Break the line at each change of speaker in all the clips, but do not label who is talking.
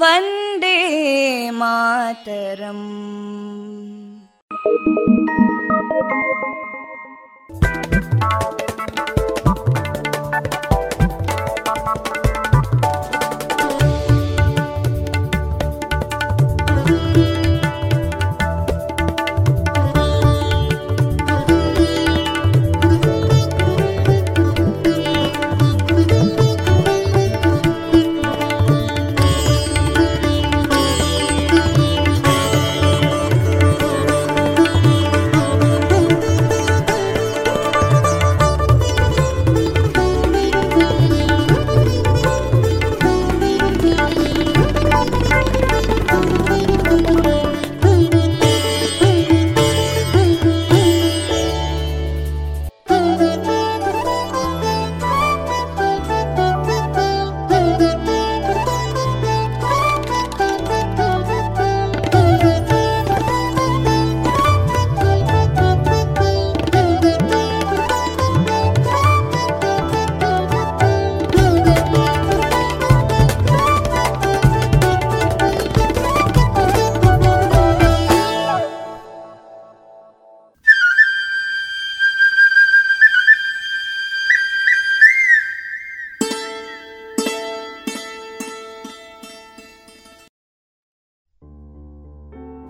वन्दे मातरम्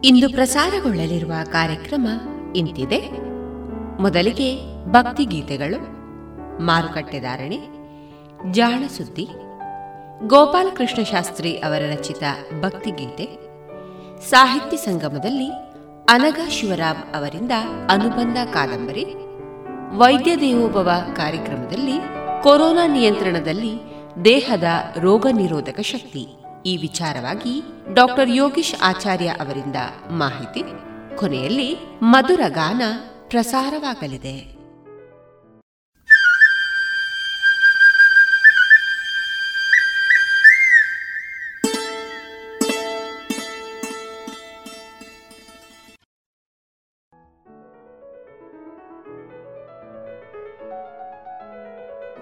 ಇಂದು ಪ್ರಸಾರಗೊಳ್ಳಲಿರುವ ಕಾರ್ಯಕ್ರಮ ಇಂತಿದೆ. ಮೊದಲಿಗೆ ಭಕ್ತಿಗೀತೆಗಳು ಮಾರುಕಟ್ಟೆದಾರಣೆ ಜಾಣ ಸುದ್ದಿ, ಗೋಪಾಲಕೃಷ್ಣ ಶಾಸ್ತ್ರಿ ಅವರ ರಚಿತ ಭಕ್ತಿಗೀತೆ ಸಾಹಿತ್ಯ ಸಂಗಮದಲ್ಲಿ ಅನಗ ಶಿವರಾಮ್ ಅವರಿಂದ ಅನುಬಂಧ ಕಾದಂಬರಿ, ವೈದ್ಯ ದೇವೋಭವ ಕಾರ್ಯಕ್ರಮದಲ್ಲಿ ಕೊರೋನಾ ನಿಯಂತ್ರಣದಲ್ಲಿ ದೇಹದ ರೋಗ ನಿರೋಧಕ ಶಕ್ತಿ. ಈ ವಿಚಾರವಾಗಿ ಡಾಕ್ಟರ್ ಯೋಗೀಶ್ ಆಚಾರ್ಯ ಅವರಿಂದ ಮಾಹಿತಿ. ಕೊನೆಯಲ್ಲಿ ಮಧುರ ಗಾನ ಪ್ರಸಾರವಾಗಲಿದೆ.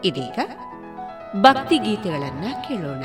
ಇದೀಗ
ಭಕ್ತಿ ಗೀತೆಗಳನ್ನ ಕೇಳೋಣ.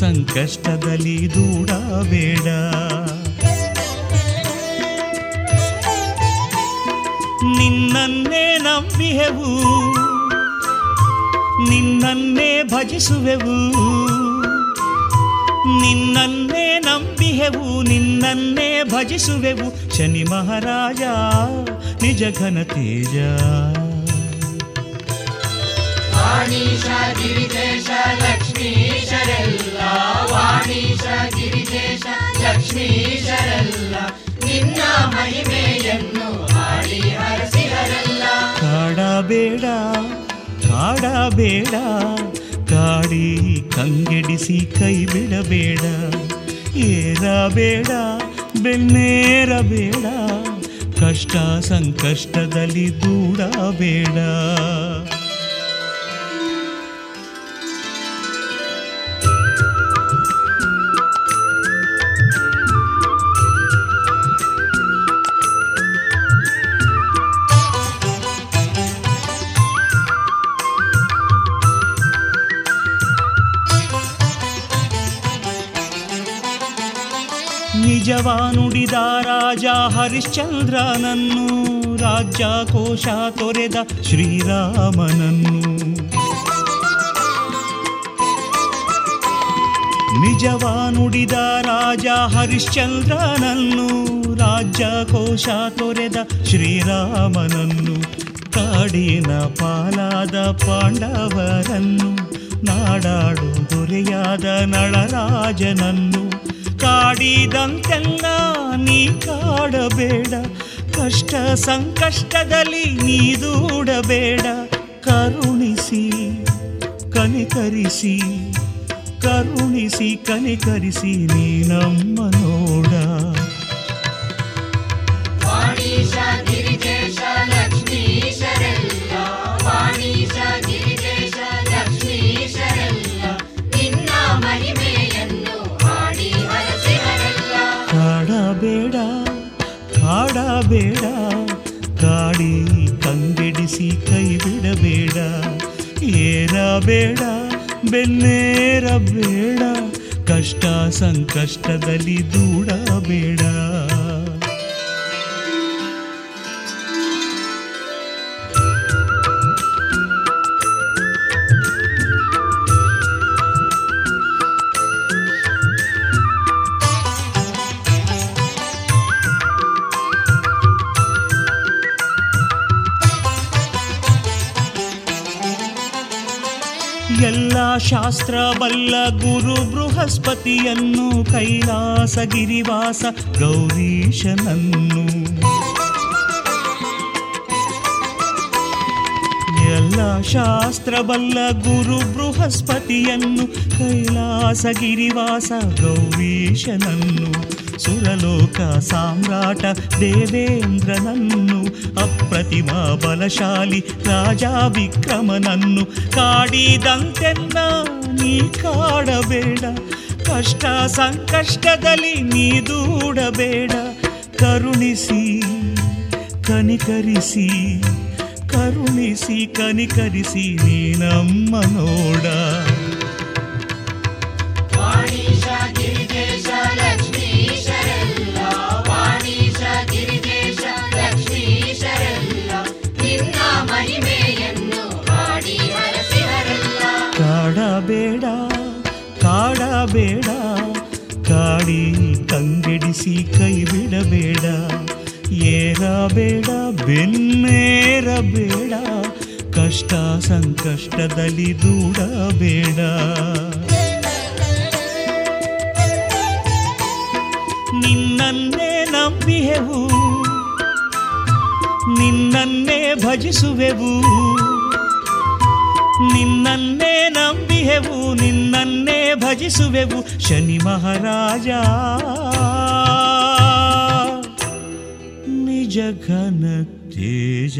ಸಂಕಷ್ಟದಲ್ಲಿ ದೂಡಬೇಡ ನಿನ್ನನ್ನೇ ನಂಬಿಹೆವು, ನಿನ್ನನ್ನೇ ಭಜಿಸುವೆವು, ನಿನ್ನನ್ನೇ ನಂಬಿಹೆವು, ನಿನ್ನನ್ನೇ ಭಜಿಸುವೆವು. ಶನಿ ಮಹಾರಾಜ, ನಿಜ ಘನ ತೇಜ. ಕಾಡಬೇಡ ಕಾಡಬೇಡ ಕಾಡಿ ಕಂಗೆಡಿಸಿ ಕೈ ಬಿಡಬೇಡ. ಏರಬೇಡ ಬೆನ್ನೇರಬೇಡ ಕಷ್ಟ ಸಂಕಷ್ಟದಲ್ಲಿ ದೂಡಬೇಡ ಹರಿಶ್ಚಂದ್ರನನ್ನು ರಾಜ್ಯ ಕೋಶ ತೊರೆದ ಶ್ರೀರಾಮನನ್ನು. ನಿಜವ ನುಡಿದ ರಾಜ ಹರಿಶ್ಚಂದ್ರನನ್ನು ರಾಜ್ಯ ಕೋಶ ತೊರೆದ ಶ್ರೀರಾಮನನ್ನು. ಕಾಡಿನ ಪಾಲಾದ ಪಾಂಡವರನ್ನು, ನಾಡಾಡು ದೊರೆಯಾದ ನಳರಾಜನನ್ನು. ಕಾಡಿದಂತೆಲ್ಲ ನೀ ಕಾಡಬೇಡ. ಕಷ್ಟ ಸಂಕಷ್ಟದಲ್ಲಿ ನೀ ದೂಡಬೇಡ. ಕರುಣಿಸಿ ಕನಿಕರಿಸಿ ಕರುಣಿಸಿ ಕನಿಕರಿಸಿ ನೀ ನಮ್ಮ ನೋಡ. ಏರಬೇಡ ಬೆನ್ನೇರಬೇಡ ಕಷ್ಟ ಸಂಕಷ್ಟದಲ್ಲಿ ದೂಡಬೇಡ ಬಲ್ಲ ಗುರು ಬೃಹಸ್ಪತಿಯನ್ನು ಕೈಲಾಸ ಗಿರಿವಾಸ ಗೌರೀಶನನ್ನು. ಎಲ್ಲ ಶಾಸ್ತ್ರ ಬಲ್ಲ ಗುರು ಬೃಹಸ್ಪತಿಯನ್ನು ಕೈಲಾಸ ಗಿರಿವಾಸ ಗೌರೀಶನನ್ನು. ಸುರಲೋಕ ಸಾಮ್ರಾಟ ದೇವೇಂದ್ರನನ್ನು, ಅಪ್ರತಿಮ ಬಲಶಾಲಿ ರಾಜ ವಿಕ್ರಮನನ್ನು, ಕಾಡಿದಂತೆನ್ನ ನೀ ಕಾಡಬೇಡ. ಕಷ್ಟ ಸಂಕಷ್ಟದಲ್ಲಿ ನೀ ದೂಡಬೇಡ. ಕರುಣಿಸಿ ಕನಿಕರಿಸಿ ಕರುಣಿಸಿ ಕನಿಕರಿಸಿ ನೀ ನಮ್ಮ ನೋಡ. ಕಾಡಬೇಡ ಕಾಡಿ ಕಂಗೆಡಿಸಿ ಕೈ ಬಿಡಬೇಡ. ಏರಬೇಡ ಬೆನ್ನೇರಬೇಡ. ಕಷ್ಟ ಸಂಕಷ್ಟದಲ್ಲಿ ದೂಡಬೇಡ. ನಿನ್ನನ್ನೇ ನಂಬಿಹೆವು. ನಿನ್ನನ್ನೇ ಭಜಿಸುವೆವು. ನಿನ್ನನ್ನೇ ನಂಬಿಹೆವು ನಿನ್ನನ್ನೇ ಭಜಿಸುವೆವು ಶನಿ ಮಹಾರಾಜ ನಿಜ ಘನ ತೇಜ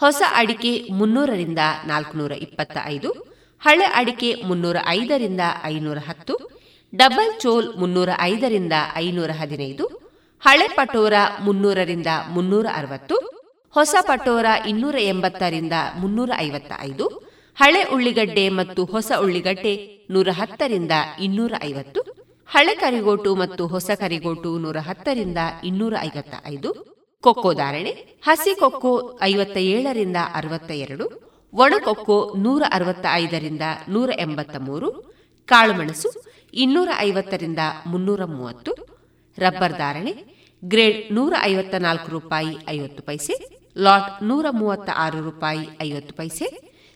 ಹೊಸ ಅಡಿಕೆ ಮುನ್ನೂರರಿಂದ ನಾಲ್ಕುನೂರ ಇಪ್ಪತ್ತ ಐದು ಹಳೆ ಅಡಿಕೆ ಮುನ್ನೂರ ಐದರಿಂದ ಐನೂರ ಹತ್ತು, ಡಬಲ್ ಚೋಲ್ ಮುನ್ನೂರ ಐದರಿಂದ ಐನೂರ ಹದಿನೈದು, ಹಳೆ ಪಟೋರ ಮುನ್ನೂರರಿಂದ ಮುನ್ನೂರ ಅರವತ್ತು, ಹೊಸ ಪಟೋರ ಇನ್ನೂರ ಎಂಬತ್ತರಿಂದ ಮುನ್ನೂರ ಐವತ್ತ ಐದು ಹಳೆ ಉಳ್ಳಿಗಡ್ಡೆ ಮತ್ತು ಹೊಸ ಉಳ್ಳಿಗಡ್ಡೆ ನೂರ ಹತ್ತರಿಂದ ಇನ್ನೂರ ಐವತ್ತು, ಹಳೆ ಕರಿಗೋಟು ಮತ್ತು ಹೊಸ ಕರಿಗೋಟು ನೂರ ಹತ್ತರಿಂದ ಇನ್ನೂರ ಐವತ್ತ ಐದು ಕೊಕ್ಕೋ ಧಾರಣೆ, ಹಸಿ ಕೊಕ್ಕೋ ಐವತ್ತ ಏಳರಿಂದ ಅರವತ್ತ ಎರಡು ಒಣಕೊಕ್ಕೋ ನೂರ ಅರವತ್ತ ಐದರಿಂದ ನೂರ ಎಂಬತ್ತ ಮೂರು ಕಾಳುಮೆಣಸು ಇನ್ನೂರ ಐವತ್ತರಿಂದ ಮುನ್ನೂರ ಮೂವತ್ತು ರಬ್ಬರ್ ಧಾರಣೆ, ಗ್ರೇಡ್ ನೂರ ಐವತ್ತ ನಾಲ್ಕು ರೂಪಾಯಿ ಐವತ್ತು ಪೈಸೆ, ಲಾಟ್ ನೂರ ಮೂವತ್ತ ಆರು ರೂಪಾಯಿ ಐವತ್ತು ಪೈಸೆ,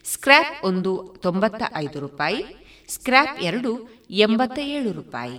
ಸ್ಕ್ರ್ಯಾಪ್ ಒಂದು ತೊಂಬತ್ತ ಐದು ರೂಪಾಯಿ, ಸ್ಕ್ರ್ಯಾಪ್ ಎರಡು ಎಂಬತ್ತ ಏಳು ರೂಪಾಯಿ.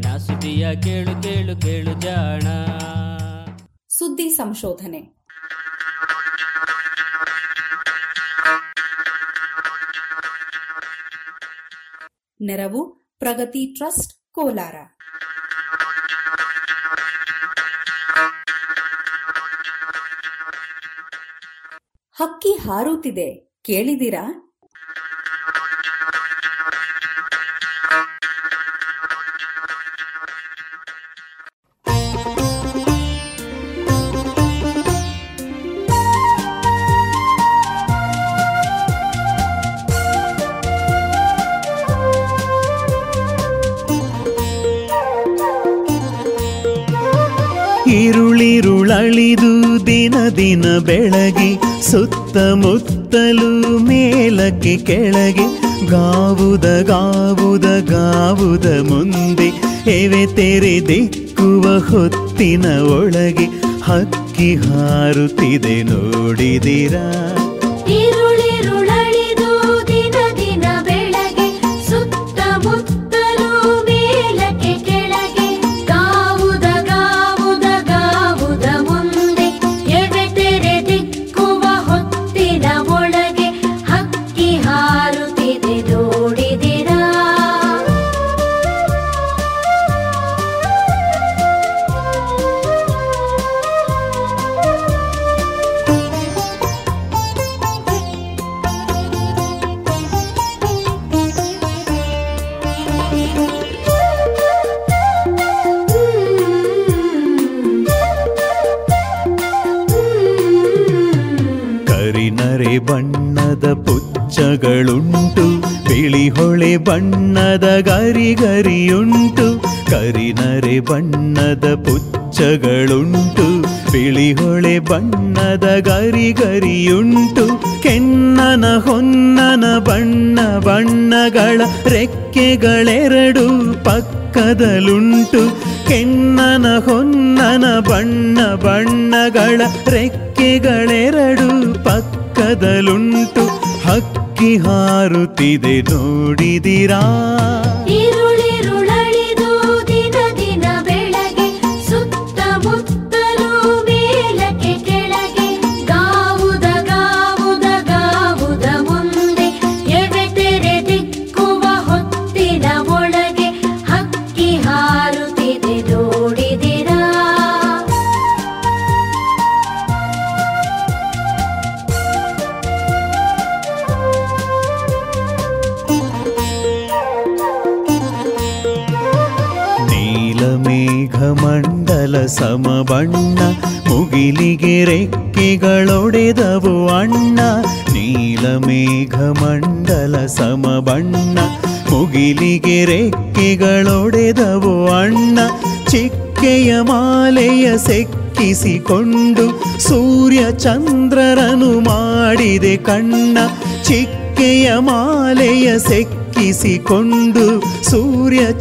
ಜಾಣ, ಸುದ್ದಿಯ ಕೇಳು ಕೇಳು ಕೇಳು ಜಾಣ.
ಸುದ್ದಿ ಸಂಶೋಧನೆ. ನೆರವು, ಪ್ರಗತಿ ಟ್ರಸ್ಟ್, ಕೋಲಾರ. ಹಕ್ಕಿ ಹಾರುತ್ತಿದೆ ಕೇಳಿದಿರಾ
ದಿನ ಬೆಳಗಿ ಸುತ್ತಮುತ್ತಲು ಮೇಲಕ್ಕೆ ಕೆಳಗೆ ಗಾವುದ ಗಾವುದ ಗಾವುದ ಮುಂದೆ ಎವೆ ತೆರೆ ದಿಕ್ಕುವ ಹೊತ್ತಿನ ಒಳಗೆ ಹಕ್ಕಿ ಹಾರುತ್ತಿದೆ ನೋಡಿದಿರಾ?
ಪಕ್ಕದಲುಂಟು ಕೆನ್ನನ ಹೊನ್ನನ ಬಣ್ಣ ಬಣ್ಣಗಳ ರೆಕ್ಕೆಗಳೆರಡು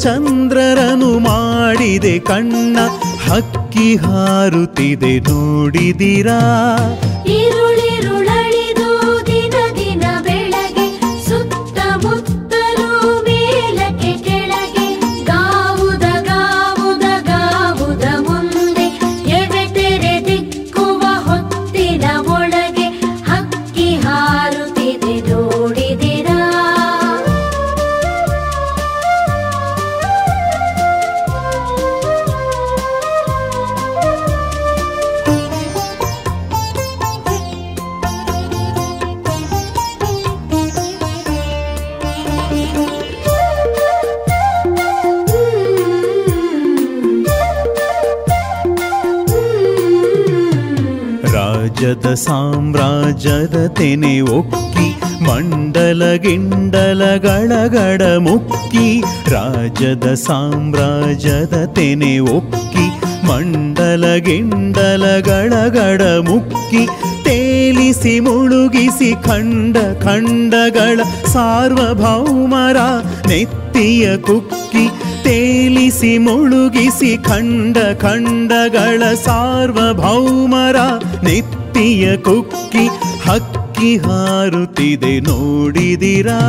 ಚಂದ್ರರನು ಮಾಡಿದೆ ಕಣ್ಣ ಹಕ್ಕಿ ಹಾರುತ್ತಿದೆ ನೋಡಿದಿರಾ? ಸಾಮ್ರಾಜ್ಯದ ತೆನೆ ಒಕ್ಕಿ, ಮಂಡಲ ಗಿಂಡಲಗಳ ಗಡ ಮುಕ್ಕಿ ರಾಜದ ಸಾಮ್ರಾಜ್ಯದ ತೆನೆ ಒಕ್ಕಿ, ಮಂಡಲ ಗಿಂಡಲಗಳಗಡ ಮುಕ್ಕಿ, ತೇಲಿಸಿ ಮುಳುಗಿಸಿ ಖಂಡ ಖಂಡಗಳ ಸಾರ್ವಭೌಮರ ನೆತ್ತಿಯ ಕುಕ್ಕಿ, ತೇಲಿಸಿ ಮುಳುಗಿಸಿ ಖಂಡ ಖಂಡಗಳ ಸಾರ್ವಭೌಮರ ನೆತ್ತಿಯ ಕುಕ್ಕಿ ಹಕ್ಕಿ ಹಾರುತ್ತಿದೆ ನೋಡಿದಿರಾ?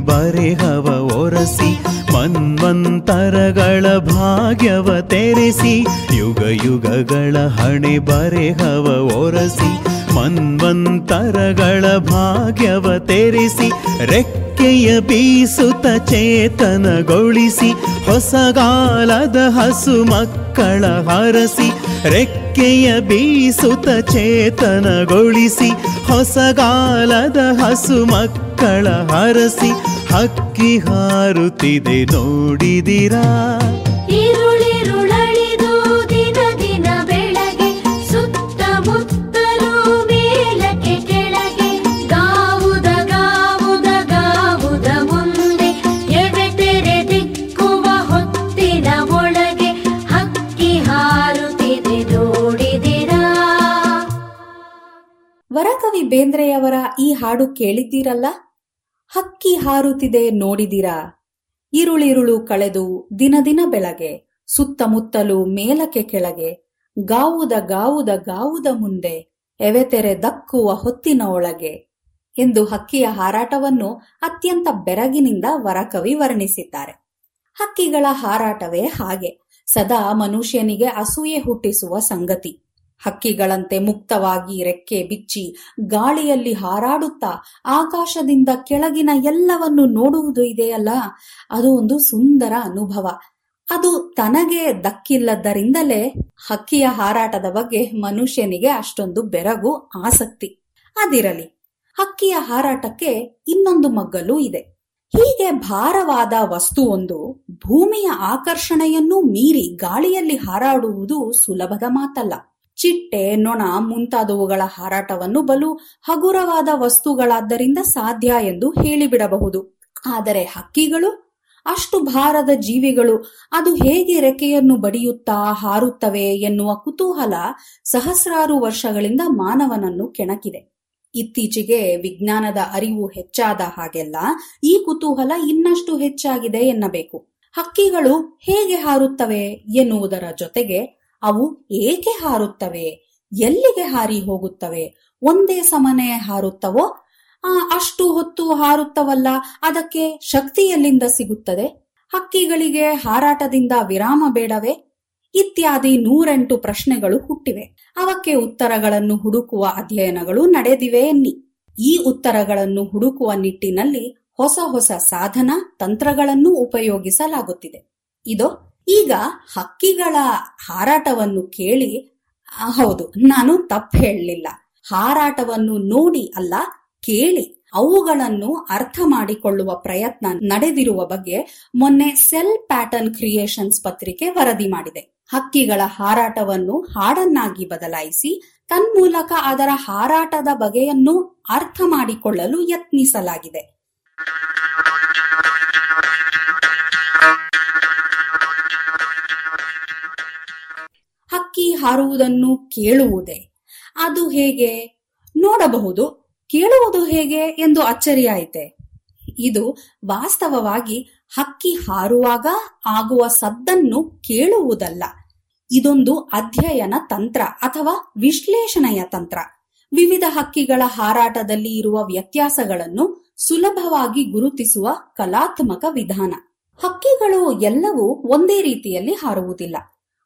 ಬರೆಹವ ಒರಸಿ ಮನ್ವಂತರಗಳ ಭಾಗ್ಯವ ತೆರೆಸಿ ಯುಗ ಯುಗಗಳ ಹಣೆ ಬರೆಹವ ಒರಸಿ ಮನ್ವಂತರಗಳ ಭಾಗ್ಯವ ತೆರೆಸಿ, ರೆಕ್ಕೆಯ ಬೀಸುತ್ತ ಚೇತನಗೊಳಿಸಿ ಹೊಸಗಾಲದ ಹಸು ಮಕ್ಕಳ ಹರಸಿ, ರೆಕ್ಕೆಯ ಬೀಸುತ್ತ ಚೇತನಗೊಳಿಸಿ ಹೊಸಗಾಲದ ಹಸು ಮಕ್ಕಳ ಹರಸಿ, ಹಕ್ಕಿ ಹಾರುತ್ತಿದೆ ನೋಡಿದಿರಾ?
ವರಕವಿ ಬೇಂದ್ರೆಯವರ ಈ ಹಾಡು ಕೇಳಿದ್ದೀರಲ್ಲ? ಹಕ್ಕಿ ಹಾರುತ್ತಿದೆ ನೋಡಿದಿರಾ? ಇರುಳಿರುಳು ಕಳೆದು ದಿನ ದಿನ ಬೆಳಗ್ಗೆ ಸುತ್ತಮುತ್ತಲು ಮೇಲಕ್ಕೆ ಕೆಳಗೆ, ಗಾವುದ ಗಾವುದ ಗಾವುದ ಮುಂದೆ, ಎವೆತೆರೆ ದಕ್ಕುವ ಹೊತ್ತಿನ ಒಳಗೆ ಎಂದು ಹಕ್ಕಿಯ ಹಾರಾಟವನ್ನು ಅತ್ಯಂತ ಬೆರಗಿನಿಂದ ವರಕವಿ ವರ್ಣಿಸಿದ್ದಾರೆ. ಹಕ್ಕಿಗಳ ಹಾರಾಟವೇ ಹಾಗೆ. ಸದಾ ಮನುಷ್ಯನಿಗೆ ಅಸೂಯೆ ಹುಟ್ಟಿಸುವ ಸಂಗತಿ. ಹಕ್ಕಿಗಳಂತೆ ಮುಕ್ತವಾಗಿ ರೆಕ್ಕೆ ಬಿಚ್ಚಿ ಗಾಳಿಯಲ್ಲಿ ಹಾರಾಡುತ್ತಾ ಆಕಾಶದಿಂದ ಕೆಳಗಿನ ಎಲ್ಲವನ್ನು ನೋಡುವುದು ಇದೆಯಲ್ಲ? ಅದು ಒಂದು ಸುಂದರ ಅನುಭವ. ಅದು ತನಗೆ ದಕ್ಕಿಲ್ಲದರಿಂದಲೇ ಹಕ್ಕಿಯ ಹಾರಾಟದ ಬಗ್ಗೆ ಮನುಷ್ಯನಿಗೆ ಅಷ್ಟೊಂದು ಬೆರಗು, ಆಸಕ್ತಿ. ಅದಿರಲಿ, ಹಕ್ಕಿಯ ಹಾರಾಟಕ್ಕೆ ಇನ್ನೊಂದು ಮಗ್ಗಲು ಇದೆ. ಹೀಗೆ ಭಾರವಾದ ವಸ್ತುವೊಂದು ಭೂಮಿಯ ಆಕರ್ಷಣೆಯನ್ನು ಮೀರಿ ಗಾಳಿಯಲ್ಲಿ ಹಾರಾಡುವುದು ಸುಲಭದ ಮಾತಲ್ಲ. ಚಿಟ್ಟೆ, ನೊಣ ಮುಂತಾದವುಗಳ ಹಾರಾಟವನ್ನು ಬಲು ಹಗುರವಾದ ವಸ್ತುಗಳಾದ್ದರಿಂದ ಸಾಧ್ಯ ಎಂದು ಹೇಳಿಬಿಡಬಹುದು. ಆದರೆ ಹಕ್ಕಿಗಳು? ಅಷ್ಟು ಭಾರದ ಜೀವಿಗಳು ಅದು ಹೇಗೆ ರೆಕ್ಕೆಯನ್ನು ಬಡಿಯುತ್ತಾ ಹಾರುತ್ತವೆ ಎನ್ನುವ ಕುತೂಹಲ ಸಹಸ್ರಾರು ವರ್ಷಗಳಿಂದ ಮಾನವನನ್ನು ಕೆಣಕಿದೆ. ಇತ್ತೀಚೆಗೆ ವಿಜ್ಞಾನದ ಅರಿವು ಹೆಚ್ಚಾದ ಹಾಗೆಲ್ಲ ಈ ಕುತೂಹಲ ಇನ್ನಷ್ಟು ಹೆಚ್ಚಾಗಿದೆ ಎನ್ನಬೇಕು. ಹಕ್ಕಿಗಳು ಹೇಗೆ ಹಾರುತ್ತವೆ ಎನ್ನುವುದರ ಜೊತೆಗೆ ಅವು ಏಕೆ ಹಾರುತ್ತವೆ? ಎಲ್ಲಿಗೆ ಹಾರಿ ಹೋಗುತ್ತವೆ? ಒಂದೇ ಸಮನೆ ಹಾರುತ್ತವೋ? ಅಷ್ಟು ಹೊತ್ತು ಹಾರುತ್ತವಲ್ಲ, ಅದಕ್ಕೆ ಶಕ್ತಿ ಎಲ್ಲಿಂದ ಸಿಗುತ್ತದೆ? ಹಕ್ಕಿಗಳಿಗೆ ಹಾರಾಟದಿಂದ ವಿರಾಮ ಬೇಡವೇ? ಇತ್ಯಾದಿ ನೂರೆಂಟು ಪ್ರಶ್ನೆಗಳು ಹುಟ್ಟಿವೆ. ಅವಕ್ಕೆ ಉತ್ತರಗಳನ್ನು ಹುಡುಕುವ ಅಧ್ಯಯನಗಳು ನಡೆದಿವೆ ಎನ್ನಿ. ಈ ಉತ್ತರಗಳನ್ನು ಹುಡುಕುವ ನಿಟ್ಟಿನಲ್ಲಿ ಹೊಸ ಹೊಸ ಸಾಧನ, ತಂತ್ರಗಳನ್ನು ಉಪಯೋಗಿಸಲಾಗುತ್ತಿದೆ. ಇದು ಈಗ ಹಕ್ಕಿಗಳ ಹಾರಾಟವನ್ನು ಕೇಳಿ ಹೌದು, ನಾನು ತಪ್ಪು ಹೇಳಲಿಲ್ಲ. ಹಾರಾಟವನ್ನು ನೋಡಿ ಅಲ್ಲ, ಕೇಳಿ. ಅವುಗಳನ್ನು ಅರ್ಥ ಮಾಡಿಕೊಳ್ಳುವ ಪ್ರಯತ್ನ ನಡೆದಿರುವ ಬಗ್ಗೆ ಮೊನ್ನೆ ಸೆಲ್ ಪ್ಯಾಟರ್ನ್ ಕ್ರಿಯೇಷನ್ಸ್ ಪತ್ರಿಕೆ ವರದಿ ಮಾಡಿದೆ. ಹಕ್ಕಿಗಳ ಹಾರಾಟವನ್ನು ಹಾಡನ್ನಾಗಿ ಬದಲಾಯಿಸಿ, ತನ್ಮೂಲಕ ಅದರ ಹಾರಾಟದ ಬಗೆಯನ್ನು ಅರ್ಥ ಮಾಡಿಕೊಳ್ಳಲು ಯತ್ನಿಸಲಾಗಿದೆ. ಹಕ್ಕಿ ಹಾರುವುದನ್ನು ಕೇಳುವುದೇ? ಅದು ಹೇಗೆ? ನೋಡಬಹುದು. ಕೇಳುವುದು ಹೇಗೆ ಎಂದು ಅಚ್ಚರಿಯಾಯಿತೆ? ಇದು ವಾಸ್ತವವಾಗಿ ಹಕ್ಕಿ ಹಾರುವಾಗ ಆಗುವ ಸದ್ದನ್ನು ಕೇಳುವುದಲ್ಲ. ಇದೊಂದು ಅಧ್ಯಯನ ತಂತ್ರ ಅಥವಾ ವಿಶ್ಲೇಷಣೆಯ ತಂತ್ರ. ವಿವಿಧ ಹಕ್ಕಿಗಳ ಹಾರಾಟದಲ್ಲಿ ಇರುವ ವ್ಯತ್ಯಾಸಗಳನ್ನು ಸುಲಭವಾಗಿ ಗುರುತಿಸುವ ಕಲಾತ್ಮಕ ವಿಧಾನ. ಹಕ್ಕಿಗಳು ಎಲ್ಲವೂ ಒಂದೇ ರೀತಿಯಲ್ಲಿ ಹಾರುವುದಿಲ್ಲ.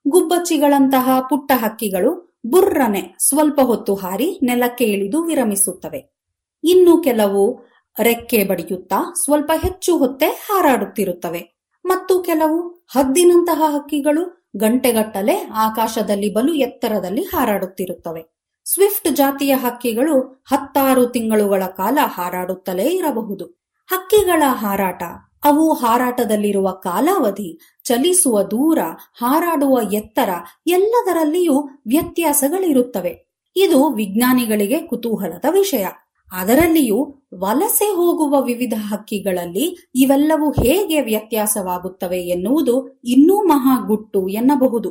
ಗುಬ್ಬಚ್ಚಿಗಳಂತಹ ಪುಟ್ಟ ಹಕ್ಕಿಗಳು ಬುರ್ರನೆ ಸ್ವಲ್ಪ ಹೊತ್ತು ಹಾರಿ ನೆಲಕ್ಕೆ ಇಳಿದು ವಿರಮಿಸುತ್ತವೆ. ಇನ್ನು ಕೆಲವು ರೆಕ್ಕೆ ಬಡಿಯುತ್ತಾ ಸ್ವಲ್ಪ ಹೆಚ್ಚು ಹೊತ್ತೆ ಹಾರಾಡುತ್ತಿರುತ್ತವೆ. ಮತ್ತು ಕೆಲವು ಹದ್ದಿನಂತಹ ಹಕ್ಕಿಗಳು ಗಂಟೆಗಟ್ಟಲೆ ಆಕಾಶದಲ್ಲಿ ಬಲು ಎತ್ತರದಲ್ಲಿ ಹಾರಾಡುತ್ತಿರುತ್ತವೆ. ಸ್ವಿಫ್ಟ್ ಜಾತಿಯ ಹಕ್ಕಿಗಳು ಹತ್ತಾರು ತಿಂಗಳುಗಳ ಕಾಲ ಹಾರಾಡುತ್ತಲೇ ಇರಬಹುದು. ಹಕ್ಕಿಗಳ ಹಾರಾಟ, ಅವು ಹಾರಾಟದಲ್ಲಿರುವ ಕಾಲಾವಧಿ ಚಲಿಸುವ ದೂರ, ಹಾರಾಡುವ ಎತ್ತರ ಎಲ್ಲದರಲ್ಲಿಯೂ ವ್ಯತ್ಯಾಸಗಳಿರುತ್ತವೆ. ಇದು ವಿಜ್ಞಾನಿಗಳಿಗೆ ಕುತೂಹಲದ ವಿಷಯ. ಅದರಲ್ಲಿಯೂ ವಲಸೆ ಹೋಗುವ ವಿವಿಧ ಹಕ್ಕಿಗಳಲ್ಲಿ ಇವೆಲ್ಲವೂ ಹೇಗೆ ವ್ಯತ್ಯಾಸವಾಗುತ್ತವೆ ಎನ್ನುವುದು ಇನ್ನೂ ಮಹಾ ಗುಟ್ಟು ಎನ್ನಬಹುದು.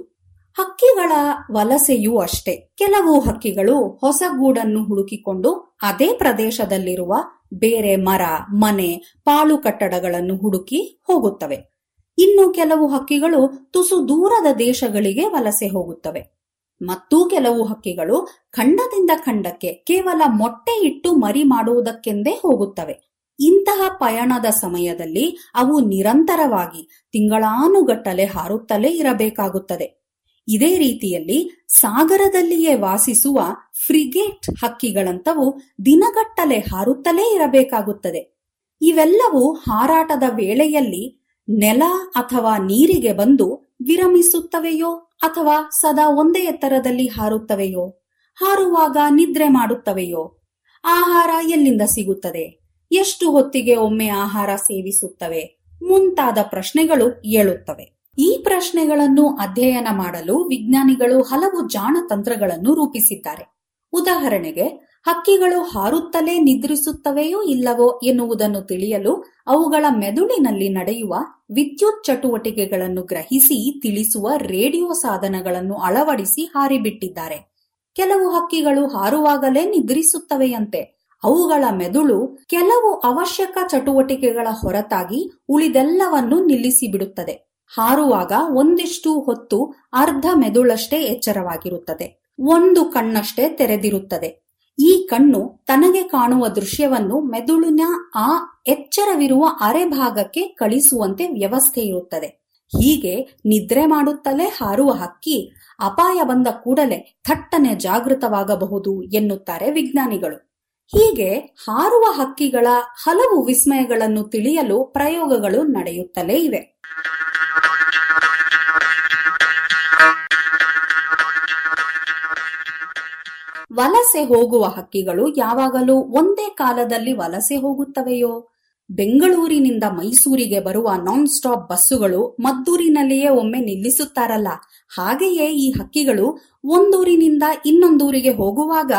ಹಕ್ಕಿಗಳ ವಲಸೆಯೂ ಅಷ್ಟೇ. ಕೆಲವು ಹಕ್ಕಿಗಳು ಹೊಸ ಗೂಡನ್ನು ಹುಡುಕಿಕೊಂಡು ಅದೇ ಪ್ರದೇಶದಲ್ಲಿರುವ ಬೇರೆ ಮರ, ಮನೆ, ಪಾಳು ಕಟ್ಟಡಗಳನ್ನು ಹುಡುಕಿ ಹೋಗುತ್ತವೆ. ಇನ್ನು ಕೆಲವು ಹಕ್ಕಿಗಳು ತುಸು ದೂರದ ದೇಶಗಳಿಗೆ ವಲಸೆ ಹೋಗುತ್ತವೆ. ಮತ್ತು ಕೆಲವು ಹಕ್ಕಿಗಳು ಖಂಡದಿಂದ ಖಂಡಕ್ಕೆ ಕೇವಲ ಮೊಟ್ಟೆ ಇಟ್ಟು ಮರಿ ಮಾಡುವುದಕ್ಕೆಂದೇ ಹೋಗುತ್ತವೆ. ಇಂತಹ ಪಯಣದ ಸಮಯದಲ್ಲಿ ಅವು ನಿರಂತರವಾಗಿ ತಿಂಗಳಾನುಗಟ್ಟಲೆ ಹಾರುತ್ತಲೇ ಇರಬೇಕಾಗುತ್ತದೆ. ಇದೇ ರೀತಿಯಲ್ಲಿ ಸಾಗರದಲ್ಲಿಯೇ ವಾಸಿಸುವ ಫ್ರಿಗೇಟ್ ಹಕ್ಕಿಗಳಂತವು ದಿನಗಟ್ಟಲೆ ಹಾರುತ್ತಲೇ ಇರಬೇಕಾಗುತ್ತದೆ. ಇವೆಲ್ಲವೂ ಹಾರಾಟದ ವೇಳೆಯಲ್ಲಿ ನೆಲ ಅಥವಾ ನೀರಿಗೆ ಬಂದು ವಿರಮಿಸುತ್ತವೆಯೋ ಅಥವಾ ಸದಾ ಒಂದೇ ಎತ್ತರದಲ್ಲಿ ಹಾರುತ್ತವೆಯೋ? ಹಾರುವಾಗ ನಿದ್ರೆ ಮಾಡುತ್ತವೆಯೋ? ಆಹಾರ ಎಲ್ಲಿಂದ ಸಿಗುತ್ತದೆ? ಎಷ್ಟು ಹೊತ್ತಿಗೆ ಒಮ್ಮೆ ಆಹಾರ ಸೇವಿಸುತ್ತವೆ? ಮುಂತಾದ ಪ್ರಶ್ನೆಗಳು ಏಳುತ್ತವೆ. ಈ ಪ್ರಶ್ನೆಗಳನ್ನು ಅಧ್ಯಯನ ಮಾಡಲು ವಿಜ್ಞಾನಿಗಳು ಹಲವು ಜಾಣ ತಂತ್ರಗಳನ್ನು ರೂಪಿಸಿದ್ದಾರೆ. ಉದಾಹರಣೆಗೆ ಹಕ್ಕಿಗಳು ಹಾರುತ್ತಲೇ ನಿದ್ರಿಸುತ್ತವೆಯೋ ಇಲ್ಲವೋ ಎನ್ನುವುದನ್ನು ತಿಳಿಯಲು ಅವುಗಳ ಮೆದುಳಿನಲ್ಲಿ ನಡೆಯುವ ವಿದ್ಯುತ್ ಚಟುವಟಿಕೆಗಳನ್ನು ಗ್ರಹಿಸಿ ತಿಳಿಸುವ ರೇಡಿಯೋ ಸಾಧನಗಳನ್ನು ಅಳವಡಿಸಿ ಹಾರಿಬಿಟ್ಟಿದ್ದಾರೆ. ಕೆಲವು ಹಕ್ಕಿಗಳು ಹಾರುವಾಗಲೇ ನಿದ್ರಿಸುತ್ತವೆಯಂತೆ. ಅವುಗಳ ಮೆದುಳು ಕೆಲವು ಅವಶ್ಯಕ ಚಟುವಟಿಕೆಗಳ ಹೊರತಾಗಿ ಉಳಿದೆಲ್ಲವನ್ನು ನಿಲ್ಲಿಸಿಬಿಡುತ್ತದೆ. ಹಾರುವಾಗ ಒಂದಿಷ್ಟು ಹೊತ್ತು ಅರ್ಧ ಮೆದುಳಷ್ಟೇ ಎಚ್ಚರವಾಗಿರುತ್ತದೆ. ಒಂದು ಕಣ್ಣಷ್ಟೇ ತೆರೆದಿರುತ್ತದೆ. ಈ ಕಣ್ಣು ತನಗೆ ಕಾಣುವ ದೃಶ್ಯವನ್ನು ಮೆದುಳಿನ ಆ ಎಚ್ಚರವಿರುವ ಅರೆಭಾಗಕ್ಕೆ ಕಳಿಸುವಂತೆ ವ್ಯವಸ್ಥೆ ಇರುತ್ತದೆ ಹೀಗೆ ನಿದ್ರೆ ಮಾಡುತ್ತಲೇ ಹಾರುವ ಹಕ್ಕಿ ಅಪಾಯ ಬಂದ ಕೂಡಲೇ ಥಟ್ಟನೆ ಜಾಗೃತವಾಗಬಹುದು ಎನ್ನುತ್ತಾರೆ ವಿಜ್ಞಾನಿಗಳು. ಹೀಗೆ ಹಾರುವ ಹಕ್ಕಿಗಳ ಹಲವು ವಿಸ್ಮಯಗಳನ್ನು ತಿಳಿಯಲು ಪ್ರಯೋಗಗಳು ನಡೆಯುತ್ತಲೇ ಇವೆ. ವಲಸೆ ಹೋಗುವ ಹಕ್ಕಿಗಳು ಯಾವಾಗಲೂ ಒಂದೇ ಕಾಲದಲ್ಲಿ ವಲಸೆ ಹೋಗುತ್ತವೆಯೋ? ಬೆಂಗಳೂರಿನಿಂದ ಮೈಸೂರಿಗೆ ಬರುವ ನಾನ್ ಸ್ಟಾಪ್ ಬಸ್ಸುಗಳು ಮದ್ದೂರಿನಲ್ಲಿಯೇ ಒಮ್ಮೆ ನಿಲ್ಲಿಸುತ್ತಾರಲ್ಲ. ಹಾಗೆಯೇ ಈ ಹಕ್ಕಿಗಳು ಒಂದೂರಿನಿಂದ ಇನ್ನೊಂದೂರಿಗೆ ಹೋಗುವಾಗ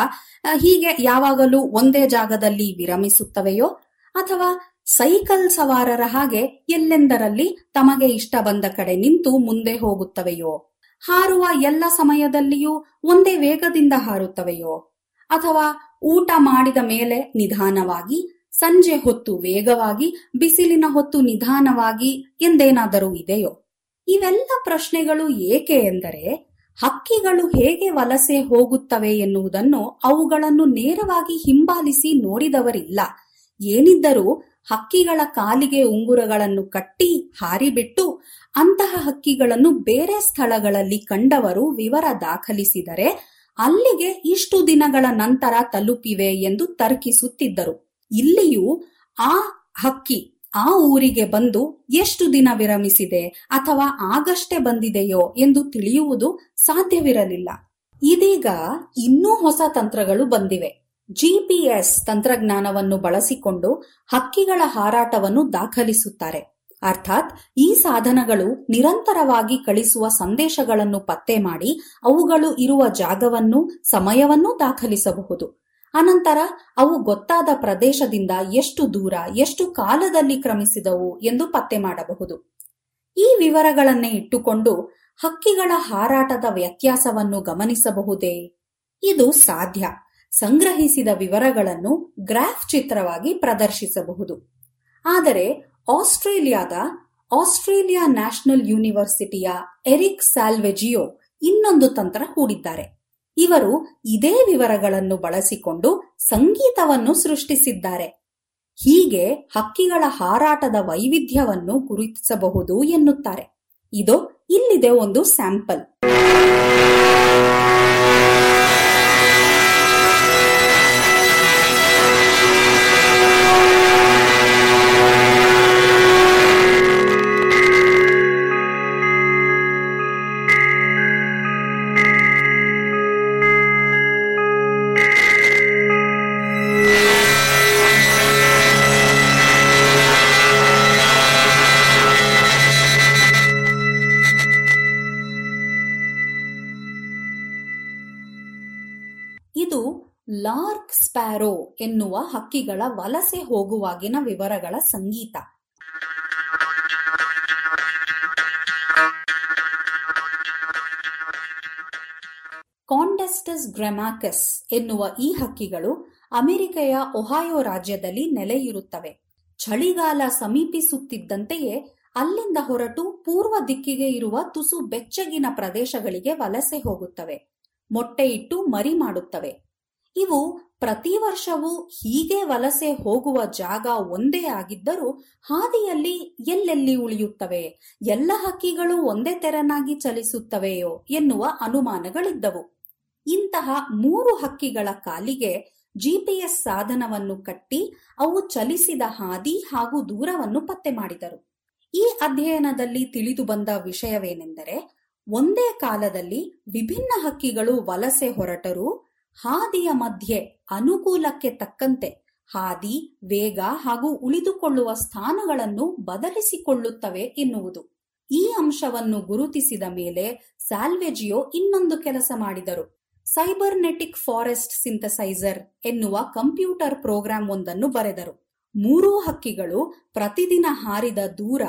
ಹೀಗೆ ಯಾವಾಗಲೂ ಒಂದೇ ಜಾಗದಲ್ಲಿ ವಿರಮಿಸುತ್ತವೆಯೋ? ಅಥವಾ ಸೈಕಲ್ ಸವಾರರ ಹಾಗೆ ಎಲ್ಲೆಂದರಲ್ಲಿ ತಮಗೆ ಇಷ್ಟ ಬಂದ ಕಡೆ ನಿಂತು ಮುಂದೆ ಹೋಗುತ್ತವೆಯೋ? ಹಾರುವ ಎಲ್ಲ ಸಮಯದಲ್ಲಿಯೂ ಒಂದೇ ವೇಗದಿಂದ ಹಾರುತ್ತವೆಯೋ? ಅಥವಾ ಊಟ ಮಾಡಿದ ಮೇಲೆ ನಿಧಾನವಾಗಿ, ಸಂಜೆ ಹೊತ್ತು ವೇಗವಾಗಿ, ಬಿಸಿಲಿನ ಹೊತ್ತು ನಿಧಾನವಾಗಿ ಎಂದೇನಾದರೂ ಇದೆಯೋ? ಇವೆಲ್ಲ ಪ್ರಶ್ನೆಗಳು ಏಕೆ ಎಂದರೆ, ಹಕ್ಕಿಗಳು ಹೇಗೆ ವಲಸೆ ಹೋಗುತ್ತವೆ ಎನ್ನುವುದನ್ನು ಅವುಗಳನ್ನು ನೇರವಾಗಿ ಹಿಂಬಾಲಿಸಿ ನೋಡಿದವರಿಲ್ಲ. ಏನಿದ್ದರೂ ಹಕ್ಕಿಗಳ ಕಾಲಿಗೆ ಉಂಗುರಗಳನ್ನು ಕಟ್ಟಿ ಹಾರಿಬಿಟ್ಟು ಅಂತಹ ಹಕ್ಕಿಗಳನ್ನು ಬೇರೆ ಸ್ಥಳಗಳಲ್ಲಿ ಕಂಡವರು ವಿವರ ದಾಖಲಿಸಿದರೆ ಅಲ್ಲಿಗೆ ಇಷ್ಟು ದಿನಗಳ ನಂತರ ತಲುಪಿವೆ ಎಂದು ತರ್ಕಿಸುತ್ತಿದ್ದರು. ಇಲ್ಲಿಯೂ ಆ ಹಕ್ಕಿ ಆ ಊರಿಗೆ ಬಂದು ಎಷ್ಟು ದಿನ ವಿರಮಿಸಿದೆ ಅಥವಾ ಆಗಷ್ಟೇ ಬಂದಿದೆಯೋ ಎಂದು ತಿಳಿಯುವುದು ಸಾಧ್ಯವಿರಲಿಲ್ಲ. ಇದೀಗ ಇನ್ನೂ ಹೊಸ ತಂತ್ರಗಳು ಬಂದಿವೆ. ಜಿಪಿಎಸ್ ತಂತ್ರಜ್ಞಾನವನ್ನು ಬಳಸಿಕೊಂಡು ಹಕ್ಕಿಗಳ ಹಾರಾಟವನ್ನು ದಾಖಲಿಸುತ್ತಾರೆ. ಅರ್ಥಾತ್ ಈ ಸಾಧನಗಳು ನಿರಂತರವಾಗಿ ಕಳಿಸುವ ಸಂದೇಶಗಳನ್ನು ಪತ್ತೆ ಮಾಡಿ ಅವುಗಳು ಇರುವ ಜಾಗವನ್ನು, ಸಮಯವನ್ನೂ ದಾಖಲಿಸಬಹುದು. ಅನಂತರ ಅವು ಗೊತ್ತಾದ ಪ್ರದೇಶದಿಂದ ಎಷ್ಟು ದೂರ, ಎಷ್ಟು ಕಾಲದಲ್ಲಿ ಕ್ರಮಿಸಿದವು ಎಂದು ಪತ್ತೆ ಮಾಡಬಹುದು. ಈ ವಿವರಗಳನ್ನೇ ಇಟ್ಟುಕೊಂಡು ಹಕ್ಕಿಗಳ ಹಾರಾಟದ ವ್ಯತ್ಯಾಸವನ್ನು ಗಮನಿಸಬಹುದೇ? ಇದು ಸಾಧ್ಯ. ಸಂಗ್ರಹಿಸಿದ ವಿವರಗಳನ್ನು ಗ್ರಾಫ್ ಚಿತ್ರವಾಗಿ ಪ್ರದರ್ಶಿಸಬಹುದು. ಆದರೆ ಆಸ್ಟ್ರೇಲಿಯಾದ ಆಸ್ಟ್ರೇಲಿಯಾ ನ್ಯಾಷನಲ್ ಯೂನಿವರ್ಸಿಟಿಯ ಎರಿಕ್ ಸ್ಯಾಲ್ವೆಜಿಯೋ ಇನ್ನೊಂದು ತಂತ್ರ ಹೂಡಿದ್ದಾರೆ. ಇವರು ಇದೇ ವಿವರಗಳನ್ನು ಬಳಸಿಕೊಂಡು ಸಂಗೀತವನ್ನು ಸೃಷ್ಟಿಸಿದ್ದಾರೆ. ಹೀಗೆ ಹಕ್ಕಿಗಳ ಹಾರಾಟದ ವೈವಿಧ್ಯವನ್ನು ಗುರುತಿಸಬಹುದು ಎನ್ನುತ್ತಾರೆ. ಇದು ಇಲ್ಲಿದೆ ಒಂದು ಸ್ಯಾಂಪಲ್. ಸ್ಪ್ಯಾರೋ ಎನ್ನುವ ಹಕ್ಕಿಗಳ ವಲಸೆ ಹೋಗುವಾಗಿನ ವಿವರಗಳ ಸಂಗೀತ. ಕಾಂಡೆಸ್ಟಸ್ ಗ್ರೆಮಾಕಸ್ ಎನ್ನುವ ಈ ಹಕ್ಕಿಗಳು ಅಮೆರಿಕೆಯ ಒಹಾಯೋ ರಾಜ್ಯದಲ್ಲಿ ನೆಲೆಯಿರುತ್ತವೆ. ಚಳಿಗಾಲ ಸಮೀಪಿಸುತ್ತಿದ್ದಂತೆಯೇ ಅಲ್ಲಿಂದ ಹೊರಟು ಪೂರ್ವ ದಿಕ್ಕಿಗೆ ಇರುವ ತುಸು ಬೆಚ್ಚಗಿನ ಪ್ರದೇಶಗಳಿಗೆ ವಲಸೆ ಹೋಗುತ್ತವೆ. ಮೊಟ್ಟೆ ಇಟ್ಟು ಮರಿ ಮಾಡುತ್ತವೆ. ಇವು ಪ್ರತಿ ವರ್ಷವೂ ಹೀಗೆ ವಲಸೆ ಹೋಗುವ ಜಾಗ ಒಂದೇ ಆಗಿದ್ದರೂ ಹಾದಿಯಲ್ಲಿ ಎಲ್ಲೆಲ್ಲಿ ಉಳಿಯುತ್ತವೆ? ಎಲ್ಲ ಹಕ್ಕಿಗಳು ಒಂದೇ ತೆರನಾಗಿ ಚಲಿಸುತ್ತವೆಯೋ ಎನ್ನುವ ಅನುಮಾನಗಳಿದ್ದವು. ಇಂತಹ ಮೂರು ಹಕ್ಕಿಗಳ ಕಾಲಿಗೆ ಜಿಪಿಎಸ್ ಸಾಧನವನ್ನು ಕಟ್ಟಿ ಅವು ಚಲಿಸಿದ ಹಾದಿ ಹಾಗೂ ದೂರವನ್ನು ಪತ್ತೆ ಮಾಡಿದರು. ಈ ಅಧ್ಯಯನದಲ್ಲಿ ತಿಳಿದು ಬಂದ ವಿಷಯವೇನೆಂದರೆ, ಒಂದೇ ಕಾಲದಲ್ಲಿ ವಿಭಿನ್ನ ಹಕ್ಕಿಗಳು ವಲಸೆ ಹೊರಟರೂ ಹಾದಿಯ ಮಧ್ಯೆ ಅನುಕೂಲಕ್ಕೆ ತಕ್ಕಂತೆ ಹಾದಿ, ವೇಗ ಹಾಗೂ ಉಳಿದುಕೊಳ್ಳುವ ಸ್ಥಾನಗಳನ್ನು ಬದಲಿಸಿಕೊಳ್ಳುತ್ತವೆ ಎನ್ನುವುದು. ಈ ಅಂಶವನ್ನು ಗುರುತಿಸಿದ ಮೇಲೆ ಸ್ಯಾಲ್ವೆಜಿಯೋ ಇನ್ನೊಂದು ಕೆಲಸ ಮಾಡಿದರು. ಸೈಬರ್ನೆಟಿಕ್ ಫಾರೆಸ್ಟ್ ಸಿಂಥಸೈಸರ್ ಎನ್ನುವ ಕಂಪ್ಯೂಟರ್ ಪ್ರೋಗ್ರಾಂ ಒಂದನ್ನು ಬರೆದರು. ಮೂರೂ ಹಕ್ಕಿಗಳು ಪ್ರತಿದಿನ ಹಾರಿದ ದೂರ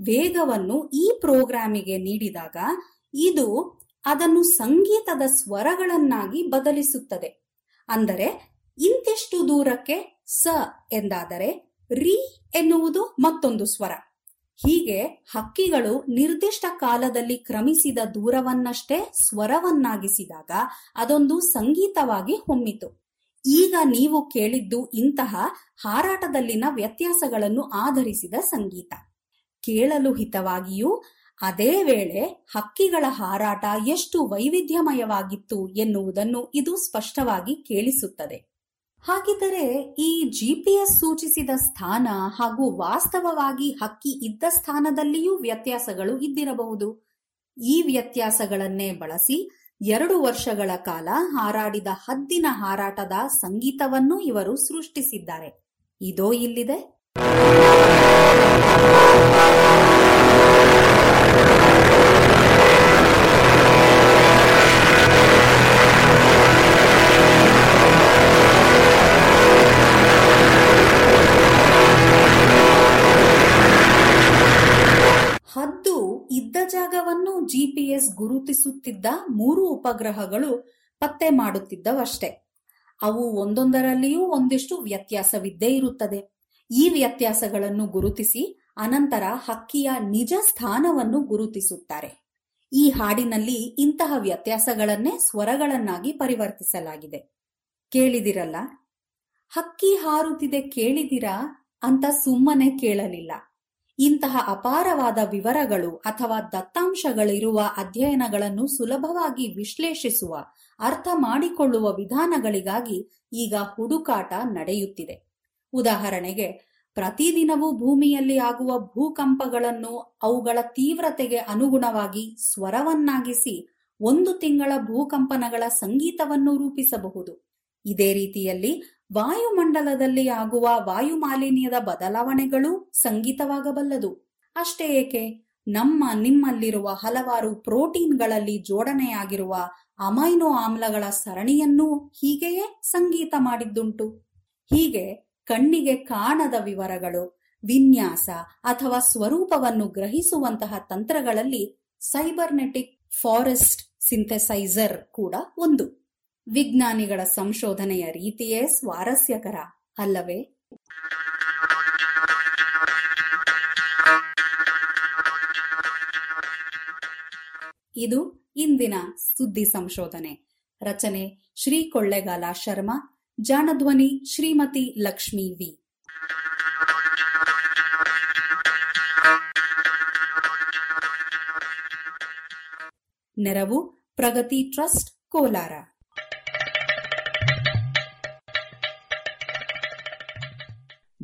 ವೇಗವನ್ನು ಈ ಪ್ರೋಗ್ರಾಮಿಗೆ ನೀಡಿದಾಗ ಇದು ಅದನ್ನು ಸಂಗೀತದ ಸ್ವರಗಳನ್ನಾಗಿ ಬದಲಿಸುತ್ತದೆ. ಅಂದರೆ, ಇಂತಿಷ್ಟು ದೂರಕ್ಕೆ ಸ ಎಂದಾದರೆ, ರಿ ಎನ್ನುವುದು ಮತ್ತೊಂದು ಸ್ವರ. ಹೀಗೆ ಹಕ್ಕಿಗಳು ನಿರ್ದಿಷ್ಟ ಕಾಲದಲ್ಲಿ ಕ್ರಮಿಸಿದ ದೂರವನ್ನಷ್ಟೇ ಸ್ವರವನ್ನಾಗಿಸಿದಾಗ ಅದೊಂದು ಸಂಗೀತವಾಗಿ ಹೊಮ್ಮಿತು. ಈಗ ನೀವು ಕೇಳಿದ್ದು ಇಂತಹ ಹಾರಾಟದಲ್ಲಿನ ವ್ಯತ್ಯಾಸಗಳನ್ನು ಆಧರಿಸಿದ ಸಂಗೀತ. ಕೇಳಲು ಹಿತವಾಗಿಯೂ ಅದೇ ವೇಳೆ ಹಕ್ಕಿಗಳ ಹಾರಾಟ ಎಷ್ಟು ವೈವಿಧ್ಯಮಯವಾಗಿತ್ತು ಎನ್ನುವುದನ್ನು ಇದು ಸ್ಪಷ್ಟವಾಗಿ ಕೇಳಿಸುತ್ತದೆ. ಹಾಗಿದ್ದರೆ ಈ ಜಿಪಿಎಸ್ ಸೂಚಿಸಿದ ಸ್ಥಾನ ಹಾಗೂ ವಾಸ್ತವವಾಗಿ ಹಕ್ಕಿ ಇದ್ದ ಸ್ಥಾನದಲ್ಲಿಯೂ ವ್ಯತ್ಯಾಸಗಳು ಇದ್ದಿರಬಹುದು. ಈ ವ್ಯತ್ಯಾಸಗಳನ್ನೇ ಬಳಸಿ ಎರಡು ವರ್ಷಗಳ ಕಾಲ ಹಾರಾಡಿದ ಹದ್ದಿನ ಹಾರಾಟದ ಸಂಗೀತವನ್ನು ಇವರು ಸೃಷ್ಟಿಸಿದ್ದಾರೆ. ಇದೋ ಇಲ್ಲಿದೆ. ಗುರುತಿಸುತ್ತಿದ್ದ ಮೂರು ಉಪಗ್ರಹಗಳು ಪತ್ತೆ ಮಾಡುತ್ತಿದ್ದವಷ್ಟೇ. ಅವು ಒಂದೊಂದರಲ್ಲಿಯೂ ಒಂದಿಷ್ಟು ವ್ಯತ್ಯಾಸವಿದ್ದೇ ಇರುತ್ತದೆ. ಈ ವ್ಯತ್ಯಾಸಗಳನ್ನು ಗುರುತಿಸಿ ಅನಂತರ ಹಕ್ಕಿಯ ನಿಜ ಸ್ಥಾನವನ್ನು ಗುರುತಿಸುತ್ತಾರೆ. ಈ ಹಾಡಿನಲ್ಲಿ ಇಂತಹ ವ್ಯತ್ಯಾಸಗಳನ್ನೇ ಸ್ವರಗಳನ್ನಾಗಿ ಪರಿವರ್ತಿಸಲಾಗಿದೆ. ಕೇಳಿದಿರಲ್ಲ? ಹಕ್ಕಿ ಹಾರುತ್ತಿದೆ ಕೇಳಿದಿರಾ? ಅಂತ ಸುಮ್ಮನೆ ಕೇಳಲಿಲ್ಲ. ಇಂತಹ ಅಪಾರವಾದ ವಿವರಗಳು ಅಥವಾ ದತ್ತಾಂಶಗಳಿರುವ ಅಧ್ಯಯನಗಳನ್ನು ಸುಲಭವಾಗಿ ವಿಶ್ಲೇಷಿಸುವ, ಅರ್ಥ ಮಾಡಿಕೊಳ್ಳುವ ವಿಧಾನಗಳಿಗಾಗಿ ಈಗ ಹುಡುಕಾಟ ನಡೆಯುತ್ತಿದೆ. ಉದಾಹರಣೆಗೆ, ಪ್ರತಿದಿನವೂ ಭೂಮಿಯಲ್ಲಿ ಆಗುವ ಭೂಕಂಪಗಳನ್ನು ಅವುಗಳ ತೀವ್ರತೆಗೆ ಅನುಗುಣವಾಗಿ ಸ್ವರವನ್ನಾಗಿಸಿ ಒಂದು ತಿಂಗಳ ಭೂಕಂಪನಗಳ ಸಂಗೀತವನ್ನು ರೂಪಿಸಬಹುದು. ಇದೇ ರೀತಿಯಲ್ಲಿ ವಾಯುಮಂಡಲದಲ್ಲಿ ಆಗುವ ವಾಯು ಮಾಲಿನ್ಯದ ಬದಲಾವಣೆಗಳು ಸಂಗೀತವಾಗಬಲ್ಲದು. ಅಷ್ಟೇ ಏಕೆ, ನಮ್ಮ ನಿಮ್ಮಲ್ಲಿರುವ ಹಲವಾರು ಪ್ರೋಟೀನ್ಗಳಲ್ಲಿ ಜೋಡಣೆಯಾಗಿರುವ ಅಮೈನೋ ಆಮ್ಲಗಳ ಸರಣಿಯನ್ನೂ ಹೀಗೆಯೇ ಸಂಗೀತ ಮಾಡಿದ್ದುಂಟು. ಹೀಗೆ ಕಣ್ಣಿಗೆ ಕಾಣದ ವಿವರಗಳು, ವಿನ್ಯಾಸ ಅಥವಾ ಸ್ವರೂಪವನ್ನು ಗ್ರಹಿಸುವಂತಹ ತಂತ್ರಗಳಲ್ಲಿ ಸೈಬರ್ನೆಟಿಕ್ ಫಾರೆಸ್ಟ್ ಸಿಂಥೆಸೈಸರ್ ಕೂಡ ಒಂದು. ವಿಜ್ಞಾನಿಗಳ ಸಂಶೋಧನೆಯ ರೀತಿಯೇ ಸ್ವಾರಸ್ಯಕರ, ಅಲ್ಲವೇ? ಇದು ಇಂದಿನ ಸುದ್ದಿ ಸಂಶೋಧನೆ. ರಚನೆ ಶ್ರೀ ಕೊಳ್ಳೆಗಾಲ ಶರ್ಮಾ, ಜಾಣಧ್ವನಿ ಶ್ರೀಮತಿ ಲಕ್ಷ್ಮೀ ವಿ. ನೆರವು ಪ್ರಗತಿ ಟ್ರಸ್ಟ್, ಕೋಲಾರ.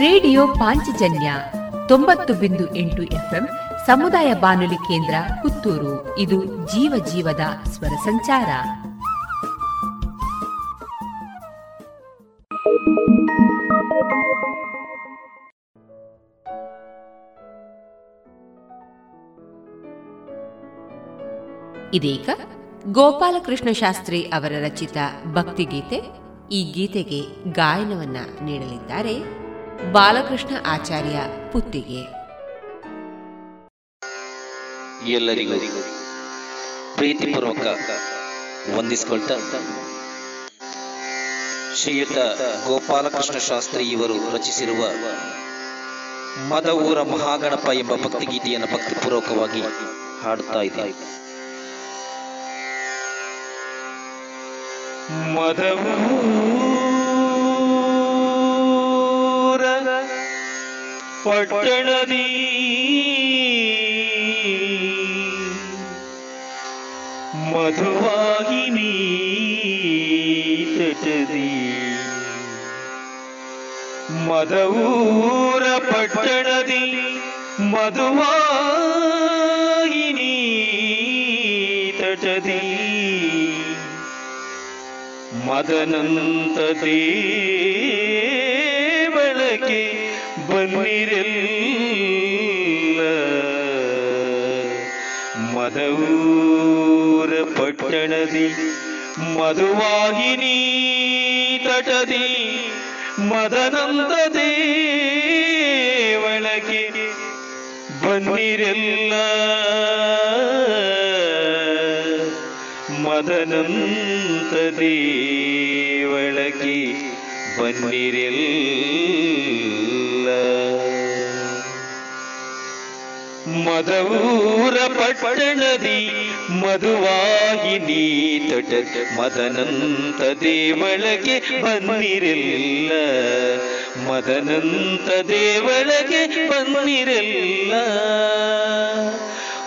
ರೇಡಿಯೋ ಪಾಂಚಜನ್ಯ ತೊಂಬತ್ತು ಬಿಂದು ಎಂಟು ಎಫ್ಎಂ ಸಮುದಾಯ ಬಾನುಲಿ ಕೇಂದ್ರ ಪುತ್ತೂರು. ಇದು ಜೀವ ಜೀವದ ಸ್ವರ ಸಂಚಾರ. ಇದೀಗ ಗೋಪಾಲಕೃಷ್ಣ ಶಾಸ್ತ್ರಿ ಅವರ ರಚಿತ ಭಕ್ತಿಗೀತೆ ಈ ಗೀತೆಗೆ ಗಾಯನವನ್ನ ನೀಡಲಿದ್ದಾರೆ. ಬಾಲಕೃಷ್ಣ ಆಚಾರ್ಯ ಪುತ್ತಿಗೆ.
ಎಲ್ಲರಿಗೂ ಪ್ರೀತಿಪೂರ್ವಕ ವಂದಿಸಿಕೊಳ್ತಾ ಶ್ರೀಯುತ ಗೋಪಾಲಕೃಷ್ಣ ಶಾಸ್ತ್ರಿ ಇವರು ರಚಿಸಿರುವ ಮದವೂರ ಮಹಾಗಣಪ ಎಂಬ ಭಕ್ತಿಗೀತೆಯನ್ನು ಭಕ್ತಿಪೂರ್ವಕವಾಗಿ ಹಾಡುತ್ತಾ ಇದ್ದಾರೆ
ಮದವೂರ ಪಟ್ಟಣದಿ. ಮಧುವಾಗಿನಿ ತಟದಿ ಮದವೂರ ಪಟ್ಟಣದಿ. ಮಧುವಾಗಿನಿ ತಟದಿ ಮದನಂತದೇ ದೇವಳಕ್ಕೆ ಬನ್ನಿರಲ್ಲ ಮದೂರ ಪಟ್ಟಣದಿ ಮಧುವಾಗಿನಿ ತಟದಿ ಮದನಂದ ದೇವಳಕ್ಕೆ ಬನ್ನಿರಲ್ಲ. ಮದನಂತ ದೇವಳಗೆ ಬನ್ನಿರೆಲ್ಲ. ಮದವೂರ ಪಟ್ಟಣದಿ ಮಧುವಾಹಿನಿ ತಟ ಮದನಂತ ದೇವಳಗೆ ಬಂದಿರಲಿಲ್ಲ. ಮದನಂತ ದೇವಳಗೆ ಬನ್ನಿರೆಲ್ಲ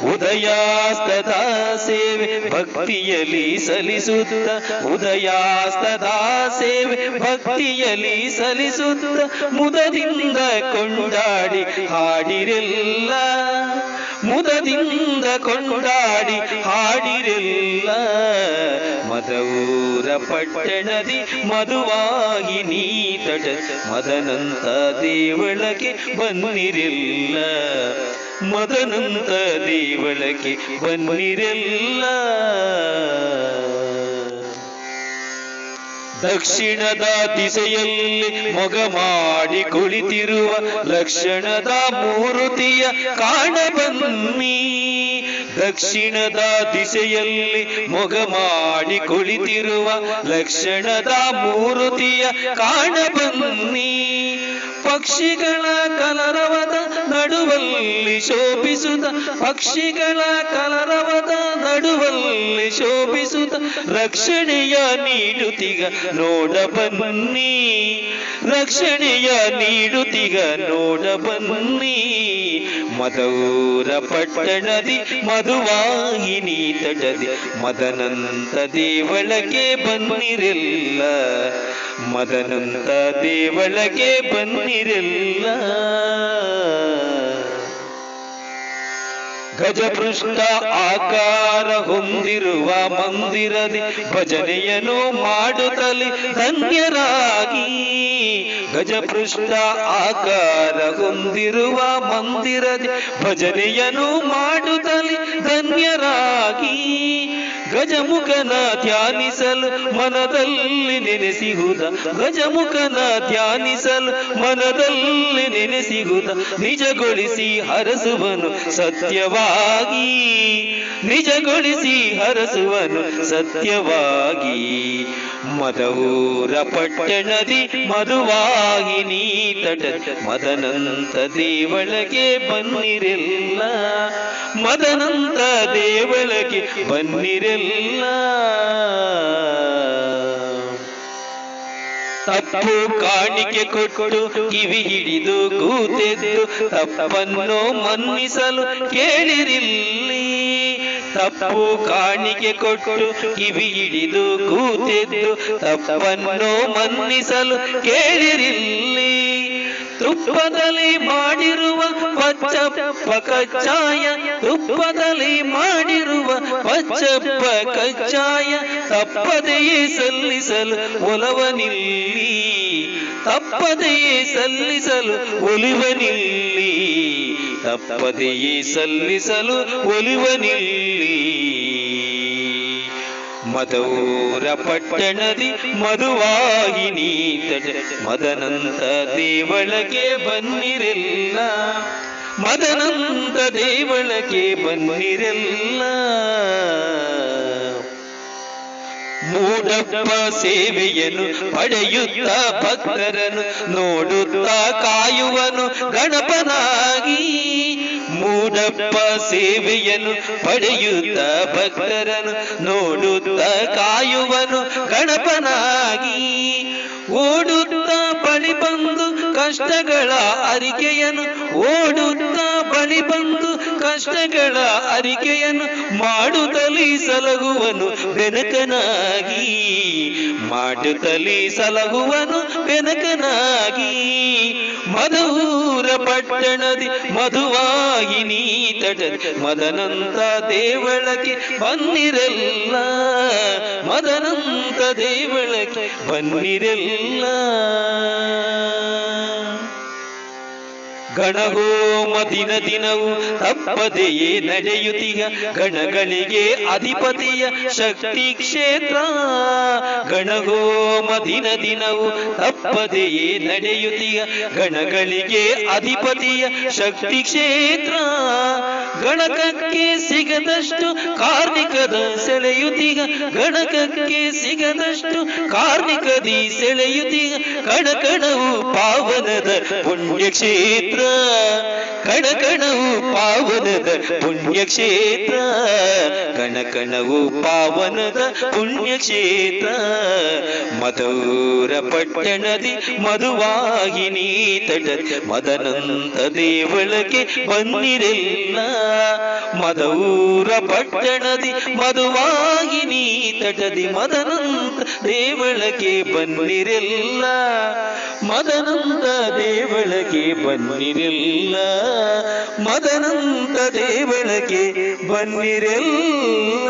ಉದಯಾಸ್ತದ ಸೇವೆ ಭಕ್ತಿಯಲಿ ಸಲಿಸುತ್ತ ಉದಯಾಸ್ತದಾ ಸೇವೆ ಭಕ್ತಿಯಲಿ ಸಲಿಸುತ್ತ ಮುದದಿಂದ ಕೊಂಡಾಡಿ ಹಾಡಿರಲ್ಲ. ಮುದದಿಂದ ಕೊಂಡಾಡಿ ಹಾಡಿರಲ್ಲ. ಮದವೂರ ಪಟ್ಟಣದಿ ಮಧುವಾಗಿ ನೀ ತಟ ಮದನಂತ ದೇವಳಗೆ ಬನ್ನಿರಿಲ್ಲ ಮದನಂತ ದೇವಳಕ್ಕೆ ಬನ್ನಿರೆಲ್ಲ ದಕ್ಷಿಣದ ದಿಸೆಯಲ್ಲಿ ಮೊಗ ಮಾಡಿ ಕುಳಿತಿರುವ ಲಕ್ಷಣದ ಮೂರುತಿಯ ಕಾಣಬನ್ನಿ ದಕ್ಷಿಣದ ದಿಸೆಯಲ್ಲಿ ಮೊಗ ಮಾಡಿ ಕುಳಿತಿರುವ ಲಕ್ಷಣದ ಮೂರುತಿಯ ಕಾಣಬನ್ನಿ ಪಕ್ಷಿಗಳ ಕಲರವದ ನಡುವಲ್ಲಿ ಶೋಭಿಸುತ್ತ, ಪಕ್ಷಿಗಳ ಕಲರವದ ನಡುವಲ್ಲಿ ಶೋಭಿಸುತ್ತ, ರಕ್ಷಣೆಯ ನೀಡುತ್ತಿಗ ನೋಡ ಬನ್ನಿ, ರಕ್ಷಣೆಯ ನೀಡುತ್ತಿಗ ನೋಡ ಬನ್ನಿ. ಮದೂರ ಪಟ್ಟಣದಿ ಮಧುವಾಹಿನಿ ತಟದಿ, ಮದನಂತ ದೇವಳಗೆ ಬನ್ನಿರೆಲ್ಲ. ಮದನಂತ ದೇವಳಗೆ ಬಂದಿರಲ್ಲ. ಗಜಪೃಷ್ಠ ಆಕಾರ ಹೊಂದಿರುವ ಮಂದಿರದಿ ಭಜನೆಯನ್ನು ಮಾಡುತ್ತಲಿ ಧನ್ಯರಾಗಿ. ಗಜಪೃಷ್ಠ ಆಕಾರ ಹೊಂದಿರುವ ಮಂದಿರದಿ ಭಜನೆಯನ್ನು ಮಾಡುತ್ತಲಿ ಧನ್ಯರಾಗಿ. ಗಜಮುಖನ ಧ್ಯಾನಿಸಲು ಮನದಲ್ಲಿ ನೆನೆಸಿಹುದ. ಗಜಮುಖನ ಧ್ಯಾನಿಸಲು ಮನದಲ್ಲಿ ನೆನೆಸಿಹುದ. ನಿಜಗೊಳಿಸಿ ಹರಸುವನು ಸತ್ಯವಾಗಿ. ನಿಜಗೊಳಿಸಿ ಹರಸುವನು ಸತ್ಯವಾಗಿ. ಮದವೂರ ಪಟ್ಟಣದಿ ಮಧುವಾಹಿನಿ ತಟ ಮದನಂತ ದೇವಳಗೆ ಬನ್ನಿರೆಲ್ಲ. ಮದನಂತ ದೇವಳಗೆ ಬನ್ನಿರೆಲ್ಲ. الله ತಪ್ಪು ಕಾಣಿಕೆ ಕೊಟ್ಟು ಕಿವಿ ಹಿಡಿದು ಕೂತೆದ್ದು, ತಪ್ಪನ್ನು ಮನ್ನಿಸಲು ಕೇಳಿರಿಲ್ಲಿ ತಪ್ಪು ಕಾಣಿಕೆ ಕೊಟ್ಟು ಕಿವಿ ಹಿಡಿದು ಕೂತೆದ್ದು, ತಪ್ಪನ್ನು ಮನ್ನಿಸಲು ಕೇಳಿರಿಲ್ಲಿ ತುಪ್ಪದಲ್ಲಿ ಮಾಡಿರುವ ಪಚ್ಚಪ್ಪ ಕಚ್ಚಾಯ ತುಪ್ಪದಲ್ಲಿ ಮಾಡಿರುವ ಪಚ್ಚಪ್ಪ ಕಚ್ಚಾಯ ತಪ್ಪದೆಯೇ ಸಲ್ಲಿಸಲು ಒಲವನಿಲ್ಲಿ. ತಪ್ಪದೆಯೇ ಸಲ್ಲಿಸಲು ಒಲಿವನಿಲ್ಲಿ. ತಪ್ಪದೆಯೇ ಸಲ್ಲಿಸಲು ಒಲಿವನಿಲ್ಲಿ. ಮದೂರ ಪಟ್ಟಣದಿ ಮಧುವಾಹಿನಿ ತಟ ಮದನಂತ ದೇವಳಗೆ ಬನ್ನಿರೆಲ್ಲ ಮದನಂತ ದೇವಳಗೆ ಬನ್ನಿರೆಲ್ಲ ಮೂಡಪ್ಪ ಸೇವೆಯನ್ನು ಪಡೆಯುತ್ತ ಭಕ್ತರನ್ನು ನೋಡುತ್ತ ಕಾಯುವನು ಗಣಪನಾಗಿ. ಮೂಡಪ್ಪ ಸೇವೆಯನ್ನು ಪಡೆಯುತ್ತ ಭಕ್ತರನ್ನು ನೋಡುತ್ತ ಕಾಯುವನು ಗಣಪನಾಗಿ. ಓಡುತ್ತ ಬಳಿ ಬಂದು ಕಷ್ಟಗಳ ಅರಿಕೆಯನ್ನು, ಓಡುತ್ತ ಬಳಿ ಬಂದು ಕಷ್ಟಗಳ ಅರಿಕೆಯನ್ನು ಮಾಡುತ್ತಲಿ ಸಲಗುವನು ಬೆನಕನಾಗಿ, ಮಾಡುತ್ತಲಿ ಸಲಗುವನು ಬೆನಕನಾಗಿ. ಮಧುರ ಪಟ್ಟಣದಿ ಮಧುವಾಗಿನಿ ತಟ ಮದನಂತ ದೇವಳಕ್ಕೆ ಬಂದಿರಲ್ಲ, ಮದನಂತ ದೇವಳಕ್ಕೆ ಬನ್ನಿರಲ್ಲ ಗಣಗೋಮ ದಿನ ದಿನವು ತಪ್ಪದೆಯೇ ನಡೆಯುತ್ತೀಯ. ಗಣಗಳಿಗೆ ಅಧಿಪತಿಯ ಶಕ್ತಿ ಕ್ಷೇತ್ರ. ಗಣಗೋಮ ದಿನ ದಿನವು ತಪ್ಪದೆಯೇ ನಡೆಯುತ್ತೀಯ. ಗಣಗಳಿಗೆ ಅಧಿಪತಿಯ ಶಕ್ತಿ ಕ್ಷೇತ್ರ. ಗಣಕಕ್ಕೆ ಸಿಗದಷ್ಟು ಕಾರ್ಮಿಕದ ಸೆಳೆಯುತ್ತೀಗ. ಗಣಕಕ್ಕೆ ಸಿಗದಷ್ಟು ಕಾರ್ಮಿಕದಿ ಸೆಳೆಯುತ್ತೀಗ. ಕಣಕಣವು ಪಾವನದ ಪುಣ್ಯಕ್ಷೇತ್ರ. ಕಣಕಣವು ಪಾವನದ ಪುಣ್ಯಕ್ಷೇತ್ರ. ಕಣಕಣವು ಪಾವನದ ಪುಣ್ಯಕ್ಷೇತ್ರ. ಮಧೂರ ಪಟ್ಟಣದಿ ಮಧುವಾಗಿನಿ ತಟ ಮದನಂತ ದೇವಳಕ್ಕೆ ಬಂದಿರಲ್ಲ. ಮಧೂರ ಪಟ್ಟಣದಿ ಮಧುವಾಗಿನಿ ತಟದಿ ಮದನಂತ ದೇವಳಕ್ಕೆ ಬನ್ನಿರೆಲ್ಲ ಮದನಂತ ದೇವಳಗೆ ಬನ್ನಿರಲ್ಲ. ಮದನಂತ ದೇವಳಗೆ ಬನ್ನಿರೆಲ್ಲ.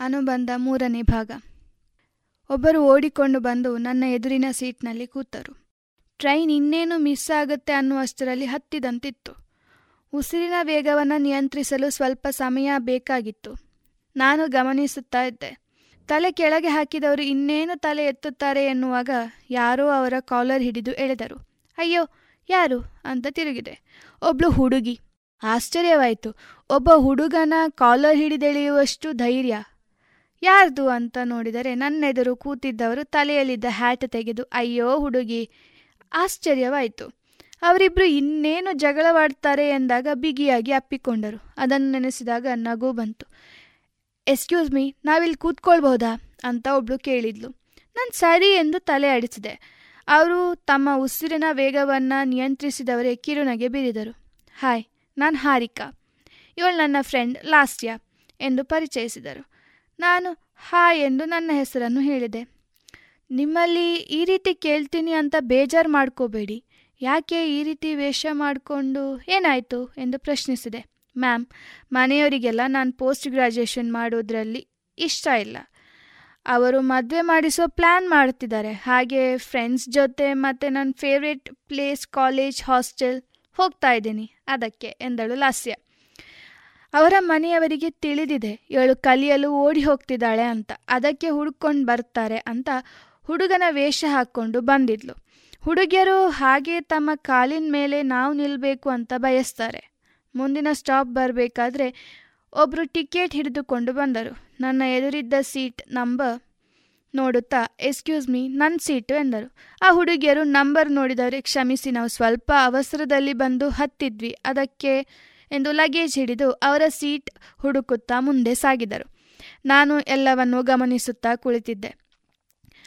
ಅನುಬಂಧ ಮೂರನೇ ಭಾಗ. ಒಬ್ಬರು ಓಡಿಕೊಂಡು ಬಂದು ನನ್ನ ಎದುರಿನ ಸೀಟ್ನಲ್ಲಿ ಕೂತರು. ಟ್ರೈನ್ ಇನ್ನೇನು ಮಿಸ್ ಆಗುತ್ತೆ ಅನ್ನುವಷ್ಟರಲ್ಲಿ ಹತ್ತಿದಂತಿತ್ತು. ಉಸಿರಿನ ವೇಗವನ್ನು ನಿಯಂತ್ರಿಸಲು ಸ್ವಲ್ಪ ಸಮಯ ಬೇಕಾಗಿತ್ತು. ನಾನು ಗಮನಿಸುತ್ತಾ ಇದ್ದೆ. ತಲೆ ಕೆಳಗೆ ಹಾಕಿದವರು ಇನ್ನೇನು ತಲೆ ಎತ್ತುತ್ತಾರೆ ಎನ್ನುವಾಗ ಯಾರೋ ಅವರ ಕಾಲರ್ ಹಿಡಿದು ಎಳೆದರು. ಅಯ್ಯೋ, ಯಾರು? ಅಂತ ತಿರುಗಿದೆ. ಒಬ್ಳು ಹುಡುಗಿ. ಆಶ್ಚರ್ಯವಾಯಿತು. ಒಬ್ಬ ಹುಡುಗನ ಕಾಲರ್ ಹಿಡಿದೆಳೆಯುವಷ್ಟು ಧೈರ್ಯ. ಯಾರ್ದು ಅಂತ ನೋಡಿದರೆ ನನ್ನೆದುರು ಕೂತಿದ್ದವರು ತಲೆಯಲ್ಲಿದ್ದ ಹ್ಯಾಟ್ ತೆಗೆದು, ಅಯ್ಯೋ ಹುಡುಗಿ! ಆಶ್ಚರ್ಯವಾಯಿತು. ಅವರಿಬ್ರು ಇನ್ನೇನು ಜಗಳವಾಡ್ತಾರೆ ಎಂದಾಗ ಬಿಗಿಯಾಗಿ ಅಪ್ಪಿಕೊಂಡರು. ಅದನ್ನು ನೆನೆಸಿದಾಗ ನಗು ಬಂತು. ಎಸ್ಕ್ಯೂಸ್ ಮೀ ನಾವಿಲ್ಲಿ ಕೂತ್ಕೊಳ್ಬಹುದಾ? ಅಂತ ಒಬ್ಳು ಕೇಳಿದ್ಲು. ನಾನು ಸರಿ ಎಂದು ತಲೆ ಆಡಿಸಿದೆ. ಅವರು ತಮ್ಮ ಉಸಿರಿನ ವೇಗವನ್ನು ನಿಯಂತ್ರಿಸಿದವರೇ ಕಿರುನಗೆ ಬೀರಿದರು. ಹಾಯ್ ನಾನು ಹಾರಿಕಾ. ಇವಳು ನನ್ನ ಫ್ರೆಂಡ್ ಲಾಸ್ಟ್ಯಾ ಎಂದು ಪರಿಚಯಿಸಿದರು. ನಾನು ಹಾಯ್ ಎಂದು ನನ್ನ ಹೆಸರನ್ನು ಹೇಳಿದೆ. ನಿಮ್ಮಲ್ಲಿ ಈ ರೀತಿ ಕೇಳ್ತೀನಿ ಅಂತ ಬೇಜಾರು ಮಾಡ್ಕೋಬೇಡಿ. ಯಾಕೆ ಈ ರೀತಿ ವೇಷ ಮಾಡಿಕೊಂಡು ಏನಾಯಿತು ಎಂದು ಪ್ರಶ್ನಿಸಿದೆ. ಮ್ಯಾಮ್, ಮನೆಯವರಿಗೆಲ್ಲ ನಾನು ಪೋಸ್ಟ್ ಗ್ರ್ಯಾಜುಯೇಷನ್ ಮಾಡೋದ್ರಲ್ಲಿ ಇಷ್ಟ ಇಲ್ಲ. ಅವರು ಮದುವೆ ಮಾಡಿಸೋ ಪ್ಲ್ಯಾನ್ ಮಾಡ್ತಿದ್ದಾರೆ. ಹಾಗೆ ಫ್ರೆಂಡ್ಸ್ ಜೊತೆ ಮತ್ತು ನನ್ನ ಫೇವ್ರೇಟ್ ಪ್ಲೇಸ್ ಕಾಲೇಜ್ ಹಾಸ್ಟೆಲ್ ಹೋಗ್ತಾ ಇದ್ದೀನಿ. ಅದಕ್ಕೆ ಎಂದಳು ಲಾಸ್ಯ. ಅವರ ಮನೆಯವರಿಗೆ ತಿಳಿದಿದೆ, ಇವಳು ಕಲಿಯಲು ಓಡಿ ಹೋಗ್ತಿದ್ದಾಳೆ ಅಂತ, ಅದಕ್ಕೆ ಹುಡ್ಕೊಂಡು ಬರ್ತಾರೆ ಅಂತ ಹುಡುಗನ ವೇಷ ಹಾಕ್ಕೊಂಡು ಬಂದಿದ್ಲು. ಹುಡುಗಿಯರು ಹಾಗೆ ತಮ್ಮ ಕಾಲಿನ ಮೇಲೆ ನಾವು ನಿಲ್ಲಬೇಕು ಅಂತ ಬಯಸ್ತಾರೆ. ಮುಂದಿನ ಸ್ಟಾಪ್ ಬರಬೇಕಾದ್ರೆ ಒಬ್ಬರು ಟಿಕೆಟ್ ಹಿಡಿದುಕೊಂಡು ಬಂದರು. ನನ್ನ ಎದುರಿದ್ದ ಸೀಟ್ ನಂಬರ್ ನೋಡುತ್ತಾ ಎಕ್ಸ್ಕ್ಯೂಸ್ ಮೀ ನನ್ನ ಸೀಟು ಎಂದರು. ಆ ಹುಡುಗಿಯರು ನಂಬರ್ ನೋಡಿದವರಿಗೆ ಕ್ಷಮಿಸಿ, ನಾವು ಸ್ವಲ್ಪ ಅವಸರದಲ್ಲಿ ಬಂದು ಹತ್ತಿದ್ವಿ, ಅದಕ್ಕೆ ಎಂದು ಲಗೇಜ್ ಹಿಡಿದು ಅವರ ಸೀಟ್ ಹುಡುಕುತ್ತಾ ಮುಂದೆ ಸಾಗಿದರು. ನಾನು ಎಲ್ಲವನ್ನು ಗಮನಿಸುತ್ತಾ ಕುಳಿತಿದ್ದೆ.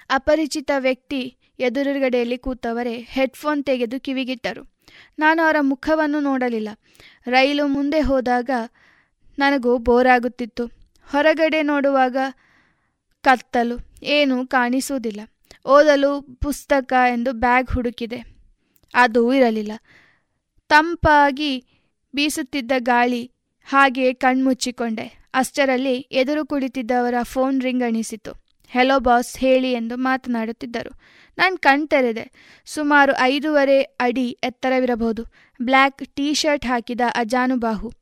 ಅಪರಿಚಿತ ವ್ಯಕ್ತಿ ಎದುರುಗಡೆಯಲ್ಲಿ ಕೂತವರೇ ಹೆಡ್ಫೋನ್ ತೆಗೆದು ಕಿವಿಗಿಟ್ಟರು. ನಾನು ಅವರ ಮುಖವನ್ನು ನೋಡಲಿಲ್ಲ. ರೈಲು ಮುಂದೆ ಹೋದಾಗ ನನಗೂ ಬೋರಾಗುತ್ತಿತ್ತು. ಹೊರಗಡೆ ನೋಡುವಾಗ ಕತ್ತಲು, ಏನೂ ಕಾಣಿಸುವುದಿಲ್ಲ. ಓದಲು ಪುಸ್ತಕ ಎಂದು ಬ್ಯಾಗ್ ಹುಡುಕಿದೆ. ಅದು ಇರಲಿಲ್ಲ. ತಂಪಾಗಿ ಬೀಸುತ್ತಿದ್ದ ಗಾಳಿ ಹಾಗೆ ಕಣ್ಮುಚ್ಚಿಕೊಂಡೆ. ಅಷ್ಟರಲ್ಲಿ ಎದುರು ಕುಳಿತಿದ್ದವರ ಫೋನ್ ರಿಂಗ್ ಅಣಿಸಿತು ಹೆಲೋ ಬಾಸ್, ಹೇಳಿ ಎಂದು ಮಾತನಾಡುತ್ತಿದ್ದರು. ನಾನು ಕಣ್ತೆರೆದೆ. ಸುಮಾರು ಐದೂವರೆ ಅಡಿ ಎತ್ತರವಿರಬಹುದು. ಬ್ಲ್ಯಾಕ್ ಟೀ ಶರ್ಟ್ ಹಾಕಿದ ಅಜಾನುಬಾಹು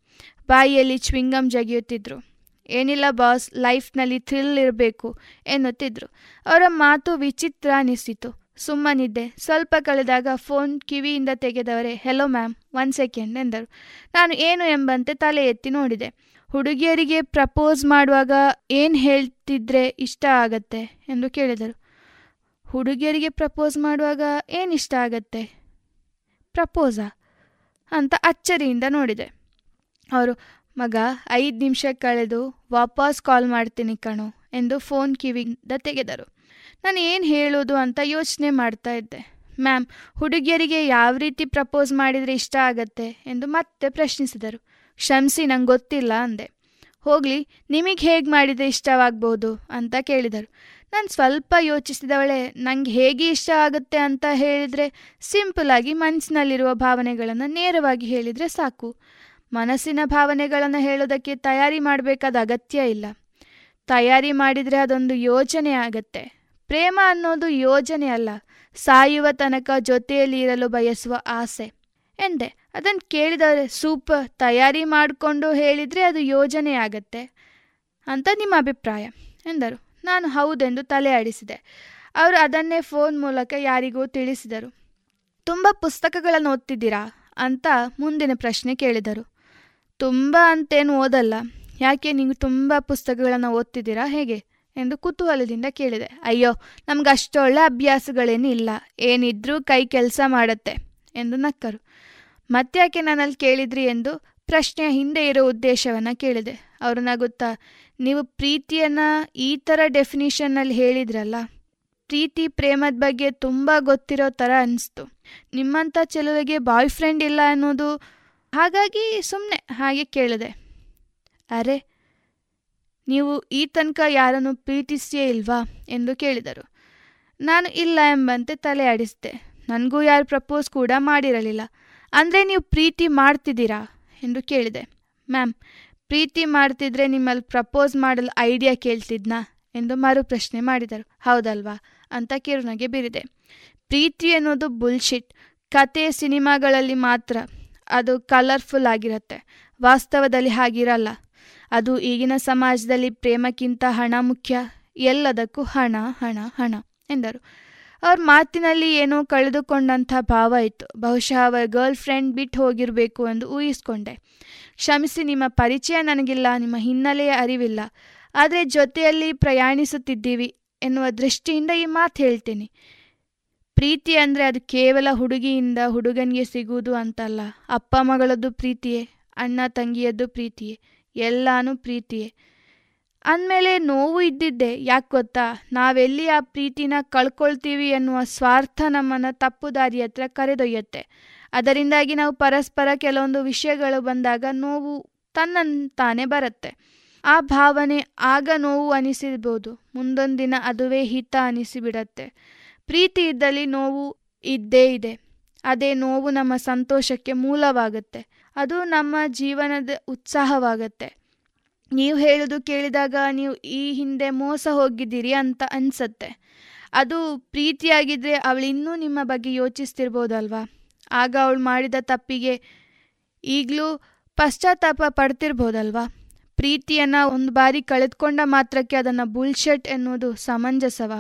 ಬಾಯಿಯಲ್ಲಿ ಚ್ವಿಂಗಮ್ ಜಗಿಯುತ್ತಿದ್ರು. ಏನಿಲ್ಲ ಬಾಸ್, ಲೈಫ್ನಲ್ಲಿ ಥ್ರಿಲ್ ಇರಬೇಕು ಎನ್ನುತ್ತಿದ್ರು. ಅವರ ಮಾತು ವಿಚಿತ್ರ ಅನಿಸಿತು. ಸುಮ್ಮನಿದ್ದೆ. ಸ್ವಲ್ಪ ಕಳೆದಾಗ ಫೋನ್ ಕಿವಿಯಿಂದ ತೆಗೆದವರೇ ಹೆಲೋ ಮ್ಯಾಮ್ ಒನ್ ಸೆಕೆಂಡ್ ಎಂದರು. ನಾನು ಏನು ಎಂಬಂತೆ ತಲೆ ಎತ್ತಿ ನೋಡಿದೆ. ಹುಡುಗಿಯರಿಗೆ ಪ್ರಪೋಸ್ ಮಾಡುವಾಗ ಏನು ಹೇಳ್ತಿದ್ರೆ ಇಷ್ಟ ಆಗತ್ತೆ ಎಂದು ಕೇಳಿದರು. ಹುಡುಗಿಯರಿಗೆ ಪ್ರಪೋಸ್ ಮಾಡುವಾಗ ಏನು ಇಷ್ಟ ಆಗತ್ತೆ? ಪ್ರಪೋಸಾ? ಅಂತ ಅಚ್ಚರಿಯಿಂದ ನೋಡಿದೆ. ಅವರು, ಮಗ, ಐದು ನಿಮಿಷ ಕಳೆದು ವಾಪಸ್ ಕಾಲ್ ಮಾಡ್ತೀನಿ ಕಣೋ, ಎಂದು ಫೋನ್ ಕಿವಿಯಿಂದ ತೆಗೆದರು. ನಾನು ಏನು ಹೇಳೋದು ಅಂತ ಯೋಚನೆ ಮಾಡ್ತಾ ಇದ್ದೆ. ಮ್ಯಾಮ್, ಹುಡುಗಿಯರಿಗೆ ಯಾವ ರೀತಿ ಪ್ರಪೋಸ್ ಮಾಡಿದರೆ ಇಷ್ಟ ಆಗತ್ತೆ? ಎಂದು ಮತ್ತೆ ಪ್ರಶ್ನಿಸಿದರು. ಕ್ಷಮಿಸಿ, ನಂಗೆ ಗೊತ್ತಿಲ್ಲ ಅಂದೆ. ಹೋಗಲಿ, ನಿಮಗೆ ಹೇಗೆ ಮಾಡಿದರೆ ಇಷ್ಟವಾಗ್ಬೋದು? ಅಂತ ಕೇಳಿದರು. ನಾನು ಸ್ವಲ್ಪ ಯೋಚಿಸಿದವಳೆ, ನಂಗೆ ಹೇಗೆ ಇಷ್ಟ ಆಗುತ್ತೆ ಅಂತ ಹೇಳಿದರೆ ಸಿಂಪಲಾಗಿ ಮನಸ್ಸಿನಲ್ಲಿರುವ ಭಾವನೆಗಳನ್ನು ನೇರವಾಗಿ ಹೇಳಿದರೆ ಸಾಕು. ಮನಸ್ಸಿನ ಭಾವನೆಗಳನ್ನು ಹೇಳೋದಕ್ಕೆ ತಯಾರಿ ಮಾಡಬೇಕಾದ ಅಗತ್ಯ ಇಲ್ಲ. ತಯಾರಿ ಮಾಡಿದರೆ ಅದೊಂದು ಯೋಚನೆ ಆಗತ್ತೆ. ಪ್ರೇಮ ಅನ್ನೋದು ಯೋಜನೆ ಅಲ್ಲ. ಸಾಯುವ ತನಕ ಜೊತೆಯಲ್ಲಿ ಇರಲು ಬಯಸುವ ಆಸೆ. ಎಂದೆ ಅದನ್ನು ಕೇಳಿದರೆ ಸೂಪರ್ ತಯಾರಿ ಮಾಡಿಕೊಂಡು ಹೇಳಿದರೆ ಅದು ಯೋಜನೆ ಆಗತ್ತೆ ಅಂತ ನಿಮ್ಮ ಅಭಿಪ್ರಾಯ, ಎಂದರು. ನಾನು ಹೌದೆಂದು ತಲೆ ಆಡಿಸಿದೆ. ಅವರು ಅದನ್ನೇ ಫೋನ್ ಮೂಲಕ ಯಾರಿಗೂ ತಿಳಿಸಿದರು. ತುಂಬ ಪುಸ್ತಕಗಳನ್ನು ಓದ್ತಿದ್ದೀರಾ? ಅಂತ ಮುಂದಿನ ಪ್ರಶ್ನೆ ಕೇಳಿದರು. ತುಂಬ ಅಂತೇನು ಓದಲ್ಲ. ಯಾಕೆ ನೀವು ತುಂಬ ಪುಸ್ತಕಗಳನ್ನು ಓದ್ತಿದ್ದೀರಾ? ಹೇಗೆ? ಎಂದು ಕುತೂಹಲದಿಂದ ಕೇಳಿದೆ. ಅಯ್ಯೋ ನಮ್ಗೆ ಅಷ್ಟೊಳ್ಳೆ ಅಭ್ಯಾಸಗಳೇನು ಇಲ್ಲ ಏನಿದ್ರೂ ಕೈ ಕೆಲಸ ಮಾಡತ್ತೆ, ಎಂದು ನಕ್ಕರು. ಮತ್ತ್ಯಾಕೆ ನನ್ನಲ್ಲಿ ಕೇಳಿದ್ರಿ? ಎಂದು ಪ್ರಶ್ನೆಯ ಹಿಂದೆ ಇರೋ ಉದ್ದೇಶವನ್ನು ಕೇಳಿದೆ. ಅವರು ನಗುತ್ತಾ, ನೀವು ಪ್ರೀತಿಯನ್ನು ಈ ಥರ ಡೆಫಿನಿಷನ್ನಲ್ಲಿ ಹೇಳಿದ್ರಲ್ಲ, ಪ್ರೀತಿ ಪ್ರೇಮದ ಬಗ್ಗೆ ತುಂಬ ಗೊತ್ತಿರೋ ಥರ ಅನಿಸ್ತು. ನಿಮ್ಮಂಥ ಚೆಲುವಿಗೆ ಬಾಯ್ ಫ್ರೆಂಡ್ ಇಲ್ಲ ಅನ್ನೋದು ಹಾಗಾಗಿ ಸುಮ್ಮನೆ ಹಾಗೆ ಕೇಳಿದೆ. ಅರೆ ನೀವು ಈ ತನಕ ಯಾರನ್ನು ಪ್ರೀತಿಸಿಯೇ ಇಲ್ವಾ ಎಂದು ಕೇಳಿದರು. ನಾನು ಇಲ್ಲ ಎಂಬಂತೆ ತಲೆ ಆಡಿಸಿದೆ. ನನಗೂ ಯಾರು ಪ್ರಪೋಸ್ ಕೂಡ ಮಾಡಿರಲಿಲ್ಲ. ಅಂದರೆ ನೀವು ಪ್ರೀತಿ ಮಾಡ್ತಿದ್ದೀರಾ ಎಂದು ಕೇಳಿದೆ. ಮ್ಯಾಮ್, ಪ್ರೀತಿ ಮಾಡ್ತಿದ್ರೆ ನಿಮ್ಮಲ್ಲಿ ಪ್ರಪೋಸ್ ಮಾಡಲು ಐಡಿಯಾ ಕೇಳ್ತಿದ್ನಾ ಎಂದು ಮರು ಪ್ರಶ್ನೆ ಮಾಡಿದರು. ಹೌದಲ್ವಾ ಅಂತ ಕಿರುನಗೆ ಬೀರಿದೆ. ಪ್ರೀತಿ ಅನ್ನೋದು ಬುಲ್ಶಿಟ್. ಕತೆ ಸಿನಿಮಾಗಳಲ್ಲಿ ಮಾತ್ರ ಅದು ಕಲರ್ಫುಲ್ ಆಗಿರುತ್ತೆ. ವಾಸ್ತವದಲ್ಲಿ ಹಾಗಿರಲ್ಲ. ಅದು ಈಗಿನ ಸಮಾಜದಲ್ಲಿ ಪ್ರೇಮಕ್ಕಿಂತ ಹಣ ಮುಖ್ಯ. ಎಲ್ಲದಕ್ಕೂ ಹಣ ಹಣ ಹಣ ಎಂದರು. ಅವ್ರ ಮಾತಿನಲ್ಲಿ ಏನೋ ಕಳೆದುಕೊಂಡಂಥ ಭಾವ ಇತ್ತು. ಬಹುಶಃ ಅವರ ಗರ್ಲ್ ಫ್ರೆಂಡ್ ಬಿಟ್ಟು ಹೋಗಿರಬೇಕು ಎಂದು ಊಹಿಸ್ಕೊಂಡೆ. ಕ್ಷಮಿಸಿ, ನಿಮ್ಮ ಪರಿಚಯ ನನಗಿಲ್ಲ, ನಿಮ್ಮ ಹಿನ್ನೆಲೆಯ ಅರಿವಿಲ್ಲ. ಆದರೆ ಜೊತೆಯಲ್ಲಿ ಪ್ರಯಾಣಿಸುತ್ತಿದ್ದೀವಿ ಎನ್ನುವ ದೃಷ್ಟಿಯಿಂದ ಈ ಮಾತು ಹೇಳ್ತೀನಿ. ಪ್ರೀತಿ ಅಂದರೆ ಅದು ಕೇವಲ ಹುಡುಗಿಯಿಂದ ಹುಡುಗನಿಗೆ ಸಿಗುವುದು ಅಂತಲ್ಲ. ಅಪ್ಪ ಮಗಳದ್ದು ಪ್ರೀತಿಯೇ, ಅಣ್ಣ ತಂಗಿಯದ್ದು ಪ್ರೀತಿಯೇ. ಎಲ್ಲಾನು ಪ್ರೀತಿಯೇ. ಅಂದಮೇಲೆ ನೋವು ಇದ್ದಿದ್ದೆ, ಯಾಕೆ ಗೊತ್ತಾ? ನಾವೆಲ್ಲಿ ಆ ಪ್ರೀತಿನ ಕಳ್ಕೊಳ್ತೀವಿ ಎನ್ನುವ ಸ್ವಾರ್ಥ ನಮ್ಮನ್ನು ತಪ್ಪು ದಾರಿ ಹತ್ರ ಕರೆದೊಯ್ಯುತ್ತೆ. ಅದರಿಂದಾಗಿ ನಾವು ಪರಸ್ಪರ ಕೆಲವೊಂದು ವಿಷಯಗಳು ಬಂದಾಗ ನೋವು ತನ್ನಂತಾನೆ ಬರುತ್ತೆ. ಆ ಭಾವನೆ ಆಗ ನೋವು ಅನಿಸಿರ್ಬೋದು ಮುಂದೊಂದು ದಿನ ಅದುವೇ ಹಿತ ಅನಿಸಿಬಿಡತ್ತೆ. ಪ್ರೀತಿ ಇದ್ದಲ್ಲಿ ನೋವು ಇದ್ದೇ ಇದೆ. ಅದೇ ನೋವು ನಮ್ಮ ಸಂತೋಷಕ್ಕೆ ಮೂಲವಾಗುತ್ತೆ. ಅದು ನಮ್ಮ ಜೀವನದ ಉತ್ಸಾಹವಾಗುತ್ತೆ. ನೀವು ಹೇಳೋದು ಕೇಳಿದಾಗ ನೀವು ಈ ಹಿಂದೆ ಮೋಸ ಹೋಗಿದ್ದೀರಿ ಅಂತ ಅನಿಸುತ್ತೆ. ಅದು ಪ್ರೀತಿಯಾಗಿದ್ದರೆ ಅವಳು ಇನ್ನೂ ನಿಮ್ಮ ಬಗ್ಗೆ ಯೋಚಿಸ್ತಿರ್ಬೋದಲ್ವಾ? ಆಗ ಅವಳು ಮಾಡಿದ ತಪ್ಪಿಗೆ ಈಗಲೂ ಪಶ್ಚಾತ್ತಾಪ ಪಡ್ತಿರ್ಬೋದಲ್ವಾ? ಪ್ರೀತಿಯನ್ನು ಒಂದು ಬಾರಿ ಕಳೆದುಕೊಂಡ ಮಾತ್ರಕ್ಕೆ ಅದನ್ನು ಬುಲ್ಶೆಟ್ ಎನ್ನುವುದು ಸಮಂಜಸವ?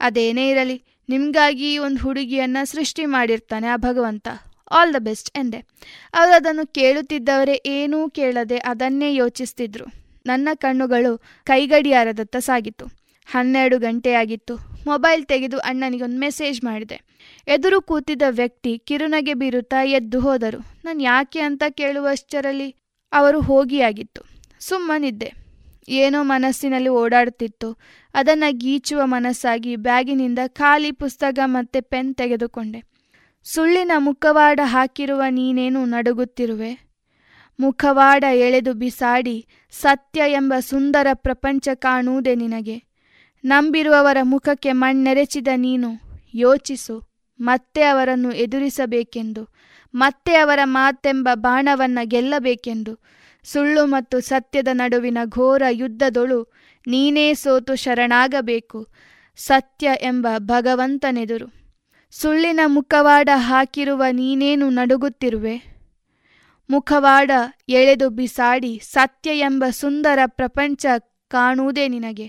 ಅದೇನೇ ಇರಲಿ. ನಿಮಗಾಗಿ ಒಂದು ಹುಡುಗಿಯನ್ನು ಸೃಷ್ಟಿ ಮಾಡಿರ್ತಾನೆ ಆ ಭಗವಂತ. ಆಲ್ ದ ಬೆಸ್ಟ್ ಎಂದೆ. ಅವರು ಅದನ್ನು ಕೇಳುತ್ತಿದ್ದವರೇ ಏನೂ ಕೇಳದೆ ಅದನ್ನೇ ಯೋಚಿಸ್ತಿದ್ರು. ನನ್ನ ಕಣ್ಣುಗಳು ಕೈಗಡಿಯಾರದತ್ತ ಸಾಗಿತು. ಹನ್ನೆರಡು ಗಂಟೆಯಾಗಿತ್ತು ಮೊಬೈಲ್ ತೆಗೆದು ಅಣ್ಣನಿಗೊಂದು ಮೆಸೇಜ್ ಮಾಡಿದೆ. ಎದುರು ಕೂತಿದ್ದ ವ್ಯಕ್ತಿ ಕಿರುನಗೆ ಬೀರುತ್ತಾ ಎದ್ದು ಹೋದರು. ನಾನು ಯಾಕೆ ಅಂತ ಕೇಳುವಷ್ಟರಲ್ಲಿ ಅವರು ಹೋಗಿಯಾಗಿತ್ತು. ಸುಮ್ಮನಿದ್ದೆ. ಏನೋ ಮನಸ್ಸಿನಲ್ಲಿ ಓಡಾಡುತ್ತಿತ್ತು. ಅದನ್ನು ಗೀಚುವ ಮನಸ್ಸಾಗಿ ಬ್ಯಾಗಿನಿಂದ ಖಾಲಿ ಪುಸ್ತಕ ಮತ್ತೆ ಪೆನ್ ತೆಗೆದುಕೊಂಡೆ. ಸುಳ್ಳಿನ ಮುಖವಾಡ ಹಾಕಿರುವ ನೀನೇನು ನಡುಗುತ್ತಿರುವೆ. ಮುಖವಾಡ ಎಳೆದು ಬಿಸಾಡಿ ಸತ್ಯ ಎಂಬ ಸುಂದರ ಪ್ರಪಂಚ ಕಾಣುವುದೇ ನಿನಗೆ. ನಂಬಿರುವವರ ಮುಖಕ್ಕೆ ಮಣ್ಣೆರೆಚಿದ ನೀನು, ಯೋಚಿಸು, ಮತ್ತೆ ಅವರನ್ನು ಎದುರಿಸಬೇಕೆಂದು, ಮತ್ತೆ ಅವರ ಮಾತೆಂಬ ಬಾಣವನ್ನು ಗೆಲ್ಲಬೇಕೆಂದು. ಸುಳ್ಳು ಮತ್ತು ಸತ್ಯದ ನಡುವಿನ ಘೋರ ಯುದ್ಧದೊಳು ನೀನೇ ಸೋತು ಶರಣಾಗಬೇಕು, ಸತ್ಯ ಎಂಬ ಭಗವಂತನೆದುರು. ಸುಳ್ಳಿನ ಮುಖವಾಡ ಹಾಕಿರುವ ನೀನೇನು ನಡುಗುತ್ತಿರುವೆ? ಮುಖವಾಡ ಎಳೆದು ಬಿಸಾಡಿ ಸತ್ಯ ಎಂಬ ಸುಂದರ ಪ್ರಪಂಚ ಕಾಣುವುದೇ ನಿನಗೆ.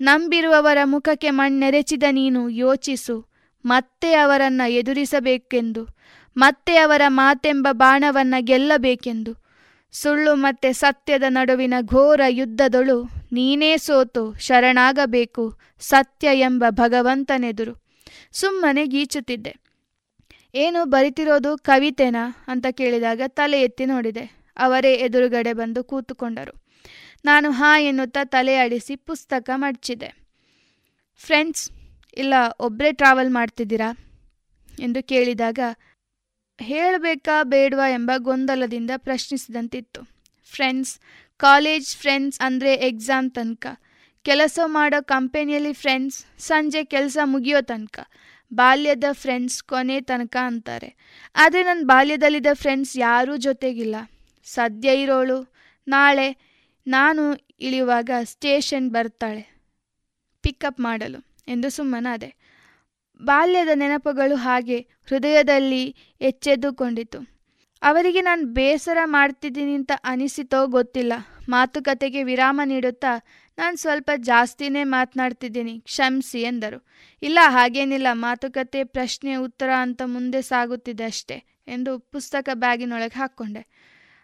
ನಂಬಿರುವವರ ಮುಖಕ್ಕೆ ಮಣ್ಣೆರೆಚಿದ ನೀನು ಯೋಚಿಸು, ಮತ್ತೆ ಅವರನ್ನ ಎದುರಿಸಬೇಕೆಂದು, ಮತ್ತೆ ಅವರ ಮಾತೆಂಬ ಬಾಣವನ್ನ ಗೆಲ್ಲಬೇಕೆಂದು. ಸುಳ್ಳು ಮತ್ತೆ ಸತ್ಯದ ನಡುವಿನ ಘೋರ ಯುದ್ಧದೊಳು ನೀನೇ ಸೋತು, ಶರಣಾಗಬೇಕು, ಸತ್ಯ ಎಂಬ ಭಗವಂತನೆದುರು. ಸುಮ್ಮನೆ ಗೀಚುತ್ತಿದ್ದೆ. ಏನು ಬರಿತಿರೋದು ಕವಿತೆನಾ? ಅಂತ ಕೇಳಿದಾಗ ತಲೆ ಎತ್ತಿ ನೋಡಿದೆ. ಅವರೇ ಎದುರುಗಡೆ ಬಂದು ಕೂತುಕೊಂಡರು. ನಾನು ಹಾ ಎನ್ನುತ್ತಾ ತಲೆ ಅಡಿಸಿ ಪುಸ್ತಕ ಮಡಚಿದೆ ಫ್ರೆಂಡ್ಸ್, ಇಲ್ಲ ಒಬ್ಬರೇ ಟ್ರಾವೆಲ್ ಮಾಡ್ತಿದ್ದೀರಾ? ಎಂದು ಕೇಳಿದಾಗ ಹೇಳಬೇಕಾ ಬೇಡವಾ ಎಂಬ ಗೊಂದಲದಿಂದ ಪ್ರಶ್ನಿಸಿದಂತಿತ್ತು. ಫ್ರೆಂಡ್ಸ್, ಕಾಲೇಜ್ ಫ್ರೆಂಡ್ಸ್ ಅಂದರೆ ಎಕ್ಸಾಮ್ ತನಕ. ಕೆಲಸ ಮಾಡೋ ಕಂಪನಿಯಲ್ಲಿ ಫ್ರೆಂಡ್ಸ್, ಸಂಜೆ ಕೆಲಸ ಮುಗಿಯೋ ತನಕ. ಬಾಲ್ಯದ ಫ್ರೆಂಡ್ಸ್ ಕೊನೆ ತನಕ ಅಂತಾರೆ. ಆದರೆ ನನ್ನ ಬಾಲ್ಯದಲ್ಲಿದ್ದ ಫ್ರೆಂಡ್ಸ್ ಯಾರೂ ಜೊತೆಗಿಲ್ಲ. ಸದ್ಯ ಇರೋಳು. ನಾಳೆ ನಾನು ಇಳಿಯುವಾಗ ಸ್ಟೇಷನ್ ಬರ್ತಾಳೆ. ಪಿಕಪ್ ಮಾಡಲು ಎಂದು ಸುಮ್ಮನಾದೆ. ಬಾಲ್ಯದ ನೆನಪುಗಳು ಹಾಗೆ ಹೃದಯದಲ್ಲಿ ಎಚ್ಚೆದ್ದುಕೊಂಡಿತು. ಅವರಿಗೆ ನಾನು ಬೇಸರ ಮಾಡ್ತಿದ್ದೀನಿ ಅಂತ ಅನಿಸಿತೋ ಗೊತ್ತಿಲ್ಲ. ಮಾತುಕತೆಗೆ ವಿರಾಮ ನೀಡುತ್ತಾ ನಾನು ಸ್ವಲ್ಪ ಜಾಸ್ತಿನೇ ಮಾತನಾಡ್ತಿದ್ದೀನಿ, ಕ್ಷಮಿಸಿ ಎಂದರು. ಇಲ್ಲ, ಹಾಗೇನಿಲ್ಲ, ಮಾತುಕತೆ, ಪ್ರಶ್ನೆ, ಉತ್ತರ ಅಂತ ಮುಂದೆ ಸಾಗುತ್ತಿದೆ ಅಷ್ಟೇ ಎಂದು ಪುಸ್ತಕ ಬ್ಯಾಗಿನೊಳಗೆ ಹಾಕ್ಕೊಂಡೆ.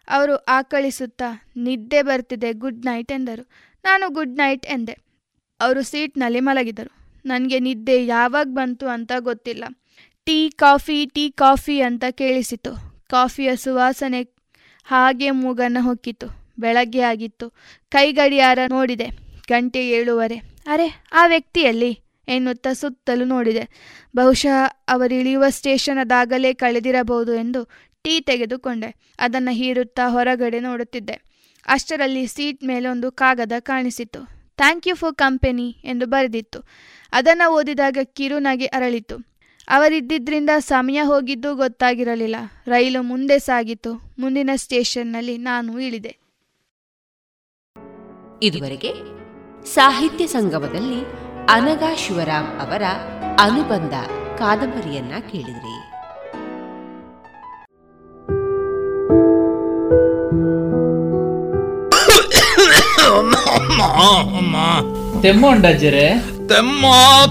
ಅವರು ಆಕಳಿಸುತ್ತಾ, ನಿದ್ದೆ ಬರ್ತಿದೆ, ಗುಡ್ ನೈಟ್ ಎಂದರು. ನಾನು ಗುಡ್ ನೈಟ್ ಎಂದೆ. ಅವರು ಸೀಟ್ನಲ್ಲಿ ಮಲಗಿದರು. ನನಗೆ ನಿದ್ದೆ ಯಾವಾಗ ಬಂತು ಅಂತ ಗೊತ್ತಿಲ್ಲ. ಟೀ, ಕಾಫಿ ಟೀ, ಕಾಫಿ ಅಂತ ಕೇಳಿಸಿತು. ಕಾಫಿಯ ಸುವಾಸನೆ ಹಾಗೆ ಮೂಗನ್ನು ಹೊಕ್ಕಿತು. ಬೆಳಗ್ಗೆ ಆಗಿತ್ತು. ಕೈಗಡಿಯಾರ ನೋಡಿದೆ. ಗಂಟೆ ಏಳುವರೆ. ಅರೆ, ಆ ವ್ಯಕ್ತಿಯಲ್ಲಿ? ಎನ್ನುತ್ತಾ ಸುತ್ತಲೂ ನೋಡಿದೆ. ಬಹುಶಃ ಅವರಿಳಿಯುವ ಸ್ಟೇಷನ್ ಅದಾಗಲೇ ಕಳೆದಿರಬಹುದು ಎಂದು ಟೀ ತೆಗೆದುಕೊಂಡೆ. ಅದನ್ನು ಹೀರುತ್ತಾ ಹೊರಗಡೆ ನೋಡುತ್ತಿದ್ದೆ. ಅಷ್ಟರಲ್ಲಿ ಸೀಟ್ ಮೇಲೆ ಒಂದು ಕಾಗದ ಕಾಣಿಸಿತು. ಥ್ಯಾಂಕ್ ಯು ಫಾರ್ ಕಂಪೆನಿ ಎಂದು ಬರೆದಿತ್ತು. ಅದನ್ನು ಓದಿದಾಗ ಕಿರುನಗೆ ಅರಳಿತು. ಅವರಿದ್ದಿದ್ರಿಂದ ಸಮಯ ಹೋಗಿದ್ದು ಗೊತ್ತಾಗಿರಲಿಲ್ಲ. ರೈಲು ಮುಂದೆ ಸಾಗಿತು. ಮುಂದಿನ ಸ್ಟೇಷನ್ನಲ್ಲಿ ನಾನು ಇಳಿದೆ.
ಇದುವರೆಗೆ ಸಾಹಿತ್ಯ ಸಂಗಮದಲ್ಲಿ ಅನಗಾ ಶಿವರಾಮ್ ಅವರ ಅನುಬಂಧ ಕಾದಂಬರಿಯನ್ನ ಕೇಳಿದ್ರಿ.
ತೆಮ್ಮ
ತೆಮ್ಮ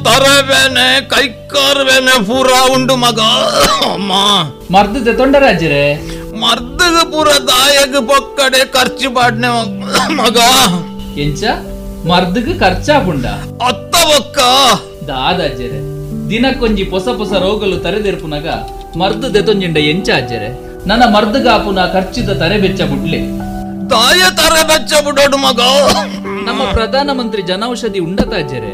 ತರವೇನೆ ಕೈಕಾರ್ಬೇನೆ ಪೂರ ಉಂಡು ಮಗ. ಅಮ್ಮ.
ಮರ್ದದ ತೊಂಡರಾಜ್ಜರೆ
ಮರ್ದಗ ಪೂರ ದಾಯಗ ಪೊಕ್ಕಡೆ ಖರ್ಚು ಪಾಡ್ನೆ ಮಗ.
ಎಂಚ? ಮರ್ದಗ ಖರ್ಚಾಪುಂಡ
ಅತ್ತ ಒಕ್ಕ
ದಾದಾಜರೆ ದಿನಕ್ಕೊಂಜಿ ಪೊಸ ಪೊಸ ರೋಗಲು ತರೆದಿರ್ಪುನಗ ಮರ್ದ ದೆತೊಂಜಿಂಡ ಎಂಚ ಅಜ್ಜರೆ ನನ್ನ ಮರ್ದಗ ಆಪುನ ಖರ್ಚಿದ ತರೆ ಬೆಚ್ಚ ಬುಡ್ಲೆ.
ತಾಯ ತರೆ ಬೆಚ್ಚ ಬಿಡೋಡು ಮಗ.
ನಮ್ಮ ಪ್ರಧಾನ ಮಂತ್ರಿ ಜನೌಷಧಿ ಉಂಡತಾಜರೆ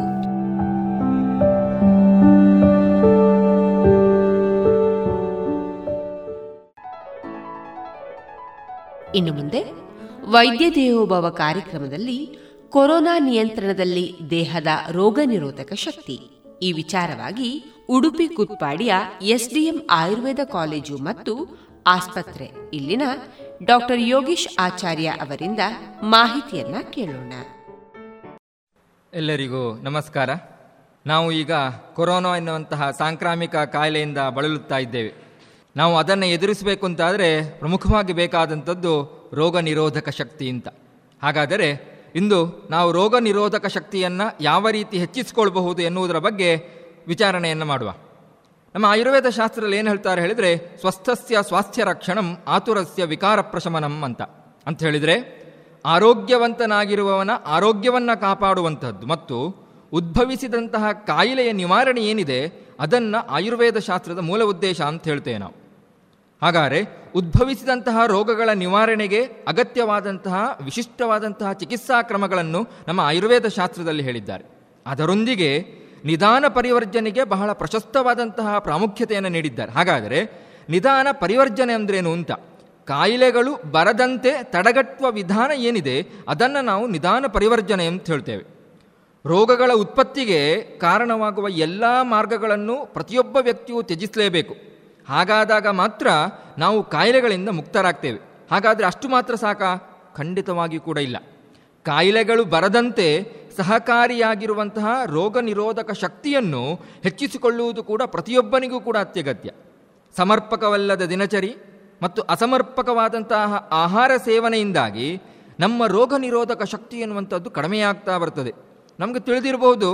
ಇನ್ನು ಮುಂದೆ ವೈದ್ಯ ದೇವೋಭವ ಕಾರ್ಯಕ್ರಮದಲ್ಲಿ ಕೊರೋನಾ ನಿಯಂತ್ರಣದಲ್ಲಿ ದೇಹದ ರೋಗ ನಿರೋಧಕ ಶಕ್ತಿ. ಈ ವಿಚಾರವಾಗಿ ಉಡುಪಿ ಕುತ್ಪಾಡಿಯ ಎಸ್ಡಿಎಂ ಆಯುರ್ವೇದ ಕಾಲೇಜು ಮತ್ತು ಆಸ್ಪತ್ರೆ. ಇಲ್ಲಿನ ಡಾಕ್ಟರ್ ಯೋಗೀಶ್ ಆಚಾರ್ಯ ಅವರಿಂದ ಮಾಹಿತಿಯನ್ನ ಕೇಳೋಣ.
ಎಲ್ಲರಿಗೂ ನಮಸ್ಕಾರ. ನಾವು ಈಗ ಕೊರೋನಾ ಎನ್ನುವಂತಹ ಸಾಂಕ್ರಾಮಿಕ ಕಾಯಿಲೆಯಿಂದ ಬಳಲುತ್ತಾ ಇದ್ದೇವೆ. ನಾವು ಅದನ್ನು ಎದುರಿಸಬೇಕು ಅಂತಾದರೆ ಪ್ರಮುಖವಾಗಿ ಬೇಕಾದಂಥದ್ದು ರೋಗ ನಿರೋಧಕ ಶಕ್ತಿ ಅಂತ. ಹಾಗಾದರೆ ಇಂದು ನಾವು ರೋಗ ನಿರೋಧಕ ಶಕ್ತಿಯನ್ನು ಯಾವ ರೀತಿ ಹೆಚ್ಚಿಸಿಕೊಳ್ಬಹುದು ಎನ್ನುವುದರ ಬಗ್ಗೆ ವಿಚಾರಣೆಯನ್ನು ಮಾಡುವ. ನಮ್ಮ ಆಯುರ್ವೇದ ಶಾಸ್ತ್ರದಲ್ಲಿ ಏನು ಹೇಳ್ತಾರೆ ಹೇಳಿದರೆ, ಸ್ವಸ್ಥಸ್ಯ ಸ್ವಾಸ್ಥ್ಯ ರಕ್ಷಣಂ ಆತುರಸ್ಯ ವಿಕಾರ ಪ್ರಶಮನಂ ಅಂತ. ಅಂತ ಹೇಳಿದರೆ, ಆರೋಗ್ಯವಂತನಾಗಿರುವವನ ಆರೋಗ್ಯವನ್ನು ಕಾಪಾಡುವಂಥದ್ದು ಮತ್ತು ಉದ್ಭವಿಸಿದಂತಹ ಕಾಯಿಲೆಯ ನಿವಾರಣೆ ಏನಿದೆ, ಅದನ್ನು ಆಯುರ್ವೇದ ಶಾಸ್ತ್ರದ ಮೂಲ ಉದ್ದೇಶ ಅಂತ ಹೇಳ್ತೇವೆ ನಾವು. ಹಾಗಾದರೆ ಉದ್ಭವಿಸಿದಂತಹ ರೋಗಗಳ ನಿವಾರಣೆಗೆ ಅಗತ್ಯವಾದಂತಹ, ವಿಶಿಷ್ಟವಾದಂತಹ ಚಿಕಿತ್ಸಾ ಕ್ರಮಗಳನ್ನು ನಮ್ಮ ಆಯುರ್ವೇದ ಶಾಸ್ತ್ರದಲ್ಲಿ ಹೇಳಿದ್ದಾರೆ. ಅದರೊಂದಿಗೆ ನಿಧಾನ ಪರಿವರ್ಜನೆಗೆ ಬಹಳ ಪ್ರಶಸ್ತವಾದಂತಹ ಪ್ರಾಮುಖ್ಯತೆಯನ್ನು ನೀಡಿದ್ದಾರೆ. ಹಾಗಾದರೆ ನಿಧಾನ ಪರಿವರ್ಜನೆ ಅಂದ್ರೇನು ಅಂತ? ಕಾಯಿಲೆಗಳು ಬರದಂತೆ ತಡೆಗಟ್ಟುವ ವಿಧಾನ ಏನಿದೆ, ಅದನ್ನು ನಾವು ನಿಧಾನ ಪರಿವರ್ಜನೆ ಅಂತ ಹೇಳ್ತೇವೆ. ರೋಗಗಳ ಉತ್ಪತ್ತಿಗೆ ಕಾರಣವಾಗುವ ಎಲ್ಲ ಮಾರ್ಗಗಳನ್ನು ಪ್ರತಿಯೊಬ್ಬ ವ್ಯಕ್ತಿಯು ತ್ಯಜಿಸಲೇಬೇಕು. ಹಾಗಾದಾಗ ಮಾತ್ರ ನಾವು ಕಾಯಿಲೆಗಳಿಂದ ಮುಕ್ತರಾಗ್ತೇವೆ. ಹಾಗಾದರೆ ಅಷ್ಟು ಮಾತ್ರ ಸಾಕ? ಖಂಡಿತವಾಗಿ ಕೂಡ ಇಲ್ಲ. ಕಾಯಿಲೆಗಳು ಬರದಂತೆ ಸಹಕಾರಿಯಾಗಿರುವಂತಹ ರೋಗ ನಿರೋಧಕ ಶಕ್ತಿಯನ್ನು ಹೆಚ್ಚಿಸಿಕೊಳ್ಳುವುದು ಕೂಡ ಪ್ರತಿಯೊಬ್ಬನಿಗೂ ಕೂಡ ಅತ್ಯಗತ್ಯ. ಸಮರ್ಪಕವಲ್ಲದ ದಿನಚರಿ ಮತ್ತು ಅಸಮರ್ಪಕವಾದಂತಹ ಆಹಾರ ಸೇವನೆಯಿಂದಾಗಿ ನಮ್ಮ ರೋಗ ನಿರೋಧಕ ಶಕ್ತಿ ಎನ್ನುವಂಥದ್ದು ಕಡಿಮೆಯಾಗ್ತಾ ಬರ್ತದೆ. ನಮಗೆ ತಿಳಿದಿರಬಹುದು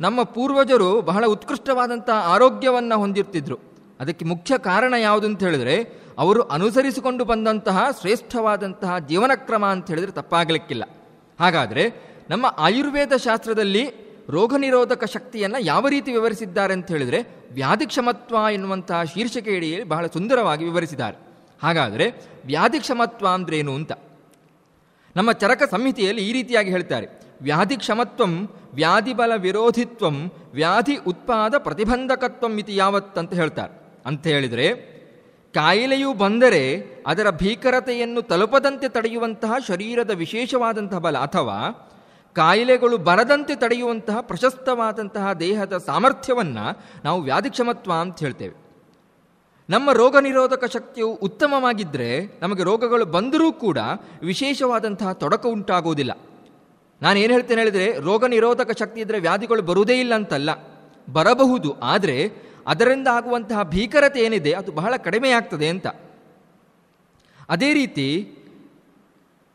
ನಮ್ಮ ಪೂರ್ವಜರು ಬಹಳ ಉತ್ಕೃಷ್ಟವಾದಂಥ ಆರೋಗ್ಯವನ್ನು ಹೊಂದಿರ್ತಿದ್ರು. ಅದಕ್ಕೆ ಮುಖ್ಯ ಕಾರಣ ಯಾವುದು ಅಂತ ಹೇಳಿದ್ರೆ, ಅವರು ಅನುಸರಿಸಿಕೊಂಡು ಬಂದಂತಹ ಶ್ರೇಷ್ಠವಾದಂತಹ ಜೀವನ ಕ್ರಮ ಅಂತ ಹೇಳಿದ್ರೆ ತಪ್ಪಾಗಲಿಕ್ಕಿಲ್ಲ. ಹಾಗಾದರೆ ನಮ್ಮ ಆಯುರ್ವೇದ ಶಾಸ್ತ್ರದಲ್ಲಿ ರೋಗ ನಿರೋಧಕ ಶಕ್ತಿಯನ್ನು ಯಾವ ರೀತಿ ವಿವರಿಸಿದ್ದಾರೆ ಅಂತ ಹೇಳಿದ್ರೆ ವ್ಯಾಧಿ ಕ್ಷಮತ್ವ ಎನ್ನುವಂತಹ ಶೀರ್ಷಿಕೆಯಡಿಯಲ್ಲಿ ಬಹಳ ಸುಂದರವಾಗಿ ವಿವರಿಸಿದ್ದಾರೆ. ಹಾಗಾದರೆ ವ್ಯಾಧಿ ಕ್ಷಮತ್ವ ಅಂದ್ರೇನು ಅಂತ? ನಮ್ಮ ಚರಕ ಸಂಹಿತೆಯಲ್ಲಿ ಈ ರೀತಿಯಾಗಿ ಹೇಳ್ತಾರೆ ವ್ಯಾಧಿ ಕ್ಷಮತ್ವಂ ವ್ಯಾಧಿ ಬಲ ವಿರೋಧಿತ್ವಂ ವ್ಯಾಧಿ ಉತ್ಪಾದ ಪ್ರತಿಬಂಧಕತ್ವಂ ಇತಿ ಯಾವತ್ ಹೇಳ್ತಾರೆ. ಅಂತ ಹೇಳಿದರೆ, ಕಾಯಿಲೆಯು ಬಂದರೆ ಅದರ ಭೀಕರತೆಯನ್ನು ತಲುಪದಂತೆ ತಡೆಯುವಂತಹ ಶರೀರದ ವಿಶೇಷವಾದಂತಹ ಬಲ ಅಥವಾ ಕಾಯಿಲೆಗಳು ಬರದಂತೆ ತಡೆಯುವಂತಹ ಪ್ರಶಸ್ತವಾದಂತಹ ದೇಹದ ಸಾಮರ್ಥ್ಯವನ್ನು ನಾವು ವ್ಯಾಧಿಕ್ಷಮತ್ವ ಅಂತ ಹೇಳ್ತೇವೆ. ನಮ್ಮ ರೋಗ ನಿರೋಧಕ ಶಕ್ತಿಯು ಉತ್ತಮವಾಗಿದ್ದರೆ ನಮಗೆ ರೋಗಗಳು ಬಂದರೂ ಕೂಡ ವಿಶೇಷವಾದಂತಹ ತೊಡಕ ಉಂಟಾಗುವುದಿಲ್ಲ. ನಾನು ಏನು ಹೇಳ್ತೇನೆ ಹೇಳಿದರೆ, ರೋಗ ನಿರೋಧಕ ಶಕ್ತಿ ಇದ್ದರೆ ವ್ಯಾಧಿಗಳು ಬರುವುದೇ ಇಲ್ಲ ಅಂತಲ್ಲ. ಬರಬಹುದು, ಆದರೆ ಅದರಿಂದ ಆಗುವಂತಹ ಭೀಕರತೆ ಏನಿದೆ ಅದು ಬಹಳ ಕಡಿಮೆ ಆಗ್ತದೆ ಅಂತ. ಅದೇ ರೀತಿ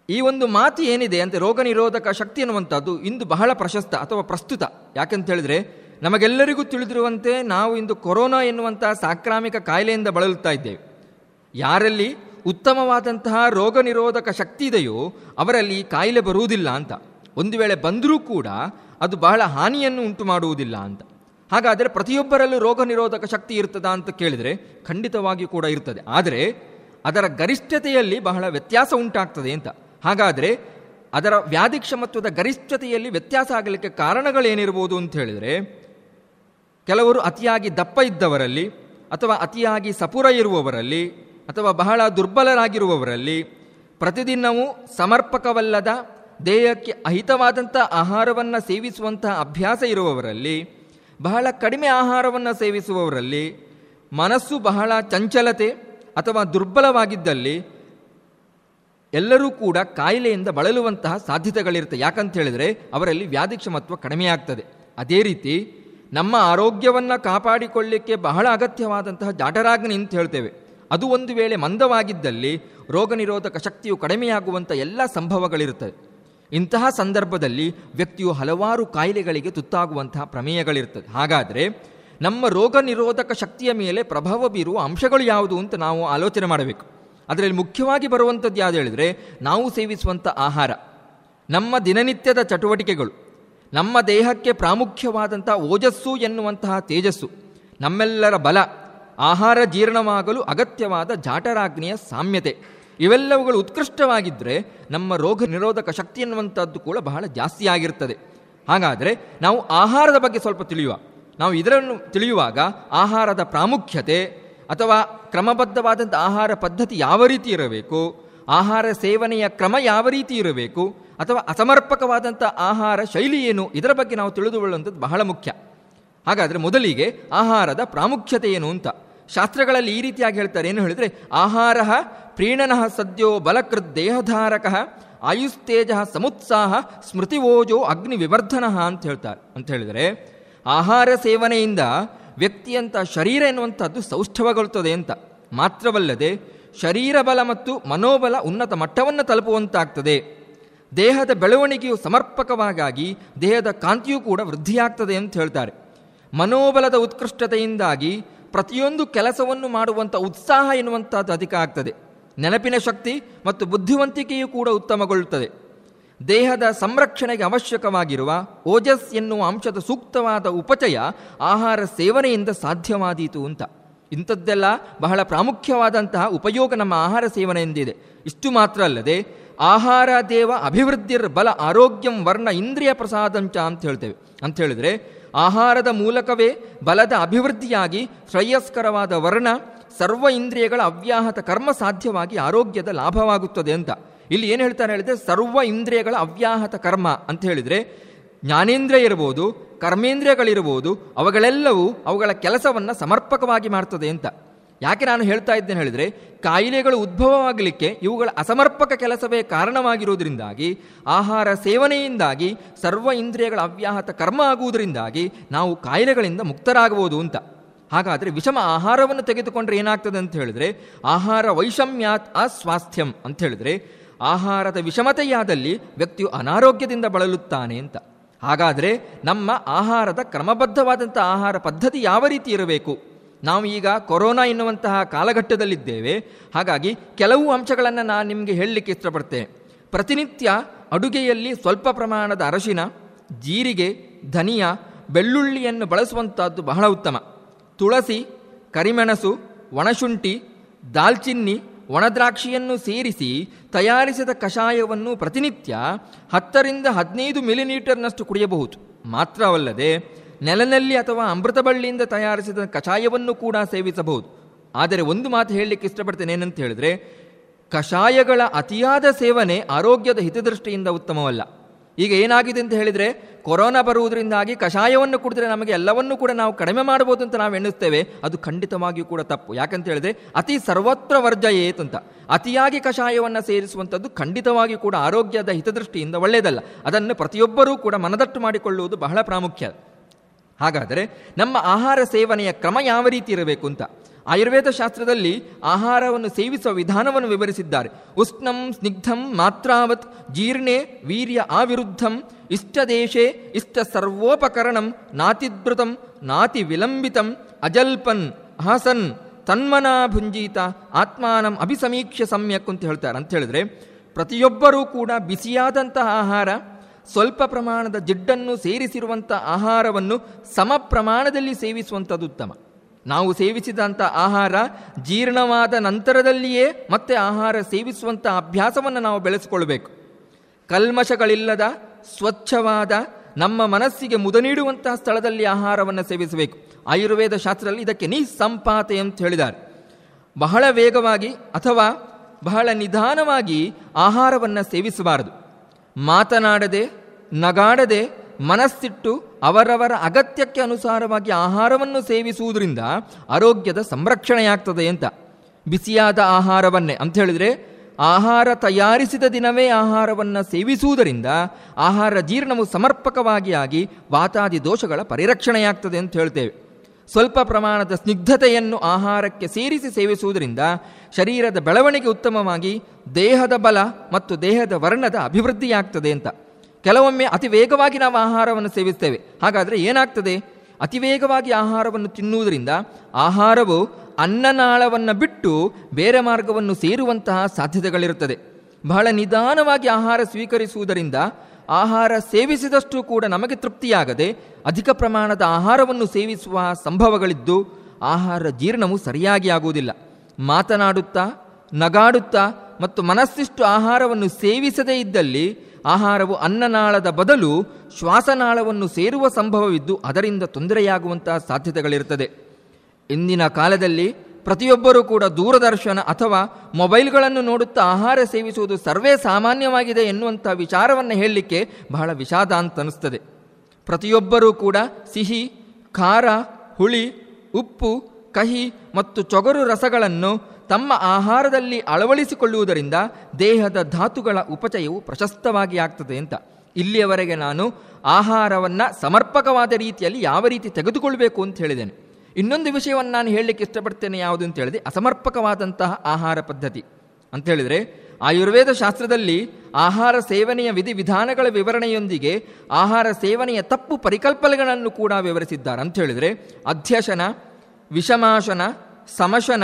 ಈ ಒಂದು ಮಾತು ಏನಿದೆ ಅಂತ ರೋಗ ನಿರೋಧಕ ಶಕ್ತಿ ಅನ್ನುವಂಥದ್ದು ಇಂದು ಬಹಳ ಪ್ರಶಸ್ತ ಅಥವಾ ಪ್ರಸ್ತುತ. ಯಾಕಂತ ಹೇಳಿದ್ರೆ ನಮಗೆಲ್ಲರಿಗೂ ತಿಳಿದಿರುವಂತೆ ನಾವು ಇಂದು ಕೊರೋನಾ ಎನ್ನುವಂತಹ ಸಾಂಕ್ರಾಮಿಕ ಕಾಯಿಲೆಯಿಂದ ಬಳಲುತ್ತಾ ಇದ್ದೇವೆ. ಯಾರಲ್ಲಿ ಉತ್ತಮವಾದಂತಹ ರೋಗ ನಿರೋಧಕ ಶಕ್ತಿ ಇದೆಯೋ ಅವರಲ್ಲಿ ಕಾಯಿಲೆ ಬರುವುದಿಲ್ಲ ಅಂತ. ಒಂದು ವೇಳೆ ಬಂದರೂ ಕೂಡ ಅದು ಬಹಳ ಹಾನಿಯನ್ನು ಉಂಟು ಮಾಡುವುದಿಲ್ಲ ಅಂತ. ಹಾಗಾದರೆ ಪ್ರತಿಯೊಬ್ಬರಲ್ಲೂ ರೋಗ ನಿರೋಧಕ ಶಕ್ತಿ ಇರ್ತದಾ ಅಂತ ಕೇಳಿದರೆ ಖಂಡಿತವಾಗಿಯೂ ಕೂಡ ಇರ್ತದೆ. ಆದರೆ ಅದರ ಗರಿಷ್ಠತೆಯಲ್ಲಿ ಬಹಳ ವ್ಯತ್ಯಾಸ ಉಂಟಾಗ್ತದೆ ಅಂತ. ಹಾಗಾದರೆ ಅದರ ವ್ಯಾಧಿ ಕ್ಷಮತ್ವದ ಗರಿಷ್ಠತೆಯಲ್ಲಿ ವ್ಯತ್ಯಾಸ ಆಗಲಿಕ್ಕೆ ಕಾರಣಗಳೇನಿರ್ಬೋದು ಅಂತ ಹೇಳಿದರೆ ಕೆಲವರು ಅತಿಯಾಗಿ ದಪ್ಪ ಇದ್ದವರಲ್ಲಿ ಅಥವಾ ಅತಿಯಾಗಿ ಸಪುರ ಇರುವವರಲ್ಲಿ ಅಥವಾ ಬಹಳ ದುರ್ಬಲರಾಗಿರುವವರಲ್ಲಿ ಪ್ರತಿದಿನವೂ ಸಮರ್ಪಕವಲ್ಲದ ದೇಹಕ್ಕೆ ಅಹಿತವಾದಂಥ ಆಹಾರವನ್ನು ಸೇವಿಸುವಂತಹ ಅಭ್ಯಾಸ ಇರುವವರಲ್ಲಿ ಬಹಳ ಕಡಿಮೆ ಆಹಾರವನ್ನು ಸೇವಿಸುವವರಲ್ಲಿ ಮನಸ್ಸು ಬಹಳ ಚಂಚಲತೆ ಅಥವಾ ದುರ್ಬಲವಾಗಿದ್ದಲ್ಲಿ ಎಲ್ಲರೂ ಕೂಡ ಕಾಯಿಲೆಯಿಂದ ಬಳಲುವಂತಹ ಸಾಧ್ಯತೆಗಳಿರುತ್ತೆ. ಯಾಕಂತ ಹೇಳಿದರೆ ಅವರಲ್ಲಿ ವ್ಯಾಧಿ ಕ್ಷಮತ್ವ ಕಡಿಮೆಯಾಗ್ತದೆ. ಅದೇ ರೀತಿ ನಮ್ಮ ಆರೋಗ್ಯವನ್ನು ಕಾಪಾಡಿಕೊಳ್ಳಿಕ್ಕೆ ಬಹಳ ಅಗತ್ಯವಾದಂತಹ ಜಾಟರಾಗ್ನಿ ಅಂತ ಹೇಳ್ತೇವೆ. ಅದು ಒಂದು ವೇಳೆ ಮಂದವಾಗಿದ್ದಲ್ಲಿ ರೋಗ ನಿರೋಧಕ ಶಕ್ತಿಯು ಕಡಿಮೆಯಾಗುವಂಥ ಎಲ್ಲ ಸಂಭವಗಳಿರುತ್ತದೆ. ಇಂತಹ ಸಂದರ್ಭದಲ್ಲಿ ವ್ಯಕ್ತಿಯು ಹಲವಾರು ಕಾಯಿಲೆಗಳಿಗೆ ತುತ್ತಾಗುವಂತಹ ಪ್ರಮೇಯಗಳಿರ್ತದೆ. ಹಾಗಾದರೆ ನಮ್ಮ ರೋಗ ನಿರೋಧಕ ಶಕ್ತಿಯ ಮೇಲೆ ಪ್ರಭಾವ ಬೀರುವ ಅಂಶಗಳು ಯಾವುದು ಅಂತ ನಾವು ಆಲೋಚನೆ ಮಾಡಬೇಕು. ಅದರಲ್ಲಿ ಮುಖ್ಯವಾಗಿ ಬರುವಂಥದ್ದು ಯಾವುದು ಹೇಳಿದರೆ ನಾವು ಸೇವಿಸುವಂಥ ಆಹಾರ, ನಮ್ಮ ದಿನನಿತ್ಯದ ಚಟುವಟಿಕೆಗಳು, ನಮ್ಮ ದೇಹಕ್ಕೆ ಪ್ರಾಮುಖ್ಯವಾದಂಥ ಓಜಸ್ಸು ಎನ್ನುವಂತಹ ತೇಜಸ್ಸು, ನಮ್ಮೆಲ್ಲರ ಬಲ, ಆಹಾರ ಜೀರ್ಣವಾಗಲು ಅಗತ್ಯವಾದ ಜಾಟರಾಗ್ನಿಯ ಸಾಮ್ಯತೆ. ಇವೆಲ್ಲವುಗಳು ಉತ್ಕೃಷ್ಟವಾಗಿದ್ದರೆ ನಮ್ಮ ರೋಗ ನಿರೋಧಕ ಶಕ್ತಿ ಎನ್ನುವಂಥದ್ದು ಕೂಡ ಬಹಳ ಜಾಸ್ತಿ ಆಗಿರ್ತದೆ. ಹಾಗಾದರೆ ನಾವು ಆಹಾರದ ಬಗ್ಗೆ ಸ್ವಲ್ಪ ತಿಳಿಯುವ. ನಾವು ಇದರನ್ನು ತಿಳಿಯುವಾಗ ಆಹಾರದ ಪ್ರಾಮುಖ್ಯತೆ ಅಥವಾ ಕ್ರಮಬದ್ಧವಾದಂಥ ಆಹಾರ ಪದ್ಧತಿ ಯಾವ ರೀತಿ ಇರಬೇಕು, ಆಹಾರ ಸೇವನೆಯ ಕ್ರಮ ಯಾವ ರೀತಿ ಇರಬೇಕು, ಅಥವಾ ಅಸಮರ್ಪಕವಾದಂಥ ಆಹಾರ ಶೈಲಿ ಏನು, ಇದರ ಬಗ್ಗೆ ನಾವು ತಿಳಿದುಕೊಳ್ಳುವಂಥದ್ದು ಬಹಳ ಮುಖ್ಯ. ಹಾಗಾದರೆ ಮೊದಲಿಗೆ ಆಹಾರದ ಪ್ರಾಮುಖ್ಯತೆ ಏನು ಅಂತ. ಶಾಸ್ತ್ರಗಳಲ್ಲಿ ಈ ರೀತಿಯಾಗಿ ಹೇಳ್ತಾರೆ. ಏನು ಹೇಳಿದರೆ ಆಹಾರ ಪ್ರೀಣನ ಸದ್ಯೋ ಬಲಕೃದ್ದೇಹಧಾರಕ ಆಯುಸ್ತೇಜ ಸಮುತ್ಸಾಹ ಸ್ಮೃತಿವೋಜೋ ಅಗ್ನಿ ವಿವರ್ಧನ ಅಂತ ಹೇಳ್ತಾರೆ. ಅಂತ ಹೇಳಿದರೆ ಆಹಾರ ಸೇವನೆಯಿಂದ ವ್ಯಕ್ತಿಯಂಥ ಶರೀರ ಎನ್ನುವಂಥದ್ದು ಸೌಷ್ಠವಗೊಳ್ಳುತ್ತದೆ ಅಂತ. ಮಾತ್ರವಲ್ಲದೆ ಶರೀರ ಬಲ ಮತ್ತು ಮನೋಬಲ ಉನ್ನತ ಮಟ್ಟವನ್ನು ತಲುಪುವಂತಾಗ್ತದೆ. ದೇಹದ ಬೆಳವಣಿಗೆಯು ಸಮರ್ಪಕವಾಗಿ ದೇಹದ ಕಾಂತಿಯೂ ಕೂಡ ವೃದ್ಧಿಯಾಗ್ತದೆ ಅಂತ ಹೇಳ್ತಾರೆ. ಮನೋಬಲದ ಉತ್ಕೃಷ್ಟತೆಯಿಂದಾಗಿ ಪ್ರತಿಯೊಂದು ಕೆಲಸವನ್ನು ಮಾಡುವಂಥ ಉತ್ಸಾಹ ಎನ್ನುವಂಥದ್ದು ಅಧಿಕ ಆಗ್ತದೆ. ನೆನಪಿನ ಶಕ್ತಿ ಮತ್ತು ಬುದ್ಧಿವಂತಿಕೆಯೂ ಕೂಡ ಉತ್ತಮಗೊಳ್ಳುತ್ತದೆ. ದೇಹದ ಸಂರಕ್ಷಣೆಗೆ ಅವಶ್ಯಕವಾಗಿರುವ ಓಜಸ್ ಎನ್ನುವ ಅಂಶದ ಸೂಕ್ತವಾದ ಉಪಚಯ ಆಹಾರ ಸೇವನೆಯಿಂದ ಸಾಧ್ಯವಾದೀತು ಅಂತ. ಇಂಥದ್ದೆಲ್ಲ ಬಹಳ ಪ್ರಾಮುಖ್ಯವಾದಂತಹ ಉಪಯೋಗ ನಮ್ಮ ಆಹಾರ ಸೇವನೆಯಿಂದಿದೆ. ಇಷ್ಟು ಮಾತ್ರ ಅಲ್ಲದೆ ಆಹಾರ ದೇವ ಅಭಿವೃದ್ಧಿರ್ ಬಲ ಆರೋಗ್ಯಂ ವರ್ಣ ಇಂದ್ರಿಯ ಪ್ರಸಾದಂಚ ಅಂತ ಹೇಳ್ತೇವೆ. ಅಂತ ಹೇಳಿದ್ರೆ ಆಹಾರದ ಮೂಲಕವೇ ಬಲದ ಅಭಿವೃದ್ಧಿಯಾಗಿ ಶ್ರೇಯಸ್ಕರವಾದ ವರ್ಣ ಸರ್ವ ಇಂದ್ರಿಯಗಳ ಅವ್ಯಾಹತ ಕರ್ಮ ಸಾಧ್ಯವಾಗಿ ಆರೋಗ್ಯದ ಲಾಭವಾಗುತ್ತದೆ ಅಂತ. ಇಲ್ಲಿ ಏನು ಹೇಳ್ತಾರೆ ಹೇಳಿದ್ರೆ ಸರ್ವ ಇಂದ್ರಿಯಗಳ ಅವ್ಯಾಹತ ಕರ್ಮ ಅಂತ ಹೇಳಿದರೆ ಜ್ಞಾನೇಂದ್ರಿಯ ಇರಬಹುದು ಕರ್ಮೇಂದ್ರಿಯಗಳಿರ್ಬೋದು, ಅವುಗಳೆಲ್ಲವೂ ಅವುಗಳ ಕೆಲಸವನ್ನು ಸಮರ್ಪಕವಾಗಿ ಮಾಡ್ತದೆ ಅಂತ. ಯಾಕೆ ನಾನು ಹೇಳ್ತಾ ಇದ್ದೇನೆ ಹೇಳಿದರೆ ಕಾಯಿಲೆಗಳು ಉದ್ಭವವಾಗಲಿಕ್ಕೆ ಇವುಗಳ ಅಸಮರ್ಪಕ ಕೆಲಸವೇ ಕಾರಣವಾಗಿರುವುದರಿಂದಾಗಿ, ಆಹಾರ ಸೇವನೆಯಿಂದಾಗಿ, ಸರ್ವ ಇಂದ್ರಿಯಗಳ ಅವ್ಯಾಹತ ಕರ್ಮ ಆಗುವುದರಿಂದಾಗಿ ನಾವು ಕಾಯಿಲೆಗಳಿಂದ ಮುಕ್ತರಾಗಬಹುದು ಅಂತ. ಹಾಗಾದರೆ ವಿಷಮ ಆಹಾರವನ್ನು ತೆಗೆದುಕೊಂಡ್ರೆ ಏನಾಗ್ತದೆ ಅಂತ ಹೇಳಿದ್ರೆ, ಆಹಾರ ವೈಷಮ್ಯಾತ್ ಅಸ್ವಾಸ್ಥ್ಯಂ ಅಂತ ಹೇಳಿದ್ರೆ, ಆಹಾರದ ವಿಷಮತೆಯಾದಲ್ಲಿ ವ್ಯಕ್ತಿಯು ಅನಾರೋಗ್ಯದಿಂದ ಬಳಲುತ್ತಾನೆ ಅಂತ. ಹಾಗಾದರೆ ನಮ್ಮ ಆಹಾರದ ಕ್ರಮಬದ್ಧವಾದಂಥ ಆಹಾರ ಪದ್ಧತಿ ಯಾವ ರೀತಿ ಇರಬೇಕು? ನಾವು ಈಗ ಕೊರೋನಾ ಎನ್ನುವಂತಹ ಕಾಲಘಟ್ಟದಲ್ಲಿದ್ದೇವೆ. ಹಾಗಾಗಿ ಕೆಲವು ಅಂಶಗಳನ್ನು ನಾನು ನಿಮಗೆ ಹೇಳಲಿಕ್ಕೆ ಇಷ್ಟಪಡ್ತೇನೆ ಪ್ರತಿನಿತ್ಯ ಅಡುಗೆಯಲ್ಲಿ ಸ್ವಲ್ಪ ಪ್ರಮಾಣದ ಅರಶಿನ, ಜೀರಿಗೆ, ಧನಿಯಾ, ಬೆಳ್ಳುಳ್ಳಿಯನ್ನು ಬಳಸುವಂಥದ್ದು ಬಹಳ ಉತ್ತಮ. ತುಳಸಿ, ಕರಿಮೆಣಸು, ಒಣಶುಂಠಿ, ದಾಲ್ಚಿನ್ನಿ, ಒಣದ್ರಾಕ್ಷಿಯನ್ನು ಸೇರಿಸಿ ತಯಾರಿಸಿದ ಕಷಾಯವನ್ನು ಪ್ರತಿನಿತ್ಯ ಹತ್ತರಿಂದ ಹದಿನೈದು ಮಿಲಿಲೀಟರ್ನಷ್ಟು ಕುಡಿಯಬಹುದು. ಮಾತ್ರವಲ್ಲದೆ ನೆಲನಲ್ಲಿ ಅಥವಾ ಅಮೃತಬಳ್ಳಿಯಿಂದ ತಯಾರಿಸಿದ ಕಷಾಯವನ್ನು ಕೂಡ ಸೇವಿಸಬಹುದು. ಆದರೆ ಒಂದು ಮಾತು ಹೇಳಲಿಕ್ಕೆ ಇಷ್ಟಪಡ್ತೇನೆ ಏನಂತ ಹೇಳಿದ್ರೆ, ಕಷಾಯಗಳ ಅತಿಯಾದ ಸೇವನೆ ಆರೋಗ್ಯದ ಹಿತದೃಷ್ಟಿಯಿಂದ ಉತ್ತಮವಲ್ಲ. ಈಗ ಏನಾಗಿದೆ ಅಂತ ಹೇಳಿದರೆ ಕೊರೋನಾ ಬರುವುದರಿಂದಾಗಿ ಕಷಾಯವನ್ನು ಕುಡಿದ್ರೆ ನಮಗೆ ಎಲ್ಲವನ್ನೂ ಕೂಡ ನಾವು ಕಡಿಮೆ ಮಾಡಬಹುದು ಅಂತ ನಾವು ಎಣಿಸ್ತೇವೆ ಅದು ಖಂಡಿತವಾಗಿಯೂ ಕೂಡ ತಪ್ಪು. ಯಾಕಂತ ಹೇಳಿದ್ರೆ ಅತಿ ಸರ್ವತ್ರ ವರ್ಜಯೇತ್ ಅಂತ. ಅತಿಯಾಗಿ ಕಷಾಯವನ್ನು ಸೇರಿಸುವಂಥದ್ದು ಖಂಡಿತವಾಗಿಯೂ ಕೂಡ ಆರೋಗ್ಯದ ಹಿತದೃಷ್ಟಿಯಿಂದ ಒಳ್ಳೆಯದಲ್ಲ. ಅದನ್ನು ಪ್ರತಿಯೊಬ್ಬರೂ ಕೂಡ ಮನದಟ್ಟು ಮಾಡಿಕೊಳ್ಳುವುದು ಬಹಳ ಪ್ರಾಮುಖ್ಯ. ಹಾಗಾದರೆ ನಮ್ಮ ಆಹಾರ ಸೇವನೆಯ ಕ್ರಮ ಯಾವ ರೀತಿ ಇರಬೇಕು ಅಂತ? ಆಯುರ್ವೇದ ಶಾಸ್ತ್ರದಲ್ಲಿ ಆಹಾರವನ್ನು ಸೇವಿಸುವ ವಿಧಾನವನ್ನು ವಿವರಿಸಿದ್ದಾರೆ. ಉಷ್ಣಂ, ಸ್ನಿಗ್ಧಂ, ಮಾತ್ರಾವತ್, ಜೀರ್ಣೆ, ವೀರ್ಯ ಆವಿರುದ್ಧಂ ಇಷ್ಟದೇಶೆ ಇಷ್ಟ ಸರ್ವೋಪಕರಣಂ ನಾತಿದ್ರುತಂ ನಾತಿ ವಿಲಂಬಿತಂ ಅಜಲ್ಪನ್ ಹಾಸನ್ ತನ್ಮನಾ ಭುಂಜೀತ ಆತ್ಮಾನಂ ಅಭಿಸಮೀಕ್ಷೆ ಸಮ್ಯಕ್ ಅಂತ ಹೇಳ್ತಾರೆ. ಅಂತ ಹೇಳಿದ್ರೆ, ಪ್ರತಿಯೊಬ್ಬರೂ ಕೂಡ ಬಿಸಿಯಾದಂತಹ ಆಹಾರ, ಸ್ವಲ್ಪ ಪ್ರಮಾಣದ ಜಿಡ್ಡನ್ನು ಸೇರಿಸಿರುವಂಥ ಆಹಾರವನ್ನು ಸಮ ಪ್ರಮಾಣದಲ್ಲಿ ಸೇವಿಸುವಂಥದ್ದು ಉತ್ತಮ. ನಾವು ಸೇವಿಸಿದಂಥ ಆಹಾರ ಜೀರ್ಣವಾದ ನಂತರದಲ್ಲಿಯೇ ಮತ್ತೆ ಆಹಾರ ಸೇವಿಸುವಂಥ ಅಭ್ಯಾಸವನ್ನು ನಾವು ಬೆಳೆಸಿಕೊಳ್ಬೇಕು. ಕಲ್ಮಶಗಳಿಲ್ಲದ, ಸ್ವಚ್ಛವಾದ, ನಮ್ಮ ಮನಸ್ಸಿಗೆ ಮುದ ನೀಡುವಂತಹ ಸ್ಥಳದಲ್ಲಿ ಆಹಾರವನ್ನು ಸೇವಿಸಬೇಕು. ಆಯುರ್ವೇದ ಶಾಸ್ತ್ರದಲ್ಲಿ ಇದಕ್ಕೆ ನಿಸ್ಸಂಪಾತೆ ಅಂತ ಹೇಳಿದ್ದಾರೆ. ಬಹಳ ವೇಗವಾಗಿ ಅಥವಾ ಬಹಳ ನಿಧಾನವಾಗಿ ಆಹಾರವನ್ನು ಸೇವಿಸಬಾರದು. ಮಾತನಾಡದೆ, ನಗಾಡದೆ, ಮನಸ್ಸಿಟ್ಟು ಅವರವರ ಅಗತ್ಯಕ್ಕೆ ಅನುಸಾರವಾಗಿ ಆಹಾರವನ್ನು ಸೇವಿಸುವುದರಿಂದ ಆರೋಗ್ಯದ ಸಂರಕ್ಷಣೆಯಾಗ್ತದೆ ಅಂತ. ಬಿಸಿಯಾದ ಆಹಾರವನ್ನೇ ಅಂತ ಹೇಳಿದ್ರೆ ಆಹಾರ ತಯಾರಿಸಿದ ದಿನವೇ ಆಹಾರವನ್ನು ಸೇವಿಸುವುದರಿಂದ ಆಹಾರ ಜೀರ್ಣವು ಸಮರ್ಪಕವಾಗಿ ಆಗಿ ವಾತಾದಿ ದೋಷಗಳ ಪರಿರಕ್ಷಣೆಯಾಗ್ತದೆ ಅಂತ ಹೇಳ್ತೇವೆ. ಸ್ವಲ್ಪ ಪ್ರಮಾಣದ ಸ್ನಿಗ್ಧತೆಯನ್ನು ಆಹಾರಕ್ಕೆ ಸೇರಿಸಿ ಸೇವಿಸುವುದರಿಂದ ಶರೀರದ ಬೆಳವಣಿಗೆ ಉತ್ತಮವಾಗಿ ದೇಹದ ಬಲ ಮತ್ತು ದೇಹದ ವರ್ಣದ ಅಭಿವೃದ್ಧಿಯಾಗ್ತದೆ ಅಂತ. ಕೆಲವೊಮ್ಮೆ ಅತಿ ವೇಗವಾಗಿ ನಾವು ಆಹಾರವನ್ನು ಸೇವಿಸ್ತೇವೆ. ಹಾಗಾದರೆ ಏನಾಗ್ತದೆ? ಅತಿ ವೇಗವಾಗಿ ಆಹಾರವನ್ನು ತಿನ್ನುವುದರಿಂದ ಆಹಾರವು ಅನ್ನನಾಳವನ್ನು ಬಿಟ್ಟು ಬೇರೆ ಮಾರ್ಗವನ್ನು ಸೇರುವಂತಹ ಸಾಧ್ಯತೆಗಳಿರುತ್ತದೆ. ಬಹಳ ನಿಧಾನವಾಗಿ ಆಹಾರ ಸ್ವೀಕರಿಸುವುದರಿಂದ ಆಹಾರ ಸೇವಿಸಿದಷ್ಟು ಕೂಡ ನಮಗೆ ತೃಪ್ತಿಯಾಗದೆ ಅಧಿಕ ಪ್ರಮಾಣದ ಆಹಾರವನ್ನು ಸೇವಿಸುವ ಸಂಭವಗಳಿದ್ದು ಆಹಾರ ಜೀರ್ಣವು ಸರಿಯಾಗಿ ಆಗುವುದಿಲ್ಲ. ಮಾತನಾಡುತ್ತಾ, ನಗಾಡುತ್ತಾ ಮತ್ತು ಮನಸ್ಸಿಷ್ಟು ಆಹಾರವನ್ನು ಸೇವಿಸದೇ ಇದ್ದಲ್ಲಿ ಆಹಾರವು ಅನ್ನನಾಳದ ಬದಲು ಶ್ವಾಸನಾಳವನ್ನು ಸೇರುವ ಸಂಭವವಿದ್ದು ಅದರಿಂದ ತೊಂದರೆಯಾಗುವಂತಹ ಸಾಧ್ಯತೆಗಳಿರುತ್ತದೆ. ಇಂದಿನ ಕಾಲದಲ್ಲಿ ಪ್ರತಿಯೊಬ್ಬರೂ ಕೂಡ ದೂರದರ್ಶನ ಅಥವಾ ಮೊಬೈಲ್ಗಳನ್ನು ನೋಡುತ್ತಾ ಆಹಾರ ಸೇವಿಸುವುದು ಸರ್ವೇ ಸಾಮಾನ್ಯವಾಗಿದೆ ಎನ್ನುವಂಥ ವಿಚಾರವನ್ನು ಹೇಳಲಿಕ್ಕೆ ಬಹಳ ವಿಷಾದ ಅಂತ ಪ್ರತಿಯೊಬ್ಬರೂ ಕೂಡ ಸಿಹಿ, ಖಾರ, ಹುಳಿ, ಉಪ್ಪು, ಕಹಿ ಮತ್ತು ಚೊಗರು ರಸಗಳನ್ನು ತಮ್ಮ ಆಹಾರದಲ್ಲಿ ಅಳವಡಿಸಿಕೊಳ್ಳುವುದರಿಂದ ದೇಹದ ಧಾತುಗಳ ಉಪಚಯವು ಪ್ರಶಸ್ತವಾಗಿ ಆಗ್ತದೆ ಅಂತ. ಇಲ್ಲಿಯವರೆಗೆ ನಾನು ಆಹಾರವನ್ನು ಸಮರ್ಪಕವಾದ ರೀತಿಯಲ್ಲಿ ಯಾವ ರೀತಿ ತೆಗೆದುಕೊಳ್ಬೇಕು ಅಂತ ಹೇಳಿದ್ದೇನೆ ಇನ್ನೊಂದು ವಿಷಯವನ್ನು ನಾನು ಹೇಳಲಿಕ್ಕೆ ಇಷ್ಟಪಡ್ತೇನೆ ಯಾವುದು ಅಂತ ಹೇಳಿದ್ರೆ ಅಸಮರ್ಪಕವಾದಂತಹ ಆಹಾರ ಪದ್ಧತಿ. ಅಂತ ಹೇಳಿದರೆ ಆಯುರ್ವೇದ ಶಾಸ್ತ್ರದಲ್ಲಿ ಆಹಾರ ಸೇವನೆಯ ವಿಧಿವಿಧಾನಗಳ ವಿವರಣೆಯೊಂದಿಗೆ ಆಹಾರ ಸೇವನೆಯ ತಪ್ಪು ಪರಿಕಲ್ಪನೆಗಳನ್ನು ಕೂಡ ವಿವರಿಸಿದ್ದಾರೆ ಅಂತ ಹೇಳಿದರೆ ಅಧ್ಯಶನ, ವಿಷಮಾಶನ, ಸಮಶನ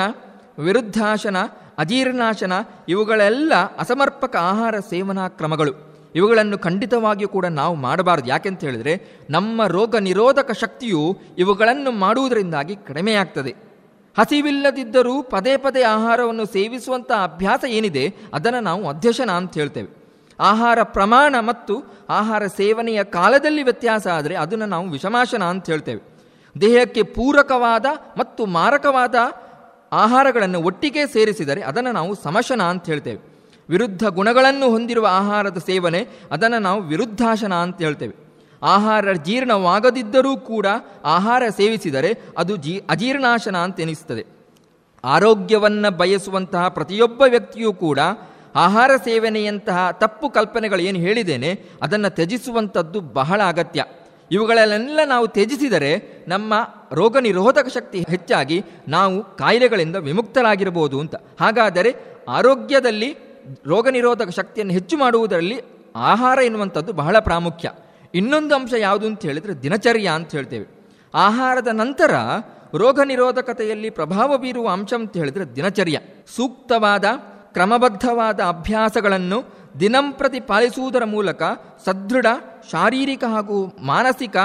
ವಿರುದ್ಧಾಶನ, ಅಜೀರ್ಣಾಶನ, ಇವುಗಳೆಲ್ಲ ಅಸಮರ್ಪಕ ಆಹಾರ ಸೇವನಾ ಕ್ರಮಗಳು. ಇವುಗಳನ್ನು ಖಂಡಿತವಾಗಿಯೂ ಕೂಡ ನಾವು ಮಾಡಬಾರದು. ಯಾಕೆಂತ ಹೇಳಿದರೆ, ನಮ್ಮ ರೋಗ ನಿರೋಧಕ ಶಕ್ತಿಯು ಇವುಗಳನ್ನು ಮಾಡುವುದರಿಂದಾಗಿ ಕಡಿಮೆಯಾಗ್ತದೆ. ಹಸಿವಿಲ್ಲದಿದ್ದರೂ ಪದೇ ಪದೇ ಆಹಾರವನ್ನು ಸೇವಿಸುವಂಥ ಅಭ್ಯಾಸ ಏನಿದೆ, ಅದನ್ನು ನಾವು ಅಧ್ಯಶನ ಅಂತ ಹೇಳ್ತೇವೆ. ಆಹಾರ ಪ್ರಮಾಣ ಮತ್ತು ಆಹಾರ ಸೇವನೆಯ ಕಾಲದಲ್ಲಿ ವ್ಯತ್ಯಾಸ ಆದರೆ ಅದನ್ನು ನಾವು ವಿಷಮಾಶನ ಅಂತ ಹೇಳ್ತೇವೆ. ದೇಹಕ್ಕೆ ಪೂರಕವಾದ ಮತ್ತು ಮಾರಕವಾದ ಆಹಾರಗಳನ್ನು ಒಟ್ಟಿಗೆ ಸೇರಿಸಿದರೆ ಅದನ್ನು ನಾವು ಸಮಶನ ಅಂತ ಹೇಳ್ತೇವೆ. ವಿರುದ್ಧ ಗುಣಗಳನ್ನು ಹೊಂದಿರುವ ಆಹಾರದ ಸೇವನೆ ಅದನ್ನು ನಾವು ವಿರುದ್ಧಾಶನ ಅಂತ ಹೇಳ್ತೇವೆ. ಆಹಾರ ಜೀರ್ಣವಾಗದಿದ್ದರೂ ಕೂಡ ಆಹಾರ ಸೇವಿಸಿದರೆ ಅದು ಜೀ ಅಜೀರ್ಣಾಶನ ಅಂತ ಎನಿಸ್ತದೆ ಆರೋಗ್ಯವನ್ನು ಬಯಸುವಂತಹ ಪ್ರತಿಯೊಬ್ಬ ವ್ಯಕ್ತಿಯೂ ಕೂಡ ಆಹಾರ ಸೇವನೆಯಂತಹ ತಪ್ಪು ಕಲ್ಪನೆಗಳು ಏನು ಹೇಳಿದ್ದೇನೆ ಅದನ್ನು ತ್ಯಜಿಸುವಂಥದ್ದು ಬಹಳ ಅಗತ್ಯ. ಇವುಗಳನ್ನೆಲ್ಲ ನಾವು ತ್ಯಜಿಸಿದರೆ ನಮ್ಮ ರೋಗ ನಿರೋಧಕ ಶಕ್ತಿ ಹೆಚ್ಚಾಗಿ ನಾವು ಕಾಯಿಲೆಗಳಿಂದ ವಿಮುಕ್ತರಾಗಿರಬಹುದು ಅಂತ. ಹಾಗಾದರೆ ಆರೋಗ್ಯದಲ್ಲಿ ರೋಗ ನಿರೋಧಕ ಶಕ್ತಿಯನ್ನು ಹೆಚ್ಚು ಮಾಡುವುದರಲ್ಲಿ ಆಹಾರ ಎನ್ನುವಂಥದ್ದು ಬಹಳ ಪ್ರಾಮುಖ್ಯ. ಇನ್ನೊಂದು ಅಂಶ ಯಾವುದು ಅಂತ ಹೇಳಿದರೆ ದಿನಚರ್ಯ ಅಂತ ಹೇಳ್ತೇವೆ. ಆಹಾರದ ನಂತರ ರೋಗ ನಿರೋಧಕತೆಯಲ್ಲಿ ಪ್ರಭಾವ ಬೀರುವ ಅಂಶ ಅಂತ ಹೇಳಿದರೆ ದಿನಚರ್ಯ. ಸೂಕ್ತವಾದ, ಕ್ರಮಬದ್ಧವಾದ ಅಭ್ಯಾಸಗಳನ್ನು ದಿನಂಪ್ರತಿ ಪಾಲಿಸುವುದರ ಮೂಲಕ ಸದೃಢ ಶಾರೀರಿಕ ಹಾಗೂ ಮಾನಸಿಕ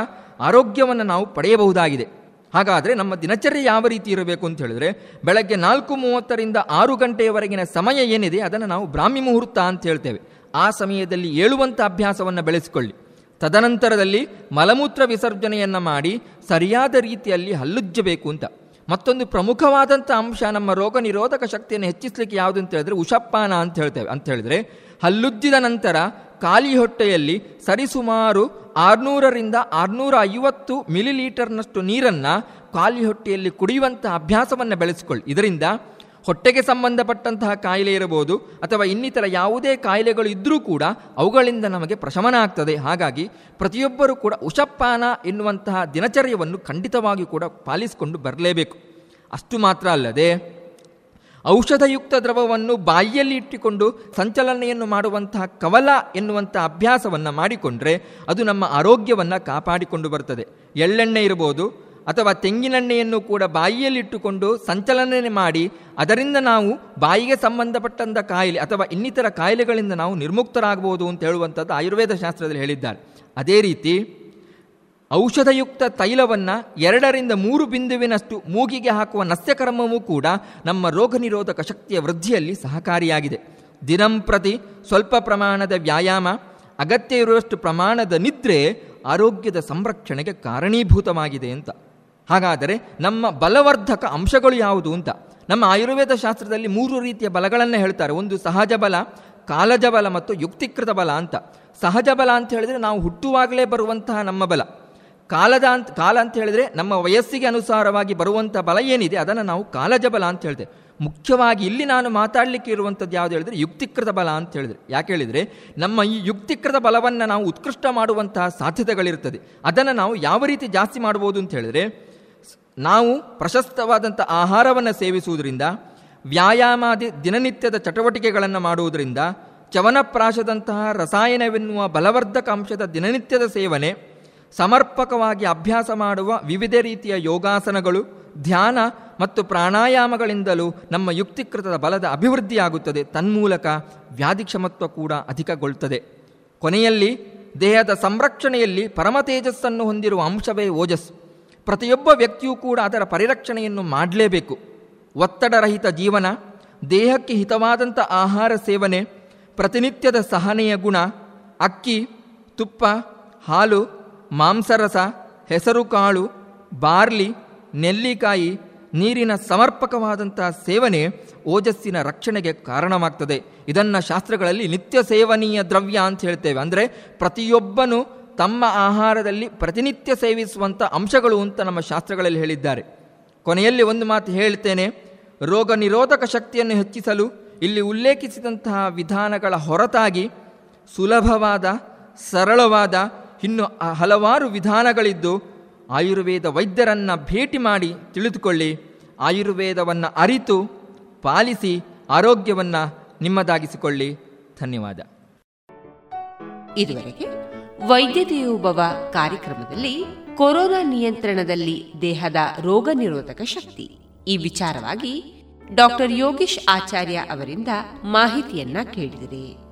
ಆರೋಗ್ಯವನ್ನು ನಾವು ಪಡೆಯಬಹುದಾಗಿದೆ. ಹಾಗಾದರೆ ನಮ್ಮ ದಿನಚರ್ಯ ಯಾವ ರೀತಿ ಇರಬೇಕು ಅಂತ ಹೇಳಿದ್ರೆ, ಬೆಳಗ್ಗೆ ನಾಲ್ಕು ಮೂವತ್ತರಿಂದ ಆರು ಗಂಟೆಯವರೆಗಿನ ಸಮಯ ಏನಿದೆ ಅದನ್ನು ನಾವು ಬ್ರಾಹ್ಮಿ ಮುಹೂರ್ತ ಅಂತ ಹೇಳ್ತೇವೆ. ಆ ಸಮಯದಲ್ಲಿ ಏಳುವಂಥ ಅಭ್ಯಾಸವನ್ನು ಬೆಳೆಸಿಕೊಳ್ಳಿ. ತದನಂತರದಲ್ಲಿ ಮಲಮೂತ್ರ ವಿಸರ್ಜನೆಯನ್ನು ಮಾಡಿ ಸರಿಯಾದ ರೀತಿಯಲ್ಲಿ ಹಲ್ಲುಜ್ಜಬೇಕು ಅಂತ. ಮತ್ತೊಂದು ಪ್ರಮುಖವಾದಂಥ ಅಂಶ ನಮ್ಮ ರೋಗ ನಿರೋಧಕ ಶಕ್ತಿಯನ್ನು ಹೆಚ್ಚಿಸಲಿಕ್ಕೆ ಯಾವುದು ಅಂತ ಹೇಳಿದ್ರೆ ಉಷಪ್ಪಾನ ಅಂತ ಹೇಳ್ತೇವೆ. ಅಂತ ಹೇಳಿದ್ರೆ ಹಲ್ಲುಜ್ಜಿದ ನಂತರ ಖಾಲಿ ಹೊಟ್ಟೆಯಲ್ಲಿ ಸರಿಸುಮಾರು ಆರುನೂರರಿಂದ ಆರುನೂರ ಐವತ್ತು ಮಿಲಿಲೀಟರ್ನಷ್ಟು ನೀರನ್ನು ಖಾಲಿ ಹೊಟ್ಟೆಯಲ್ಲಿ ಕುಡಿಯುವಂಥ ಅಭ್ಯಾಸವನ್ನು ಬೆಳೆಸಿಕೊಳ್ಳಿ. ಇದರಿಂದ ಹೊಟ್ಟೆಗೆ ಸಂಬಂಧಪಟ್ಟಂತಹ ಕಾಯಿಲೆ ಇರಬಹುದು ಅಥವಾ ಇನ್ನಿತರ ಯಾವುದೇ ಕಾಯಿಲೆಗಳು ಇದ್ದರೂ ಕೂಡ ಅವುಗಳಿಂದ ನಮಗೆ ಪ್ರಶಮನ ಆಗ್ತದೆ. ಹಾಗಾಗಿ ಪ್ರತಿಯೊಬ್ಬರೂ ಕೂಡ ಉಷಪಾನ ಎನ್ನುವಂತಹ ದಿನಚರ್ಯವನ್ನು ಖಂಡಿತವಾಗಿ ಕೂಡ ಪಾಲಿಸಿಕೊಂಡು ಬರಲೇಬೇಕು. ಅಷ್ಟು ಮಾತ್ರ ಅಲ್ಲದೆ ಔಷಧಯುಕ್ತ ದ್ರವವನ್ನು ಬಾಯಿಯಲ್ಲಿ ಇಟ್ಟುಕೊಂಡು ಸಂಚಲನೆಯನ್ನು ಮಾಡುವಂತಹ ಕವಲ ಎನ್ನುವಂಥ ಅಭ್ಯಾಸವನ್ನು ಮಾಡಿಕೊಂಡ್ರೆ ಅದು ನಮ್ಮ ಆರೋಗ್ಯವನ್ನು ಕಾಪಾಡಿಕೊಂಡು ಬರ್ತದೆ. ಎಳ್ಳೆಣ್ಣೆ ಇರಬಹುದು ಅಥವಾ ತೆಂಗಿನೆಣ್ಣೆಯನ್ನು ಕೂಡ ಬಾಯಿಯಲ್ಲಿಟ್ಟುಕೊಂಡು ಸಂಚಲನೆ ಮಾಡಿ ಅದರಿಂದ ನಾವು ಬಾಯಿಗೆ ಸಂಬಂಧಪಟ್ಟಂಥ ಕಾಯಿಲೆ ಅಥವಾ ಇನ್ನಿತರ ಕಾಯಿಲೆಗಳಿಂದ ನಾವು ನಿರ್ಮುಕ್ತರಾಗಬಹುದು ಅಂತ ಹೇಳುವಂಥದ್ದು ಆಯುರ್ವೇದ ಶಾಸ್ತ್ರದಲ್ಲಿ ಹೇಳಿದ್ದಾರೆ. ಅದೇ ರೀತಿ ಔಷಧಯುಕ್ತ ತೈಲವನ್ನು ಎರಡರಿಂದ ಮೂರು ಬಿಂದುವಿನಷ್ಟು ಮೂಗಿಗೆ ಹಾಕುವ ನಸ್ಯಕರ್ಮವೂ ಕೂಡ ನಮ್ಮ ರೋಗ ನಿರೋಧಕ ಶಕ್ತಿಯ ವೃದ್ಧಿಯಲ್ಲಿ ಸಹಕಾರಿಯಾಗಿದೆ. ದಿನಂಪ್ರತಿ ಸ್ವಲ್ಪ ಪ್ರಮಾಣದ ವ್ಯಾಯಾಮ, ಅಗತ್ಯ ಇರುವಷ್ಟು ಪ್ರಮಾಣದ ನಿದ್ರೆ ಆರೋಗ್ಯದ ಸಂರಕ್ಷಣೆಗೆ ಕಾರಣೀಭೂತವಾಗಿದೆ ಅಂತ. ಹಾಗಾದರೆ ನಮ್ಮ ಬಲವರ್ಧಕ ಅಂಶಗಳು ಯಾವುದು ಅಂತ? ನಮ್ಮ ಆಯುರ್ವೇದ ಶಾಸ್ತ್ರದಲ್ಲಿ ಮೂರು ರೀತಿಯ ಬಲಗಳನ್ನು ಹೇಳ್ತಾರೆ. ಒಂದು ಸಹಜ ಬಲ, ಕಾಲಜ ಬಲ ಮತ್ತು ಯುಕ್ತಿಕೃತ ಬಲ ಅಂತ. ಸಹಜ ಬಲ ಅಂತ ಹೇಳಿದರೆ ನಾವು ಹುಟ್ಟುವಾಗಲೇ ಬರುವಂತಹ ನಮ್ಮ ಬಲ. ಕಾಲದ ಅಂತ, ಕಾಲ ಅಂತ ಹೇಳಿದ್ರೆ ನಮ್ಮ ವಯಸ್ಸಿಗೆ ಅನುಸಾರವಾಗಿ ಬರುವಂಥ ಬಲ ಏನಿದೆ, ಅದನ್ನು ನಾವು ಕಾಲಜ ಬಲ ಅಂತ ಹೇಳ್ತೇವೆ. ಮುಖ್ಯವಾಗಿ ಇಲ್ಲಿ ನಾನು ಮಾತಾಡಲಿಕ್ಕೆ ಇರುವಂಥದ್ದು ಯಾವುದು ಹೇಳಿದರೆ ಯುಕ್ತಿಕೃತ ಬಲ ಅಂತ ಹೇಳಿದರೆ. ಯಾಕೆ ಹೇಳಿದರೆ ನಮ್ಮ ಈ ಯುಕ್ತಿಕೃತ ಬಲವನ್ನು ನಾವು ಉತ್ಕೃಷ್ಟ ಮಾಡುವಂತಹ ಸಾಧ್ಯತೆಗಳಿರ್ತದೆ. ಅದನ್ನು ನಾವು ಯಾವ ರೀತಿ ಜಾಸ್ತಿ ಮಾಡ್ಬೋದು ಅಂತ ಹೇಳಿದರೆ ನಾವು ಪ್ರಶಸ್ತವಾದಂಥ ಆಹಾರವನ್ನು ಸೇವಿಸುವುದರಿಂದ, ವ್ಯಾಯಾಮಾದಿ ದಿನನಿತ್ಯದ ಚಟುವಟಿಕೆಗಳನ್ನು ಮಾಡುವುದರಿಂದ ಚವನಪ್ರಾಶದಂತಹ ರಸಾಯನವೆನ್ನುವ ಬಲವರ್ಧಕ ಅಂಶದ ದಿನನಿತ್ಯದ ಸೇವನೆ ಸಮರ್ಪಕವಾಗಿ ಅಭ್ಯಾಸ ಮಾಡುವ ವಿವಿಧ ರೀತಿಯ ಯೋಗಾಸನಗಳು, ಧ್ಯಾನ ಮತ್ತು ಪ್ರಾಣಾಯಾಮಗಳಿಂದಲೂ ನಮ್ಮ ಯುಕ್ತಿಕೃತದ ಬಲದ ಅಭಿವೃದ್ಧಿಯಾಗುತ್ತದೆ. ತನ್ಮೂಲಕ ವ್ಯಾಧಿ ಕ್ಷಮತ್ವ ಕೂಡ ಅಧಿಕಗೊಳ್ಳುತ್ತದೆ ಕೊನೆಯಲ್ಲಿ ದೇಹದ ಸಂರಕ್ಷಣೆಯಲ್ಲಿ ಪರಮ ತೇಜಸ್ಸನ್ನು ಹೊಂದಿರುವ ಅಂಶವೇ ಓಜಸ್. ಪ್ರತಿಯೊಬ್ಬ ವ್ಯಕ್ತಿಯೂ ಕೂಡ ಅದರ ಪರಿರಕ್ಷಣೆಯನ್ನು ಮಾಡಲೇಬೇಕು. ಒತ್ತಡರಹಿತ ಜೀವನ, ದೇಹಕ್ಕೆ ಹಿತವಾದಂಥ ಆಹಾರ ಸೇವನೆ, ಪ್ರತಿನಿತ್ಯದ ಸಹನೆಯ ಗುಣ, ಅಕ್ಕಿ, ತುಪ್ಪ, ಹಾಲು ಮಾಂಸರಸ ಹೆಸರುಕಾಳು ಬಾರ್ಲಿ, ನೆಲ್ಲಿಕಾಯಿ, ನೀರಿನ ಸಮರ್ಪಕವಾದಂಥ ಸೇವನೆ ಓಜಸ್ಸಿನ ರಕ್ಷಣೆಗೆ ಕಾರಣವಾಗ್ತದೆ. ಇದನ್ನು ಶಾಸ್ತ್ರಗಳಲ್ಲಿ ನಿತ್ಯ ಸೇವನೀಯ ದ್ರವ್ಯ ಅಂತ ಹೇಳ್ತೇವೆ. ಅಂದರೆ ಪ್ರತಿಯೊಬ್ಬನು ತಮ್ಮ ಆಹಾರದಲ್ಲಿ ಪ್ರತಿನಿತ್ಯ ಸೇವಿಸುವಂಥ ಅಂಶಗಳು ಅಂತ ನಮ್ಮ ಶಾಸ್ತ್ರಗಳಲ್ಲಿ ಹೇಳಿದ್ದಾರೆ. ಕೊನೆಯಲ್ಲಿ ಒಂದು ಮಾತು ಹೇಳ್ತೇನೆ. ರೋಗ ನಿರೋಧಕ ಶಕ್ತಿಯನ್ನು ಹೆಚ್ಚಿಸಲು ಇಲ್ಲಿ ಉಲ್ಲೇಖಿಸಿದಂತಹ ವಿಧಾನಗಳ ಹೊರತಾಗಿ ಸುಲಭವಾದ, ಸರಳವಾದ ಇನ್ನು ಹಲವಾರು ವಿಧಾನಗಳಿದ್ದು ಆಯುರ್ವೇದ ವೈದ್ಯರನ್ನು ಭೇಟಿ ಮಾಡಿ ತಿಳಿದುಕೊಳ್ಳಿ. ಆಯುರ್ವೇದವನ್ನು ಅರಿತು ಪಾಲಿಸಿ ಆರೋಗ್ಯವನ್ನು ನಿಮ್ಮದಾಗಿಸಿಕೊಳ್ಳಿ. ಧನ್ಯವಾದ.
ಇದುವರೆಗೆ ವೈದ್ಯ ದೇವೋಭವ ಕಾರ್ಯಕ್ರಮದಲ್ಲಿ ಕೊರೋನಾ ನಿಯಂತ್ರಣದಲ್ಲಿ ದೇಹದ ರೋಗ ನಿರೋಧಕ ಶಕ್ತಿ. ಈ ವಿಚಾರವಾಗಿ ಡಾಕ್ಟರ್ ಯೋಗೇಶ್ ಆಚಾರ್ಯ ಅವರಿಂದ ಮಾಹಿತಿಯನ್ನ ಕೇಳಿದಿರಿ.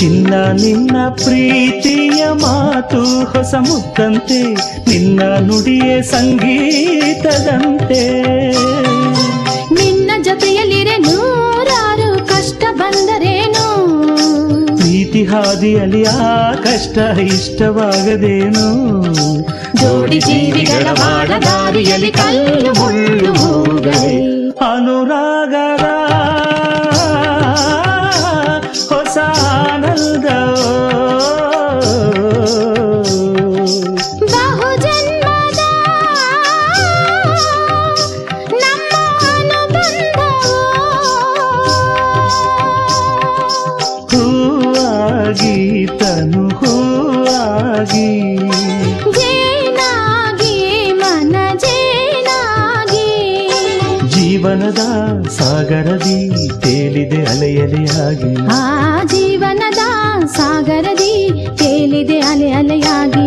ಚಿನ್ನ
ನಿನ್ನ ಪ್ರೀತಿಯ ಮಾತು ಹೊಸ ಮುತ್ತಂತೆ ನಿನ್ನ ನುಡಿಯೇ ಸಂಗೀತದಂತೆ.
ನಿನ್ನ ಜೊತೆಯಲ್ಲಿರೆ ನೂರಾರು ಕಷ್ಟ ಬಂದರೇನು?
ಪ್ರೀತಿ ಹಾದಿಯಲ್ಲಿ ಆ ಕಷ್ಟ ಇಷ್ಟವಾಗದೇನು?
ಜೋಡಿ ಜೀವಿಗಳ ಬಾಳ ದಾರಿಯಲ್ಲಿ ಕಲ್ಲು ಮುಳ್ಳು ಹೋಗಲೇ.
ಅನುರಾಗದ ಸಾಗರದಿ ತೇಲಿದೆ ಅಲೆಯಲೆಯಾಗಿ
ಆ ಜೀವನದ ಸಾಗರದಿ ತೇಲಿದೆ ಅಲೆ ಅಲೆಯಾಗಿ.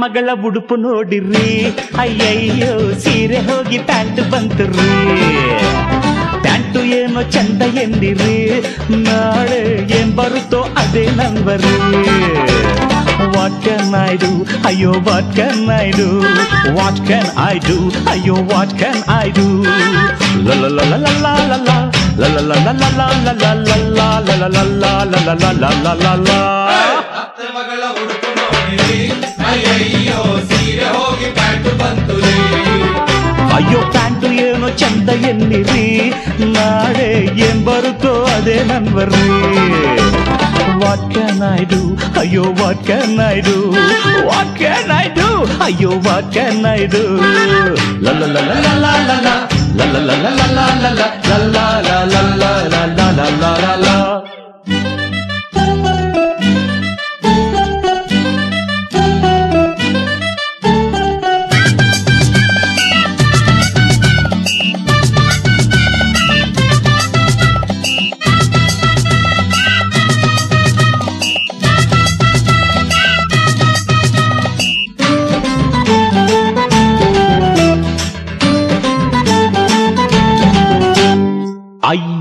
ಮಗಳ ಉಡುಪು ನೋಡಿರಿ ಅಯ್ಯಯ್ಯೋ ಸೀರೆ ಹೋಗಿ ಪ್ಯಾಂಟ್ ರೀ ಪ್ಯಾಂಟು ಏನೋ ಚಂದ ಎಂದಿರಿ ನಾಳೆ ಏನ್ ಬರುತ್ತೋ ಅದೇ ನಂಬರಿ ವಾಟ್ ಕ್ಯಾನ್ ಐ ಡು ಅಯ್ಯೋ what can I do what can I do ಅಯ್ಯೋ ವಾಟ್ ಕ್ಯಾನ್ ಐ ಡು
ಅತ್ತೆ ಮಗಳ ಉಡುಪು
ಅಯ್ಯೋ ಪ್ಯಾಂಟು ಏನೋ ಚಂದ ಎನ್ನಿರಿ ನಾಳೆ ಏನ್ ಬರುತ್ತೋ ಅದೇ ನನ್ವರ್ರಿ ವಾಟ್ ಕ್ಯಾನ್ ಐ ಡು ಅಯ್ಯೋ what can I do what can I do ಅಯ್ಯೋ ವಾಟ್ ಕ್ಯಾನ್ ಐ ಡು ಲಲ್ಲ ಲಲ್ಲ ಲಲ್ಲ ಲಲ್ಲ ಲಲ್ಲ ಲಲ್ಲ ಲಲ್ಲ ಲಲ್ಲ ಲಲ್ಲ ಲಲ್ಲ ಲಲ್ಲ ಲಲ್ಲ ಲಲ್ಲ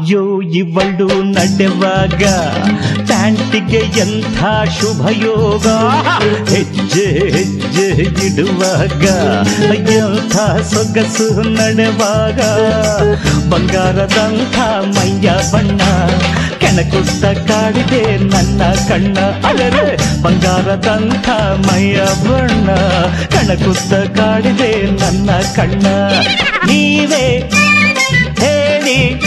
ಇವಳು ನಡೆವಾಗ ಪ್ಯಾಂಟಿಗೆ ಎಂಥ ಶುಭ ಯೋಗ ಹೆಜ್ಜೆ ಹೆಜ್ಜೆ ಇಡುವಾಗ ಎಂಥ ಸೊಗಸು ನಡೆವಾಗ? ಬಂಗಾರದಂಥ ಮೈಯ ಬಣ್ಣ ಕೆಣಕುತ್ತ ಕಾಡಿದೆ ನನ್ನ ಕಣ್ಣ. ಅಲರೆ ಬಂಗಾರದಂಥ ಮೈಯ ಬಣ್ಣ ಕಣಕುತ್ತ ಕಾಡಿದೆ ನನ್ನ ಕಣ್ಣ. ನೀವೇ ಹೇಳಿ.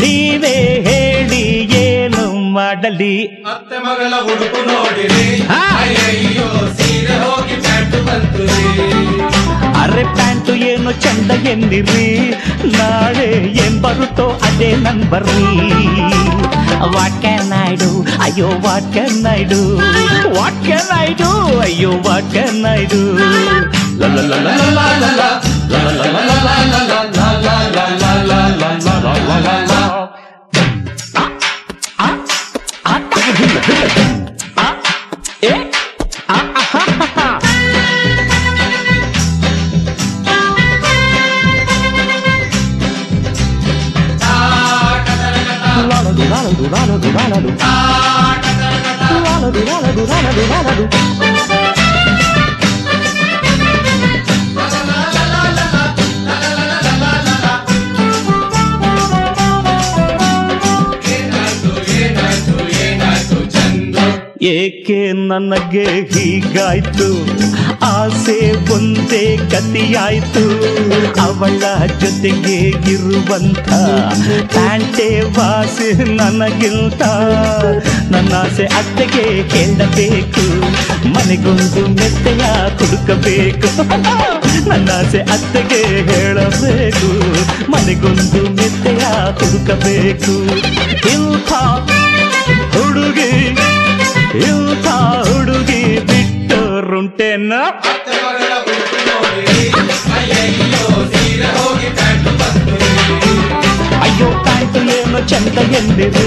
ನೀವೇ ಹೇಳಿ ಏನು ಮಾಡಲಿ
ಅತ್ತೆ ಮಗಳ ಉಡುಪು ನೋಡಿರಿ ಅಯ್ಯಯ್ಯೋ ಸೀರೆ ಹೋಗಿ ಪ್ಯಾಂಟು ಬಂತು
ಅರೆ ಪ್ಯಾಂಟು ಏನು ಚಂದ ಎಂದಿರಿ ನಾಳೆ ಏನ್ ಬರುತ್ತೋ ಅದೇ ನನ್ worry what can I do ಅಯ್ಯೋ what can I do what can I do ಅಯ್ಯೋ what can I do Ah, eh, ah, ah, ha, ha, ha. Ah, ಏಕೆ ನನಗೆ ಹೀಗಾಯ್ತು? ಆಸೆ ಒಂದೇ ಕತಿಯಾಯ್ತು ಅವಳ ಜೊತೆಗೆ ಇರುವಂತ ಪ್ಯಾಂಟೆ ವಾಸೆ ನನಗಿಂತ. ನನ್ನ ಆಸೆ ಅತ್ತೆಗೆ ಕೇಳಬೇಕು. ಮನೆಗೊಂದು ಮೆತ್ತೆಯ ಹುಡುಕಬೇಕು. ನನ್ನ ಆಸೆ ಅತ್ತೆಗೆ ಹೇಳಬೇಕು. ಮನೆಗೊಂದು ಮೆತ್ತೆಯ ಹುಡುಕಬೇಕು. ಇಂಥ ಹುಡುಗಿ ಇಂಥ ಹುಡುಗಿ ಬಿಟ್ಟರುಂಟೇನ ಅಯ್ಯೋ ಪ್ಯಾಂಟು ಏನು ಚಂದ ಎಂದಿರಿ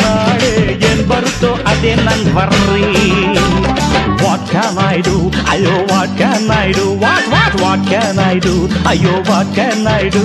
ನಾಳೆ ಏನ್ ಬರುತ್ತೋ ಅದೇ ನನ್ ಬರ್ರಿ ವಾಟ್ ಕ್ಯಾನ್ ಐ ಡು ಅಯ್ಯೋ what can I do what what what can I do ಅಯ್ಯೋ what can I do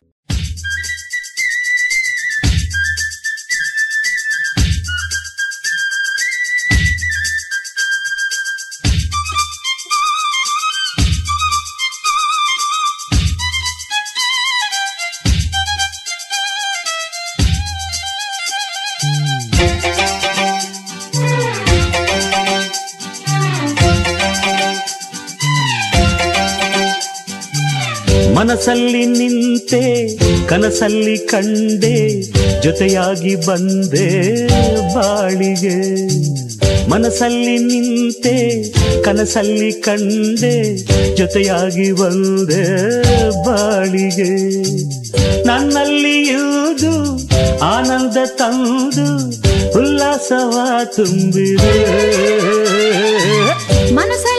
ಮನಸ್ಸಲ್ಲಿ ನಿಂತೆ, ಕನಸಲ್ಲಿ ಕಂಡೆ, ಜೊತೆಯಾಗಿ ಬಂದೆ ಬಾಳಿಗೆ. ಮನಸ್ಸಲ್ಲಿ ನಿಂತೆ, ಕನಸಲ್ಲಿ ಕಂಡೆ, ಜೊತೆಯಾಗಿ ಬಂದೆ ಬಾಳಿಗೆ. ನನ್ನಲ್ಲಿ ಇರುವುದು ಆನಂದ ತಂದು, ಉಲ್ಲಾಸವ ತುಂಬಿದೆ.
ಮನಸ್ಸಲ್ಲಿ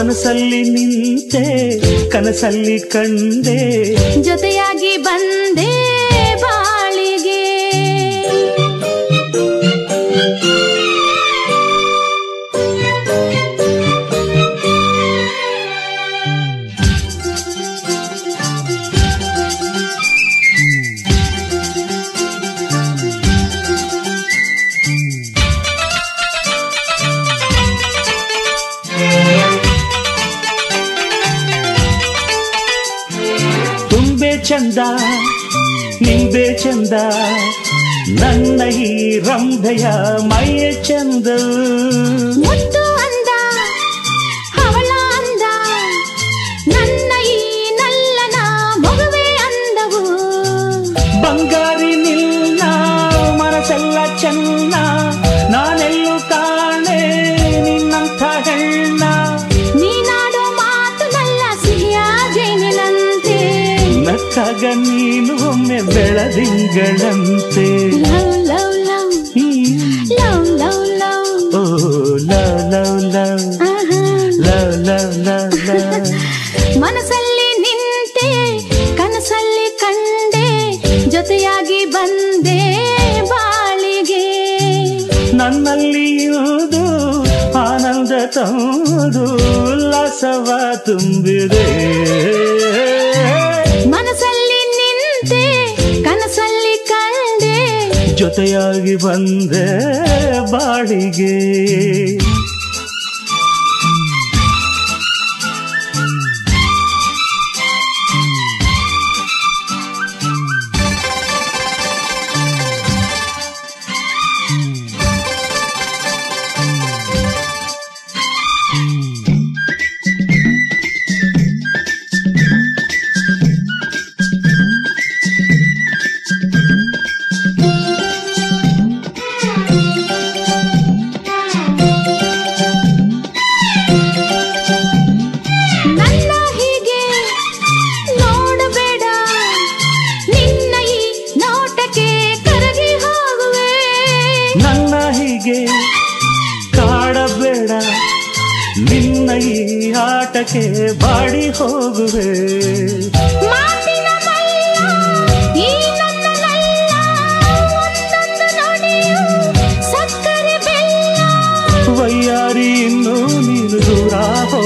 ಮನಸ್ಸಲ್ಲಿ ನಿಂತೆ ಕನಸಲ್ಲಿ ಕಂಡೆ.
ಜೊತೆಯಾಗಿ ಬಂದೆ
ರಂಭೆಯ ಮೈಯ ಚಂದ
ಜೊತೆಯಾಗಿ ಬಂದೆ ಬಾಳಿಗೆ.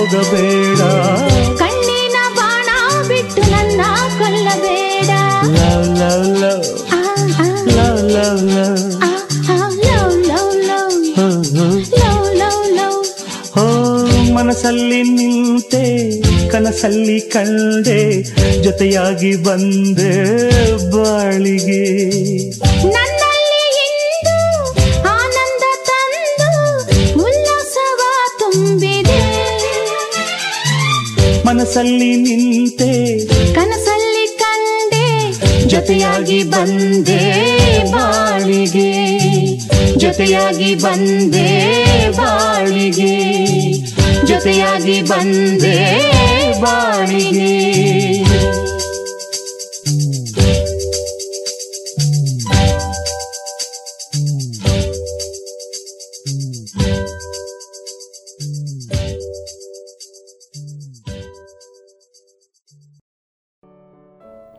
ಹೋಗಬೇಡ
ಕಣ್ಣಿನ ಬಾಣ ಬಿಟ್ಟು ನನ್ನ ಕೊಲ್ಲಬೇಡ. Love love love. Love love
love. ಮನಸ್ಸಲ್ಲಿ ನಿಂತೆ ಕನಸಲ್ಲಿ ಕಂಡೆ ಜೊತೆಯಾಗಿ ಬಂದೆ ಬಾಳಿಗೆ.
ನನ್ನಲ್ಲಿ
ಮನಸ್ಸಲ್ಲಿ ನಿಂತೆ.
ಕನಸಲ್ಲಿ ಕಂಡೆ
ಜೊತೆಯಾಗಿ ಬಂದೆ ಬಾಳಿಗೆ. ಜೊತೆಯಾಗಿ ಬಂದೆ ಬಾಳಿಗೆ. ಜೊತೆಯಾಗಿ ಬಂದೆ ಬಾಳಿಗೆ.